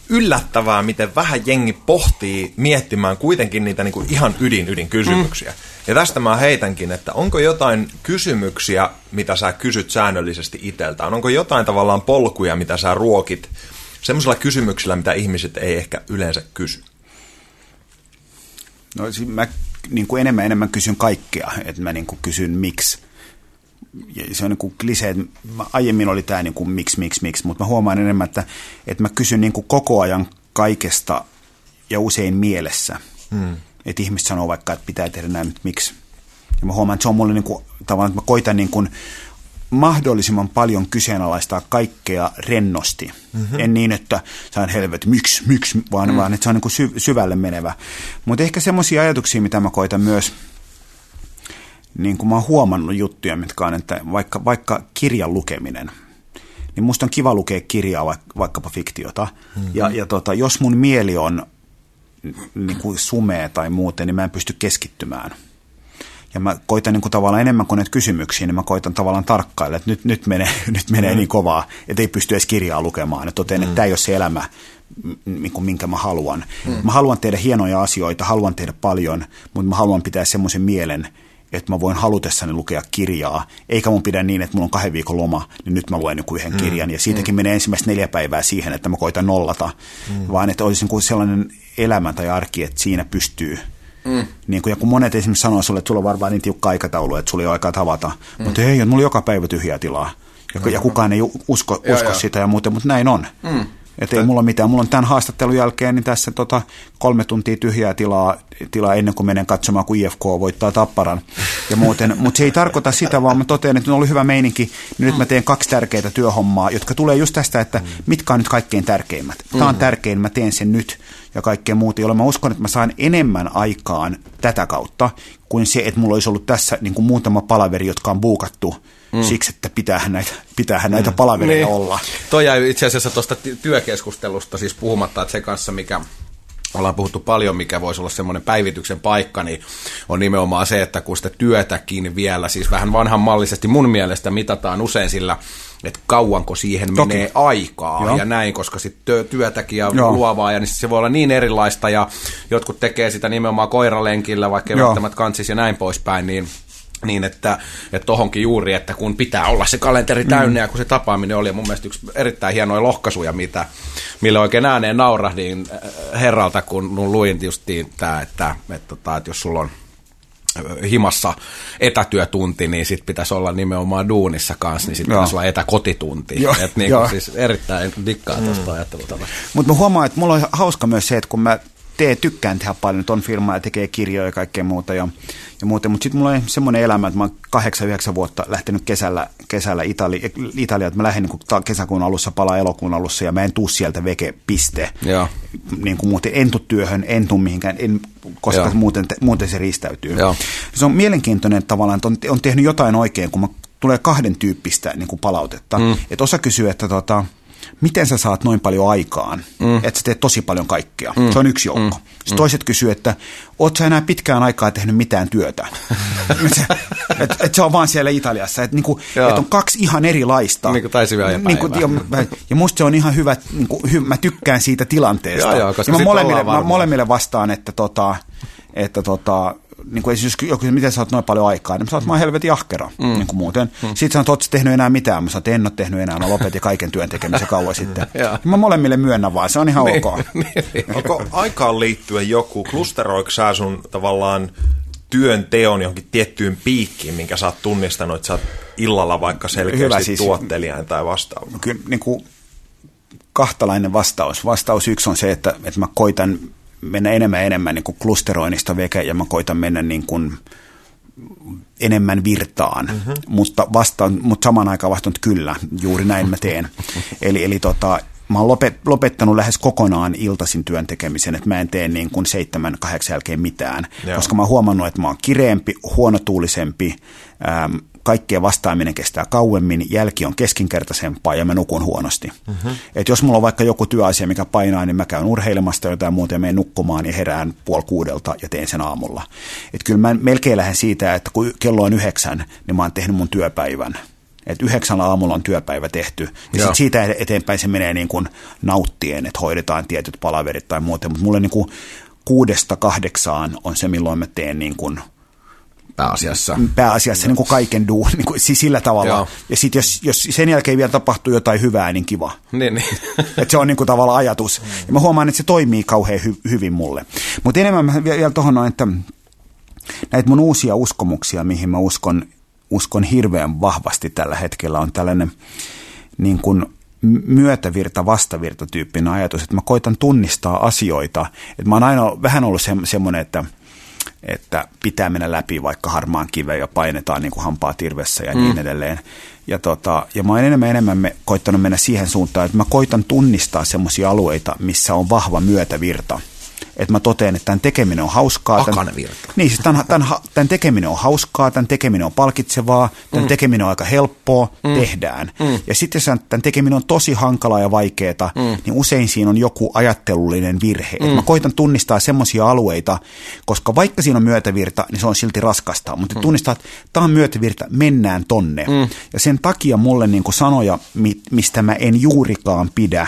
yllättävää, miten vähän jengi pohtii miettimään kuitenkin niitä niin kuin ihan ydin ydin kysymyksiä. Mm. Ja tästä mä heitänkin, että onko jotain kysymyksiä, mitä sä kysyt säännöllisesti itseltään? Onko jotain tavallaan polkuja, mitä sä ruokit semmoisilla kysymyksillä, mitä ihmiset ei ehkä yleensä kysy? No, siis mä niin kuin enemmän enemmän kysyn kaikkea, että mä niin kuin kysyn miksi. Ja se on niin kuin klisee, että mä- aiemmin oli tämä niin kuin miksi, miksi, miksi, mutta mä huomaan enemmän, että, että mä kysyn niin kuin koko ajan kaikesta ja usein mielessä. Hmm. Että ihmiset sanoo vaikka, että pitää tehdä näin, mutta miksi. Ja mä huomaan, että se on mulle niin kuin, tavallaan, että mä koitan niin kuin mahdollisimman paljon kyseenalaistaa kaikkea rennosti. Mm-hmm. En niin, että se on helvet, miksi, miksi, vaan, mm. vaan että se on niin kuin sy- syvälle menevä. Mutta ehkä semmoisia ajatuksia, mitä mä koitan myös, niin kuin mä oon huomannut juttuja, mitkä on, että vaikka, vaikka kirjan lukeminen, niin musta on kiva lukea kirjaa, vaikka, vaikkapa fiktiota. Mm-hmm. Ja, ja tota, jos mun mieli on niin kuin sumea tai muuten, niin mä en pysty keskittymään. Ja mä koitan niin kuin tavallaan enemmän kuin näitä kysymyksiä, niin mä koitan tavallaan tarkkailla, että nyt, nyt menee, nyt menee mm. niin kovaa, että ei pysty edes kirjaa lukemaan. Että totean, mm. että tämä ei ole se elämä, niin kuin minkä mä haluan. Mm. Mä haluan tehdä hienoja asioita, haluan tehdä paljon, mutta mä haluan pitää semmoisen mielen, että mä voin halutessani lukea kirjaa, eikä mun pidä niin, että mulla on kahden viikon loma, niin nyt mä luen joku yhden mm. kirjan, ja siitäkin mm. menee ensimmäistä neljä päivää siihen, että mä koitan nollata, mm. vaan että olisi niin kuin sellainen elämä tai arki, että siinä pystyy Mm. Niin kuin, ja kun monet esimerkiksi sanoo sulle, että sulla on varmaan niin tiukka aikataulu, että sulla ei ole aikaa tavata. Mm. Mutta ei, mulla on joka päivä tyhjää tilaa. Ja, mm. ja kukaan ei usko, usko joo. sitä ja muuten, mutta näin on. Mm. Että ei mulla mitään. Mulla on tämän haastattelun jälkeen niin tässä tota, kolme tuntia tyhjää tilaa, tilaa ennen kuin menen katsomaan, kun IFK voittaa tapparan. Ja muuten, mutta se ei tarkoita sitä, vaan mä totean, että on ollut hyvä meininki. Niin nyt mä teen kaksi tärkeää työhommaa, jotka tulee just tästä, että mitkä on nyt kaikkein tärkeimmät. Tämä on tärkein, mä teen sen nyt ja kaikkea muuta, jolloin mä uskon, että mä saan enemmän aikaan tätä kautta kuin se, että mulla olisi ollut tässä niin kuin muutama palaveri, jotka on buukattu mm. siksi, että pitäähän näitä, pitäähän näitä palavereja Niin. olla. Toi jäi itse asiassa tuosta ty- työkeskustelusta siis puhumatta, että se kanssa, mikä ollaan puhuttu paljon, mikä voisi olla semmoinen päivityksen paikka, niin on nimenomaan se, että kun sitä työtäkin vielä, siis vähän vanhanmallisesti mun mielestä mitataan usein sillä, että kauanko siihen Toki. menee aikaa Joo. ja näin, koska sitten työtäkin ja Joo. luovaa, ja niin se voi olla niin erilaista, ja jotkut tekee sitä nimenomaan koiralenkillä, vaikka ei välttämättä kantsis ja näin poispäin, niin niin että, että tohonkin juuri, että kun pitää olla se kalenteri täynnä mm. ja kun se tapaaminen oli ja mun mielestä yksi erittäin hienoja lohkaisuja, mitä, millä oikein ääneen naurahdin äh, herralta, kun luin justiin tämä, että, että, että, että jos sulla on himassa etätyötunti, niin sit pitäisi olla nimenomaan duunissa kanssa, niin sitten pitäisi olla etäkotitunti. Joo, Et niin siis erittäin dikkaa tuosta ajattelutavasta. Mutta mä huomaan, että mulla on hauska myös se, että kun mä teen, tykkään tehdä paljon, ton firmaa ja tekee kirjoja ja kaikkea muuta ja, ja muuta, mutta sitten mulla on semmoinen elämä, että mä oon 8-9 vuotta lähtenyt kesällä, kesällä Itali, Italiaan, että mä lähden niin kesäkuun alussa, palaa elokuun alussa ja mä en tuu sieltä veke, piste. Joo. Niin kuin muuten en tuu työhön, en tuu mihinkään, en, koska Joo. muuten, muuten se riistäytyy. Joo. Se on mielenkiintoinen tavallaan, että on, on tehnyt jotain oikein, kun mä, tulee kahden tyyppistä niin kuin palautetta. Mm. Et osa kysyy, että tota, miten sä saat noin paljon aikaan, mm. että sä teet tosi paljon kaikkea. Mm. Se on yksi joukko. Mm. Sitten toiset kysyy, että oot sä enää pitkään aikaa tehnyt mitään työtä. että et se on vaan siellä Italiassa. Että niinku, et on kaksi ihan erilaista. Niin kuin taisivia ja niinku, ja, ja musta se on ihan hyvä, niinku, hy, mä tykkään siitä tilanteesta. Joo, joo, ja mä molemmille, mä molemmille vastaan, että tota, että tota, niin kuin jos joku, miten sä oot noin paljon aikaa, niin että mä oon helvetin ahkera mm. niin kuin muuten. Mm. Sitten sanoin, että oot tehnyt enää mitään. Mä sanoin, että en ole tehnyt enää, mä lopetin kaiken työn tekemisen kauan sitten. mä molemmille myönnän vaan, se on ihan niin, ok. Niin. Onko aikaan liittyen joku, klusteroiko sä sun tavallaan työn teon johonkin tiettyyn piikkiin, minkä sä oot tunnistanut, että sä oot illalla vaikka selkeästi Hyvä, siis, tuottelijain tai vastaava? Kyllä niin kuin kahtalainen vastaus. Vastaus yksi on se, että, että mä koitan mennä enemmän ja enemmän niin kuin klusteroinnista veke ja mä koitan mennä niin kuin enemmän virtaan, mm-hmm. mutta, vastaan, mutta samaan aikaan vastaan, että kyllä, juuri näin mä teen. eli, eli tota, mä oon lopet, lopettanut lähes kokonaan iltaisin työn tekemisen, että mä en tee niin kuin seitsemän, kahdeksan jälkeen mitään, Joo. koska mä oon huomannut, että mä oon kireempi, huonotuulisempi, ähm, kaikkea vastaaminen kestää kauemmin, jälki on keskinkertaisempaa ja mä nukun huonosti. Mm-hmm. Et jos mulla on vaikka joku työasia, mikä painaa, niin mä käyn urheilemasta jotain muuta ja menen nukkumaan ja herään puoli kuudelta ja teen sen aamulla. Et kyllä mä melkein lähden siitä, että kun kello on yhdeksän, niin mä oon tehnyt mun työpäivän että yhdeksän aamulla on työpäivä tehty. Ja sit siitä eteenpäin se menee niin kuin nauttien, että hoidetaan tietyt palaverit tai muuten. Mutta mulle niin kuin kuudesta kahdeksaan on se, milloin mä teen niin kuin – pääasiassa. Pääasiassa niin kuin kaiken duun, niin kuin, siis sillä tavalla. Joo. Ja sitten jos, jos sen jälkeen vielä tapahtuu jotain hyvää, niin kiva. Niin, niin. että se on niin kuin tavallaan ajatus. Ja mä huomaan, että se toimii kauhean hy- hyvin mulle. Mutta enemmän mä vielä tuohon noin, että näitä mun uusia uskomuksia, mihin mä uskon, uskon hirveän vahvasti tällä hetkellä, on tällainen niin kuin myötävirta, vastavirta tyyppinen ajatus, että mä koitan tunnistaa asioita. Että mä oon aina vähän ollut se, semmoinen, että – että pitää mennä läpi vaikka harmaan kiveen ja painetaan niin kuin hampaa tirvessä ja niin mm. edelleen. Ja, tota, ja mä oon enemmän enemmän me, koittanut mennä siihen suuntaan, että mä koitan tunnistaa semmoisia alueita, missä on vahva myötävirta – että mä totean, että tämän tekeminen on hauskaa. Tämän, niin, siis tämän, tämän, tämän tekeminen on hauskaa, tämän tekeminen on palkitsevaa, tämän mm. tekeminen on aika helppoa, mm. tehdään. Mm. Ja sitten jos tämän tekeminen on tosi hankalaa ja vaikeaa, mm. niin usein siinä on joku ajattelullinen virhe. Mm. mä koitan tunnistaa semmoisia alueita, koska vaikka siinä on myötävirta, niin se on silti raskasta. Mutta mm. tunnistaa, että tämä on myötävirta, mennään tonne. Mm. Ja sen takia mulle niin sanoja, mistä mä en juurikaan pidä,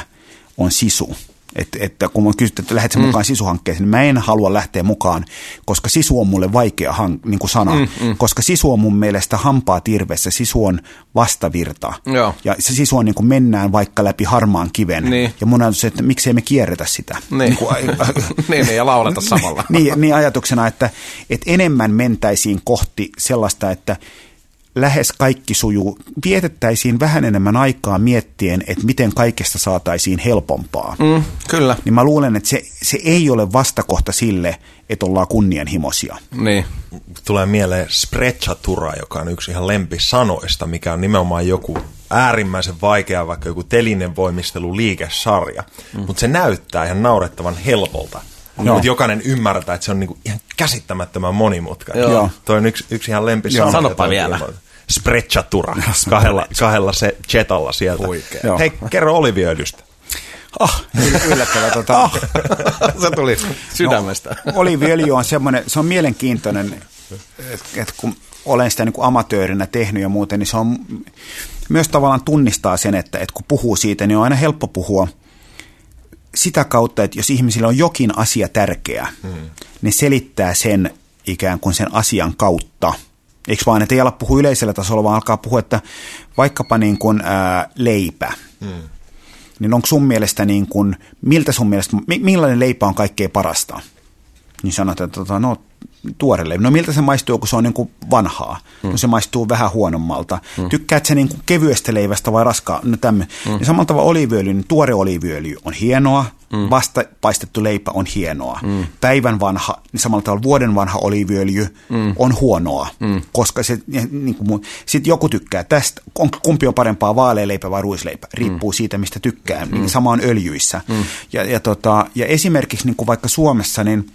on sisu. Että, että kun mä kysytty, että lähdet mm. mukaan sisuhankkeeseen, niin mä en halua lähteä mukaan, koska sisu on mulle vaikea hank, niin kuin sana. Mm, mm. Koska sisu on mun mielestä hampaa tirvessä, sisu on vastavirta. Joo. Ja se sisu on niin kuin mennään vaikka läpi harmaan kiven. Niin. Ja mun ajatus, että miksei me kierretä sitä. Niin, niin, kuin, niin, niin ja lauleta samalla. niin, niin ajatuksena, että, että enemmän mentäisiin kohti sellaista, että lähes kaikki sujuu, vietettäisiin vähän enemmän aikaa miettien, että miten kaikesta saataisiin helpompaa. Mm, kyllä. Niin mä luulen, että se, se ei ole vastakohta sille, että ollaan kunnianhimoisia. Niin. Tulee mieleen Sprezzatura, joka on yksi ihan lempisanoista, mikä on nimenomaan joku äärimmäisen vaikea, vaikka joku telinen voimistelu liikesarja. Mm. Mutta se näyttää ihan naurettavan helpolta. Mutta jokainen ymmärtää, että se on niinku ihan käsittämättömän monimutkainen. Joo. Toi on yksi, yksi ihan lempisana. Sanoppa vielä. Sprecciatura, kahdella, kahdella se chetalla sieltä. Huikea. Hei, kerro oliviöljystä. Ah, yllättävää. Tota. Ah, se tuli sydämestä. No, oliviöljy on semmoinen, se on mielenkiintoinen, että kun olen sitä niin kuin amatöörinä tehnyt ja muuten, niin se on myös tavallaan tunnistaa sen, että, että kun puhuu siitä, niin on aina helppo puhua – sitä kautta, että jos ihmisillä on jokin asia tärkeä, hmm. niin selittää sen ikään kuin sen asian kautta. Eikö vaan, että ei ala puhua yleisellä tasolla, vaan alkaa puhua, että vaikkapa niin kuin, ää, leipä. Hmm. Niin onko sun mielestä, niin kuin, miltä sun mielestä, millainen leipä on kaikkein parasta? Niin sanot, että tota, no tuore leipä. No miltä se maistuu, kun se on niin kuin vanhaa? Mm. No se maistuu vähän huonommalta. Mm. Tykkäätkö se niin kuin kevyestä leivästä vai raskaa? No tämmö. Mm. Niin samalla tavalla oliiviöljy, niin tuore oliiviöljy on hienoa, mm. vasta paistettu leipä on hienoa. Mm. Päivän vanha, niin samalla tavalla vuoden vanha oliiviöljy mm. on huonoa, mm. koska se, niin kuin, sit joku tykkää tästä, on, kumpi on parempaa, vaalealeipä vai ruisleipä, riippuu mm. siitä, mistä tykkää. Mm. Niin sama on öljyissä. Mm. Ja, ja, tota, ja esimerkiksi niin kuin vaikka Suomessa, niin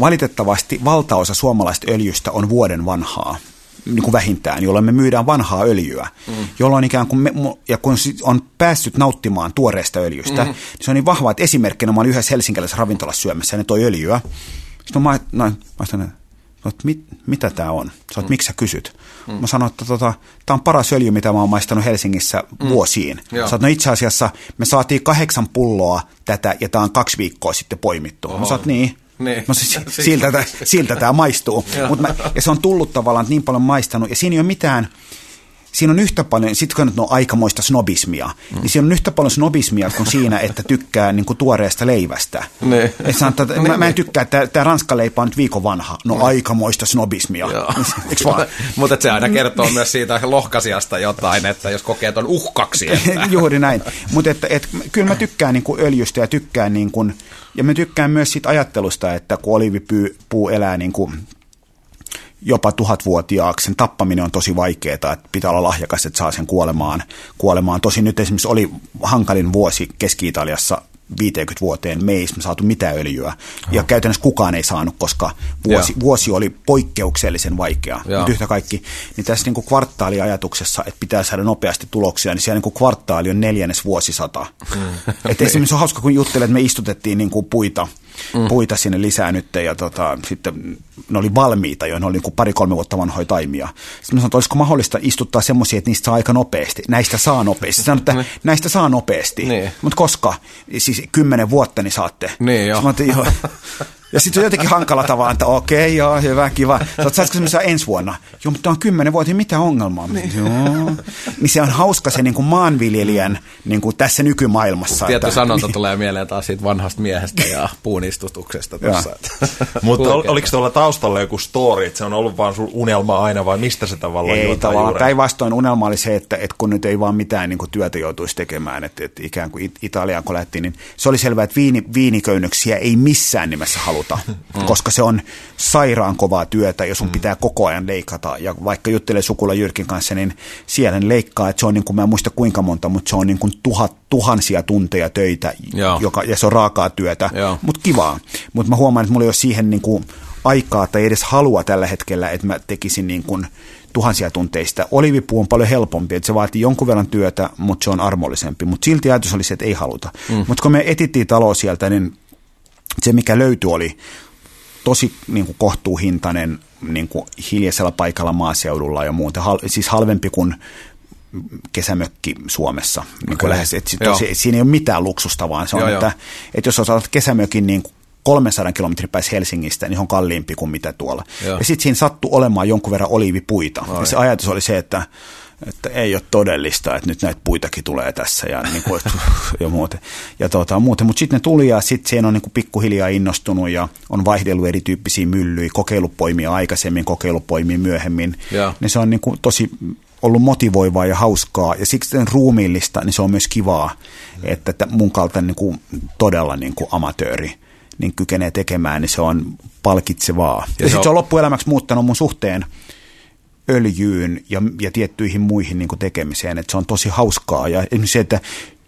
Valitettavasti valtaosa suomalaista öljystä on vuoden vanhaa. niin kuin vähintään, jolloin me myydään vanhaa öljyä, mm. jolloin ikään kuin me, ja kun on päässyt nauttimaan tuoreesta öljystä, mm. niin se on niin vahva, että esimerkkinä mä olin yhdessä helsinkiläisessä ravintolassa syömässä ja ne toi öljyä. Sitten mä, no, mä sanoin, että mit, mitä tämä on? Sä mm. miksi sä kysyt? Mm. Mä sanoin, että tota, tämä on paras öljy, mitä mä oon maistanut Helsingissä mm. vuosiin. Sä no itse asiassa me saatiin kahdeksan pulloa tätä ja tämä on kaksi viikkoa sitten poimittu. Oho. Mä sanoin, niin, niin. No siis, siltä, siltä tämä maistuu. Mut mä, ja se on tullut tavallaan niin paljon maistanut, ja siinä ei ole mitään, siinä on yhtä paljon, sitten kun on aikamoista snobismia, mm. niin siinä on yhtä paljon snobismia kuin siinä, että tykkää niin kuin tuoreesta leivästä. Ne. Et sanoo, että mä, mä en tykkää, että tämä ranska leipä on nyt viikon vanha. No ne. aikamoista snobismia. Eikö vaan? Mutta se aina kertoo myös siitä lohkasiasta jotain, että jos kokee on uhkaksi. Että. Juuri näin. Mutta et, et, kyllä mä tykkään niin kuin öljystä ja tykkään niin kuin, ja mä tykkään myös siitä ajattelusta, että kun olivipuu elää niin kuin jopa tuhatvuotiaaksi. Sen tappaminen on tosi vaikeaa, että pitää olla lahjakas, että saa sen kuolemaan. kuolemaan. Tosin nyt esimerkiksi oli hankalin vuosi Keski-Italiassa 50 vuoteen me ei saatu mitään öljyä. Aha. Ja käytännössä kukaan ei saanut, koska vuosi, vuosi oli poikkeuksellisen vaikea. Mutta yhtä kaikki, niin tässä niin kuin kvartaaliajatuksessa, että pitää saada nopeasti tuloksia, niin siellä niin kuin kvartaali on neljännes vuosisata. Mm. Et esimerkiksi on hauska, kun juttelee, että me istutettiin niin kuin puita – mm. puita sinne lisää nyt ja tota, sitten ne oli valmiita jo, ne oli niin pari-kolme vuotta vanhoja taimia. Sitten mä sanoin, että olisiko mahdollista istuttaa semmoisia, että niistä saa aika nopeasti. Näistä saa nopeasti. Sanoin, että mm. näistä saa nopeasti. Niin. Mutta koska? Siis kymmenen vuotta niin saatte. Niin jo. Sitten mä Ja sitten se on jotenkin hankala tavalla, että okei, joo, hyvä, kiva. Sä saisiko semmoisia ensi vuonna? Joo, mutta on kymmenen vuotta, mitä ongelmaa? Niin. Joo. Niin se on hauska se niin kuin maanviljelijän niin kuin tässä nykymaailmassa. Tietty sanonta niin. tulee mieleen taas siitä vanhasta miehestä ja puunistutuksesta tuossa. mutta ol, oliko tuolla taustalla joku story, että se on ollut vaan sun unelma aina vai mistä se tavallaan Ei tavallaan, päinvastoin unelma oli se, että, että kun nyt ei vaan mitään niin kuin työtä joutuisi tekemään, että, että ikään kuin Italiaan kun lähtiin, niin se oli selvää, että viini, viiniköynnöksiä ei missään nimessä halua haluta, mm. koska se on sairaan kovaa työtä, jos sun mm. pitää koko ajan leikata. Ja vaikka juttelee sukula Jyrkin kanssa, niin siellä ne leikkaa, että se on niin kuin, mä en muista kuinka monta, mutta se on niin kuin tuhat, tuhansia tunteja töitä, joka, ja se on raakaa työtä, mutta kivaa. Mutta mä huomaan, että mulla ei ole siihen niin kuin aikaa tai edes halua tällä hetkellä, että mä tekisin niin kuin tuhansia tunteista. Olivipuu on paljon helpompi, että se vaatii jonkun verran työtä, mutta se on armollisempi. Mutta silti ajatus oli se, että ei haluta. Mm. Mutta kun me etittiin taloa sieltä, niin se, mikä löytyi, oli tosi niin kuin kohtuuhintainen niin kuin hiljaisella paikalla maaseudulla ja muuta. Hal, siis halvempi kuin kesämökki Suomessa. Niin okay. lähes, et, tosi, siinä ei ole mitään luksusta, vaan se on, joo, että, joo. että jos osaat kesämökin niin 300 kilometrin päässä Helsingistä, niin se on kalliimpi kuin mitä tuolla. Joo. Ja sitten siinä sattui olemaan jonkun verran oliivipuita. Ai. Ja se ajatus oli se, että että ei ole todellista, että nyt näitä puitakin tulee tässä ja, niin kuin, ja muuten. Ja tota, muuten. Mutta sitten ne tuli ja sitten siinä on niin kuin pikkuhiljaa innostunut ja on vaihdellut erityyppisiä myllyjä, kokeilupoimia aikaisemmin, kokeilupoimia myöhemmin. Ja. Niin se on niin kuin tosi ollut motivoivaa ja hauskaa ja siksi ruumiillista, niin se on myös kivaa, että, että mun kaltainen niin kuin, todella niin kuin amatööri niin kykenee tekemään, niin se on palkitsevaa. Ja, ja sitten se on loppuelämäksi muuttanut mun suhteen öljyyn ja, ja tiettyihin muihin niin kuin tekemiseen, että se on tosi hauskaa. Ja esimerkiksi se, että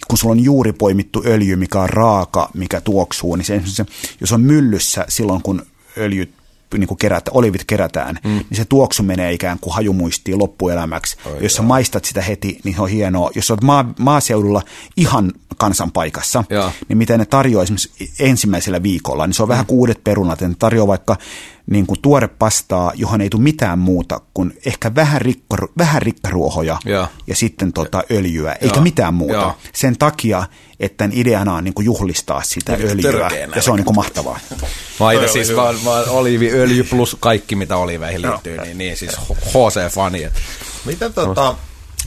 kun sulla on juuri poimittu öljy, mikä on raaka, mikä tuoksuu, niin se, se jos on myllyssä silloin, kun öljyt niin kuin kerätä, olivit kerätään, mm. niin se tuoksu menee ikään kuin hajumuistiin loppuelämäksi. Oi, jos sä maistat sitä heti, niin se on hienoa. Jos olet maa, maaseudulla ihan kansan paikassa, ja. niin mitä ne tarjoaa esimerkiksi ensimmäisellä viikolla, niin se on mm. vähän kuudet perunat. Ne tarjoaa vaikka niin kuin tuore pastaa, johon ei tule mitään muuta kuin ehkä vähän, rikko, vähän rikkaruohoja ja, ja sitten tota öljyä, eikä ja. mitään muuta. Ja. Sen takia, että ideana on niin kuin juhlistaa sitä niin, öljyä, ja se on niin kuin mahtavaa. Mä itse siis vaan, vaan oliiviöljy plus kaikki, mitä oliveihin liittyy, niin, niin siis HC-fani. Mitä tota,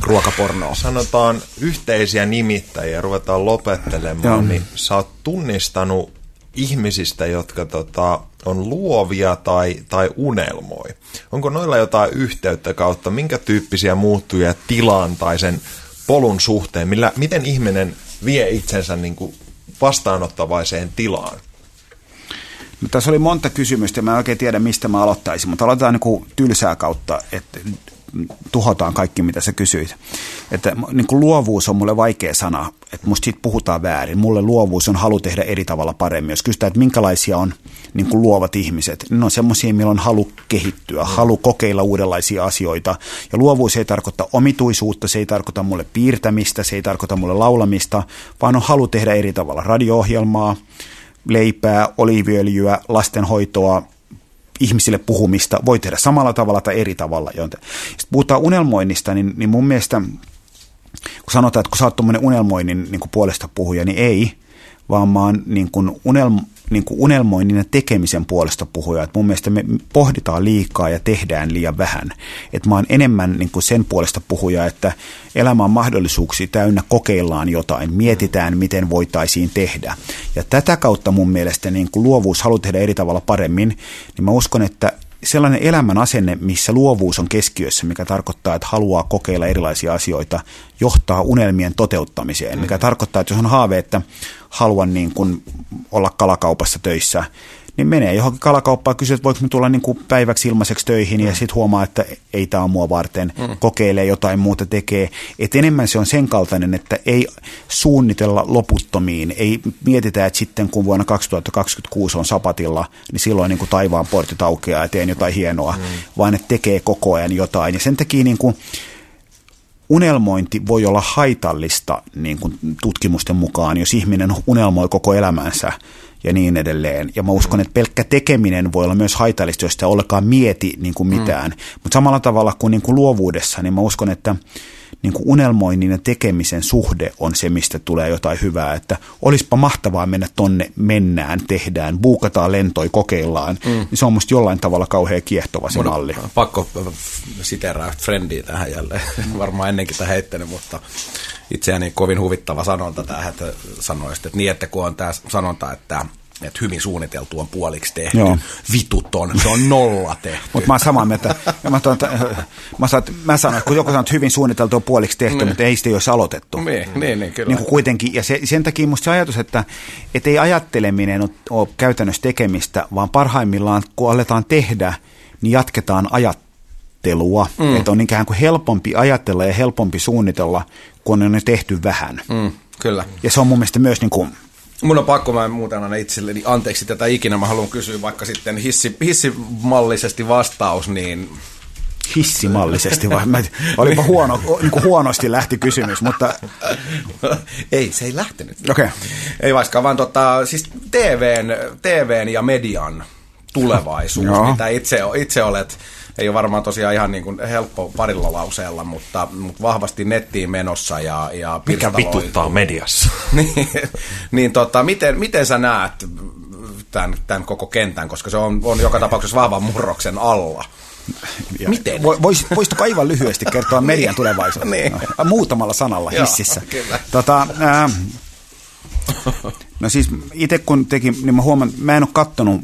ruokapornoa. Sanotaan yhteisiä nimittäjiä, ruvetaan lopettelemaan, Joo. niin sä oot tunnistanut ihmisistä, jotka tota, on luovia tai, tai unelmoi. Onko noilla jotain yhteyttä kautta, minkä tyyppisiä muuttuja tilaan tai sen polun suhteen, millä, miten ihminen vie itsensä niin kuin vastaanottavaiseen tilaan? No, tässä oli monta kysymystä, mä en oikein tiedä, mistä mä aloittaisin, mutta aloitetaan niin kuin tylsää kautta, että tuhotaan kaikki, mitä sä kysyit. Että niin kuin luovuus on mulle vaikea sana, että musta siitä puhutaan väärin. Mulle luovuus on halu tehdä eri tavalla paremmin. Jos kysytään, että minkälaisia on niin kuin luovat ihmiset, niin ne on semmoisia, millä on halu kehittyä, halu kokeilla uudenlaisia asioita. Ja luovuus ei tarkoita omituisuutta, se ei tarkoita mulle piirtämistä, se ei tarkoita mulle laulamista, vaan on halu tehdä eri tavalla radio-ohjelmaa, leipää, oliiviöljyä, lastenhoitoa, ihmisille puhumista voi tehdä samalla tavalla tai eri tavalla. Sitten puhutaan unelmoinnista, niin, niin mun mielestä, kun sanotaan, että kun sä oot unelmoinnin niin kuin puolesta puhuja, niin ei, vaan mä oon niin kuin unelmo, niin kuin unelmoinnin ja tekemisen puolesta puhuja. Että mun mielestä me pohditaan liikaa ja tehdään liian vähän. Että mä oon enemmän niin kuin sen puolesta puhuja, että elämä on mahdollisuuksia täynnä, kokeillaan jotain, mietitään, miten voitaisiin tehdä. Ja tätä kautta mun mielestä niin kuin luovuus haluaa tehdä eri tavalla paremmin, niin mä uskon, että sellainen elämän asenne, missä luovuus on keskiössä, mikä tarkoittaa, että haluaa kokeilla erilaisia asioita, johtaa unelmien toteuttamiseen, mikä tarkoittaa, että jos on haave, että haluan niin kuin olla kalakaupassa töissä, niin menee johonkin kalakauppaan kysyy, että voiko me tulla niin kuin päiväksi ilmaiseksi töihin ja sitten huomaa, että ei tämä ole mua varten, mm. kokeilee jotain muuta tekee. Et enemmän se on sen kaltainen, että ei suunnitella loputtomiin, ei mietitä, että sitten kun vuonna 2026 on sapatilla, niin silloin niin kuin taivaan portit aukeaa ja teen jotain hienoa, mm. vaan että tekee koko ajan jotain. Ja sen takia niin kuin, unelmointi voi olla haitallista niin kuin tutkimusten mukaan, jos ihminen unelmoi koko elämänsä ja niin edelleen. Ja mä uskon, että pelkkä tekeminen voi olla myös haitallista, jos sitä ollenkaan mieti niin kuin mitään. Mm. Mutta samalla tavalla kuin, niin kuin luovuudessa, niin mä uskon, että niin kuin unelmoinnin ja tekemisen suhde on se, mistä tulee jotain hyvää. Että olisipa mahtavaa mennä tonne, mennään, tehdään, buukataan lentoi, kokeillaan. Mm. Niin se on musta jollain tavalla kauhean kiehtova se Mun malli. Pakko siteraa Friendiä tähän jälleen. Varmaan ennenkin tähän heittänyt, mutta itseäni kovin huvittava sanonta tähän, että sanoisit, että niin, että kun on tämä sanonta, että että hyvin suunniteltu on puoliksi tehty, Joo. vituton, se on nolla tehty. Mutta mä oon samaa mieltä. Mä, tuon, mä, sanon, mä sanon, että kun joku sanoo, että hyvin suunniteltu on puoliksi tehty, niin. mutta ei sitä olisi aloitettu. Niin, niin, niin kyllä. Niin kuin kuitenkin, ja se, sen takia musta se ajatus, että, että ei ajatteleminen ole, ole käytännössä tekemistä, vaan parhaimmillaan, kun aletaan tehdä, niin jatketaan ajattelua. Mm. Että on ikään kuin helpompi ajatella ja helpompi suunnitella, kun on tehty vähän. Mm, kyllä. Ja se on mun mielestä myös niin kuin Mun on pakko, mä muuten aina itselleni anteeksi tätä ikinä, mä haluan kysyä vaikka sitten hissi, hissimallisesti vastaus, niin hissimallisesti vai? Mä, olipa huono, niin kuin huonosti lähti kysymys, mutta... ei, se ei lähtenyt. Okei. Okay. Ei vaikka, vaan tota, siis TVn, TVn ja median tulevaisuus, mitä itse, itse olet ei ole varmaan tosiaan ihan niin kuin helppo parilla lauseella, mutta, mutta vahvasti nettiin menossa. Ja, ja Mikä vituttaa mediassa? niin, niin tota, miten, miten sä näet tämän, tämän koko kentän, koska se on, on joka tapauksessa vahvan murroksen alla? Ja Miten? Vois, voisitko aivan lyhyesti kertoa median tulevaisuudesta? niin. no, muutamalla sanalla hississä. Joo, tota, äh, no siis itse kun tekin, niin mä huomaan, mä en ole kattonut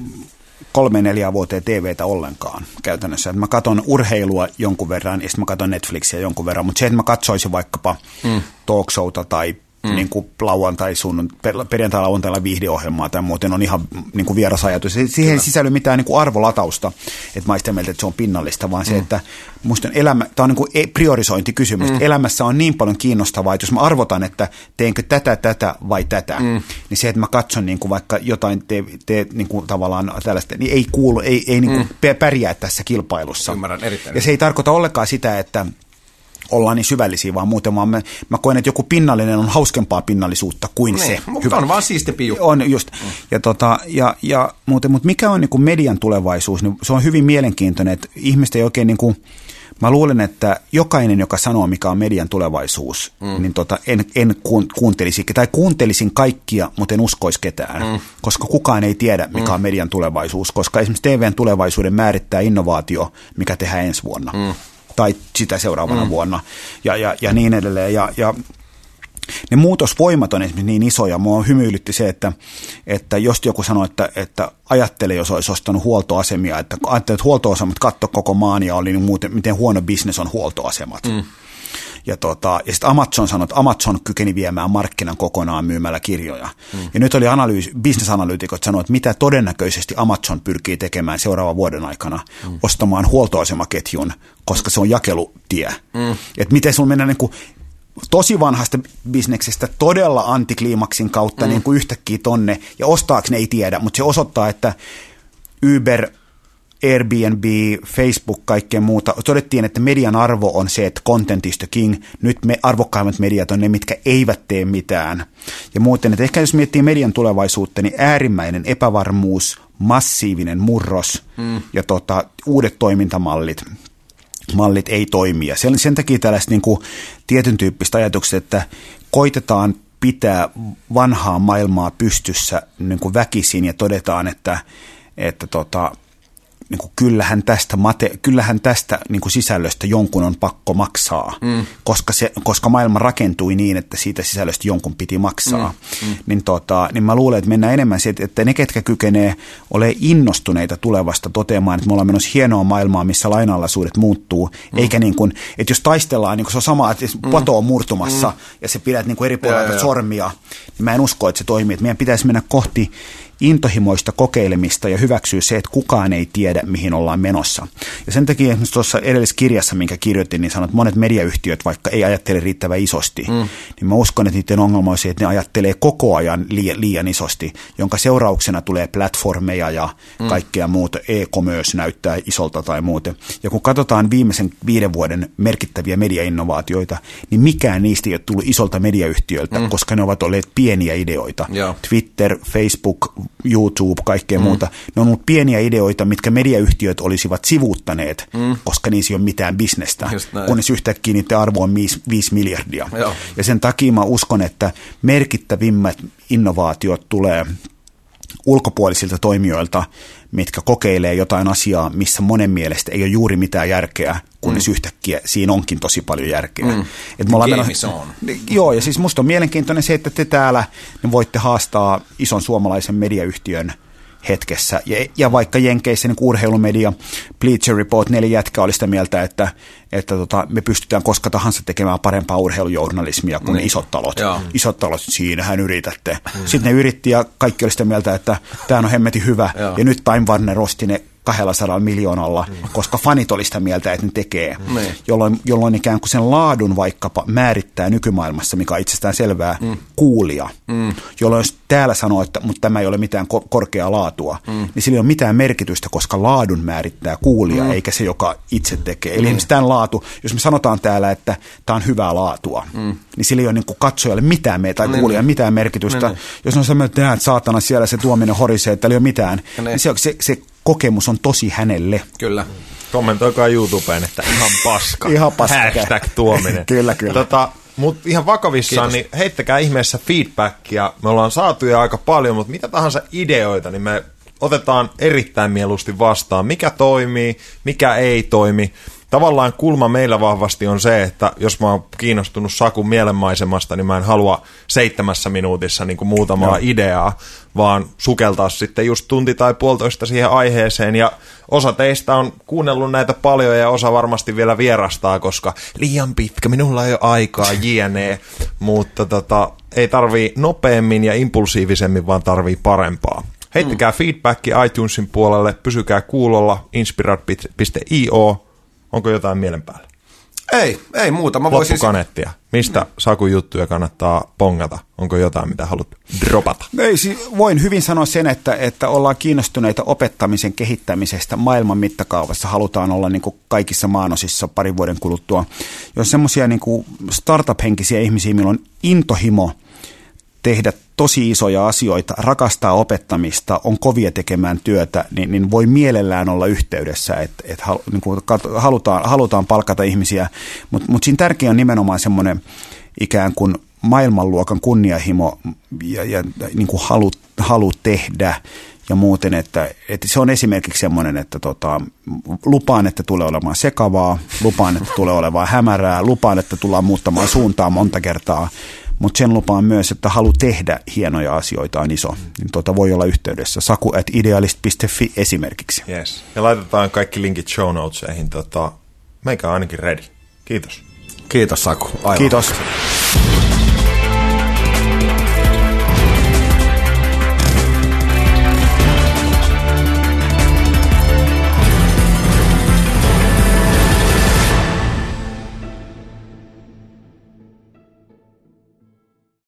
kolme neljä vuoteen TVtä ollenkaan käytännössä. Että mä katson urheilua jonkun verran ja sitten mä katson Netflixiä jonkun verran, mutta se, että mä katsoisin vaikkapa mm. talkshowta tai mm. niin kuin lauantai, sunnun, perjantai lauantailla viihdeohjelmaa tai muuten on ihan niin kuin vieras ajatus. Siihen Kyllä. ei sisälly mitään niin kuin arvolatausta, että mä sitä mieltä, että se on pinnallista, vaan mm. se, että musta elämä, tämä on niin kuin e-, priorisointikysymys. Mm. Elämässä on niin paljon kiinnostavaa, että jos mä arvotan, että teenkö tätä, tätä vai tätä, mm. niin se, että mä katson niin kuin vaikka jotain te, te, niin kuin tavallaan tällaista, niin ei kuulu, ei, ei niin kuin mm. pärjää tässä kilpailussa. Ymmärrän erittäin. Ja se ei tarkoita ollenkaan sitä, että ollaan niin syvällisiä, vaan muuten vaan mä, mä koen, että joku pinnallinen on hauskempaa pinnallisuutta kuin niin, se. Mutta on vaan siistempi juttu. On just. Mm. Ja, tota, ja, ja muuten, mutta mikä on niin kuin median tulevaisuus, niin se on hyvin mielenkiintoinen, että ihmiset ei oikein niin kuin, Mä luulen, että jokainen, joka sanoo, mikä on median tulevaisuus, mm. niin tota, en, en kuuntelisi, tai kuuntelisin kaikkia, mutta en uskoisi ketään, mm. koska kukaan ei tiedä, mikä mm. on median tulevaisuus, koska esimerkiksi TVn tulevaisuuden määrittää innovaatio, mikä tehdään ensi vuonna. Mm tai sitä seuraavana mm. vuonna ja, ja, ja niin edelleen. Ja, ja ne muutosvoimat on esimerkiksi niin isoja. Mua hymyilytti se, että, että jos joku sanoi, että, että ajattele, jos olisi ostanut huoltoasemia, että ajattele, että huoltoasemat katto koko maan ja oli niin muuten, miten huono bisnes on huoltoasemat. Mm. Ja, tota, ja sitten Amazon sanoi, että Amazon kykeni viemään markkinan kokonaan myymällä kirjoja. Mm. Ja nyt oli analyys, business-analyytikot sanoivat, että mitä todennäköisesti Amazon pyrkii tekemään seuraavan vuoden aikana, mm. ostamaan huoltoasemaketjun, koska se on jakelutie. Mm. Että miten sulla mennään niin kuin tosi vanhasta bisneksestä todella antikliimaksin kautta mm. niin kuin yhtäkkiä tonne, ja ostaako ne ei tiedä, mutta se osoittaa, että Uber, Airbnb, Facebook, kaikkea muuta. Todettiin, että median arvo on se, että content is the king. Nyt me arvokkaimmat mediat on ne, mitkä eivät tee mitään. Ja muuten, että ehkä jos miettii median tulevaisuutta, niin äärimmäinen epävarmuus, massiivinen murros mm. ja tota, uudet toimintamallit mallit ei toimi. Ja sen, sen takia tällaista niin kuin, tietyn tyyppistä ajatuksia, että koitetaan pitää vanhaa maailmaa pystyssä niin kuin väkisin ja todetaan, että, että tota, niin kuin, kyllähän tästä, mate, kyllähän tästä niin kuin sisällöstä jonkun on pakko maksaa, mm. koska, se, koska maailma rakentui niin, että siitä sisällöstä jonkun piti maksaa. Mm. Mm. Niin, tota, niin mä luulen, että mennään enemmän siitä, että ne, ketkä kykenee ole innostuneita tulevasta toteamaan, että me ollaan menossa hienoa maailmaa, missä lainalaisuudet muuttuu, mm. eikä niin kuin, että jos taistellaan, niin kuin se on sama, että mm. pato on murtumassa mm. ja se pidät niin kuin eri puolilta sormia, niin mä en usko, että se toimii. Että meidän pitäisi mennä kohti intohimoista kokeilemista ja hyväksyy se, että kukaan ei tiedä, mihin ollaan menossa. Ja sen takia esimerkiksi tuossa edellisessä kirjassa, minkä kirjoitin, niin sanot, että monet mediayhtiöt, vaikka ei ajattele riittävän isosti, mm. niin mä uskon, että niiden ongelma on se, että ne ajattelee koko ajan liian, liian isosti, jonka seurauksena tulee platformeja ja mm. kaikkea muuta, e-commerce näyttää isolta tai muuten. Ja kun katsotaan viimeisen viiden vuoden merkittäviä mediainnovaatioita, niin mikään niistä ei ole tullut isolta mediayhtiöltä, mm. koska ne ovat olleet pieniä ideoita. Yeah. Twitter, Facebook, YouTube, kaikkea mm. muuta. Ne on ollut pieniä ideoita, mitkä mediayhtiöt olisivat sivuuttaneet, mm. koska niissä ei ole mitään bisnestä, kunnes yhtäkkiä niiden arvo on 5 miljardia. Joo. Ja sen takia mä uskon, että merkittävimmät innovaatiot tulee ulkopuolisilta toimijoilta, mitkä kokeilee jotain asiaa, missä monen mielestä ei ole juuri mitään järkeä, kunnes mm. yhtäkkiä siinä onkin tosi paljon järkeä. Mm. Et me ollaan menossa, on. Joo, ja siis musta on mielenkiintoinen se, että te täällä niin voitte haastaa ison suomalaisen mediayhtiön – hetkessä. Ja, ja vaikka Jenkeissä niin urheilumedia, Bleacher Report, neljä jätkä oli sitä mieltä, että, että tota, me pystytään koska tahansa tekemään parempaa urheilujournalismia kuin niin. isot talot. Joo. Isot talot, siinähän yritätte. Mm. Sitten ne yritti ja kaikki oli sitä mieltä, että tämä on hemmetin hyvä. Joo. Ja nyt Time Warner osti ne 200 miljoonalla, mm. koska fanit oli sitä mieltä, että ne tekee. Mm. Jolloin, jolloin ikään kuin sen laadun vaikkapa määrittää nykymaailmassa, mikä on itsestään selvää, mm. kuulia. Mm. Jolloin jos täällä sanoo, että mutta tämä ei ole mitään ko- korkeaa laatua, mm. niin sillä ei ole mitään merkitystä, koska laadun määrittää kuulia, mm. eikä se, joka itse tekee. Eli mm. esimerkiksi tämän laatu, jos me sanotaan täällä, että tämä on hyvää laatua, mm. niin sillä ei ole niin kuin katsojalle mitään meitä tai niin. kuulijalle mitään merkitystä. Niin. Jos on sellainen, että näet saatana siellä se tuominen horisee, että ei ole mitään, niin, niin se, se, se kokemus on tosi hänelle. Kyllä. Kommentoikaa YouTubeen, että ihan paska. ihan paska. Hashtag tuominen. kyllä, kyllä. Tota, mutta ihan vakavissaan, Kiitos. niin heittäkää ihmeessä feedbackia. Me ollaan saatu jo aika paljon, mutta mitä tahansa ideoita, niin me otetaan erittäin mieluusti vastaan. Mikä toimii, mikä ei toimi tavallaan kulma meillä vahvasti on se, että jos mä oon kiinnostunut Sakun mielenmaisemasta, niin mä en halua seitsemässä minuutissa niin kuin muutamaa Joo. ideaa, vaan sukeltaa sitten just tunti tai puolitoista siihen aiheeseen. Ja osa teistä on kuunnellut näitä paljon ja osa varmasti vielä vierastaa, koska liian pitkä, minulla ei ole aikaa, jne. Mutta tota, ei tarvii nopeammin ja impulsiivisemmin, vaan tarvii parempaa. Heittäkää mm. feedbacki iTunesin puolelle, pysykää kuulolla, inspirat.io, Onko jotain mielen päällä? Ei, ei muuta. Mä voisin... kanettia. Mistä Saku juttuja kannattaa pongata? Onko jotain, mitä haluat dropata? Ei, voin hyvin sanoa sen, että, että ollaan kiinnostuneita opettamisen kehittämisestä maailman mittakaavassa. Halutaan olla niin kuin kaikissa maanosissa parin vuoden kuluttua. Jos semmoisia niin startup-henkisiä ihmisiä, millä on intohimo – tehdä tosi isoja asioita, rakastaa opettamista, on kovia tekemään työtä, niin, niin voi mielellään olla yhteydessä, että et niin halutaan, halutaan palkata ihmisiä, mutta mut siinä tärkeä on nimenomaan semmoinen ikään kuin maailmanluokan kunnianhimo ja, ja niin kuin halu, halu tehdä ja muuten, että, että se on esimerkiksi semmoinen, että tota, lupaan, että tulee olemaan sekavaa, lupaan, että tulee olemaan hämärää, lupaan, että tullaan muuttamaan suuntaa monta kertaa, mutta sen lupaan myös, että halu tehdä hienoja asioita on iso. Niin tuota voi olla yhteydessä. Saku at idealist.fi esimerkiksi. Yes. Ja laitetaan kaikki linkit show notesihin. Tota, meikä on ainakin ready. Kiitos. Kiitos Saku. Aivan. Kiitos.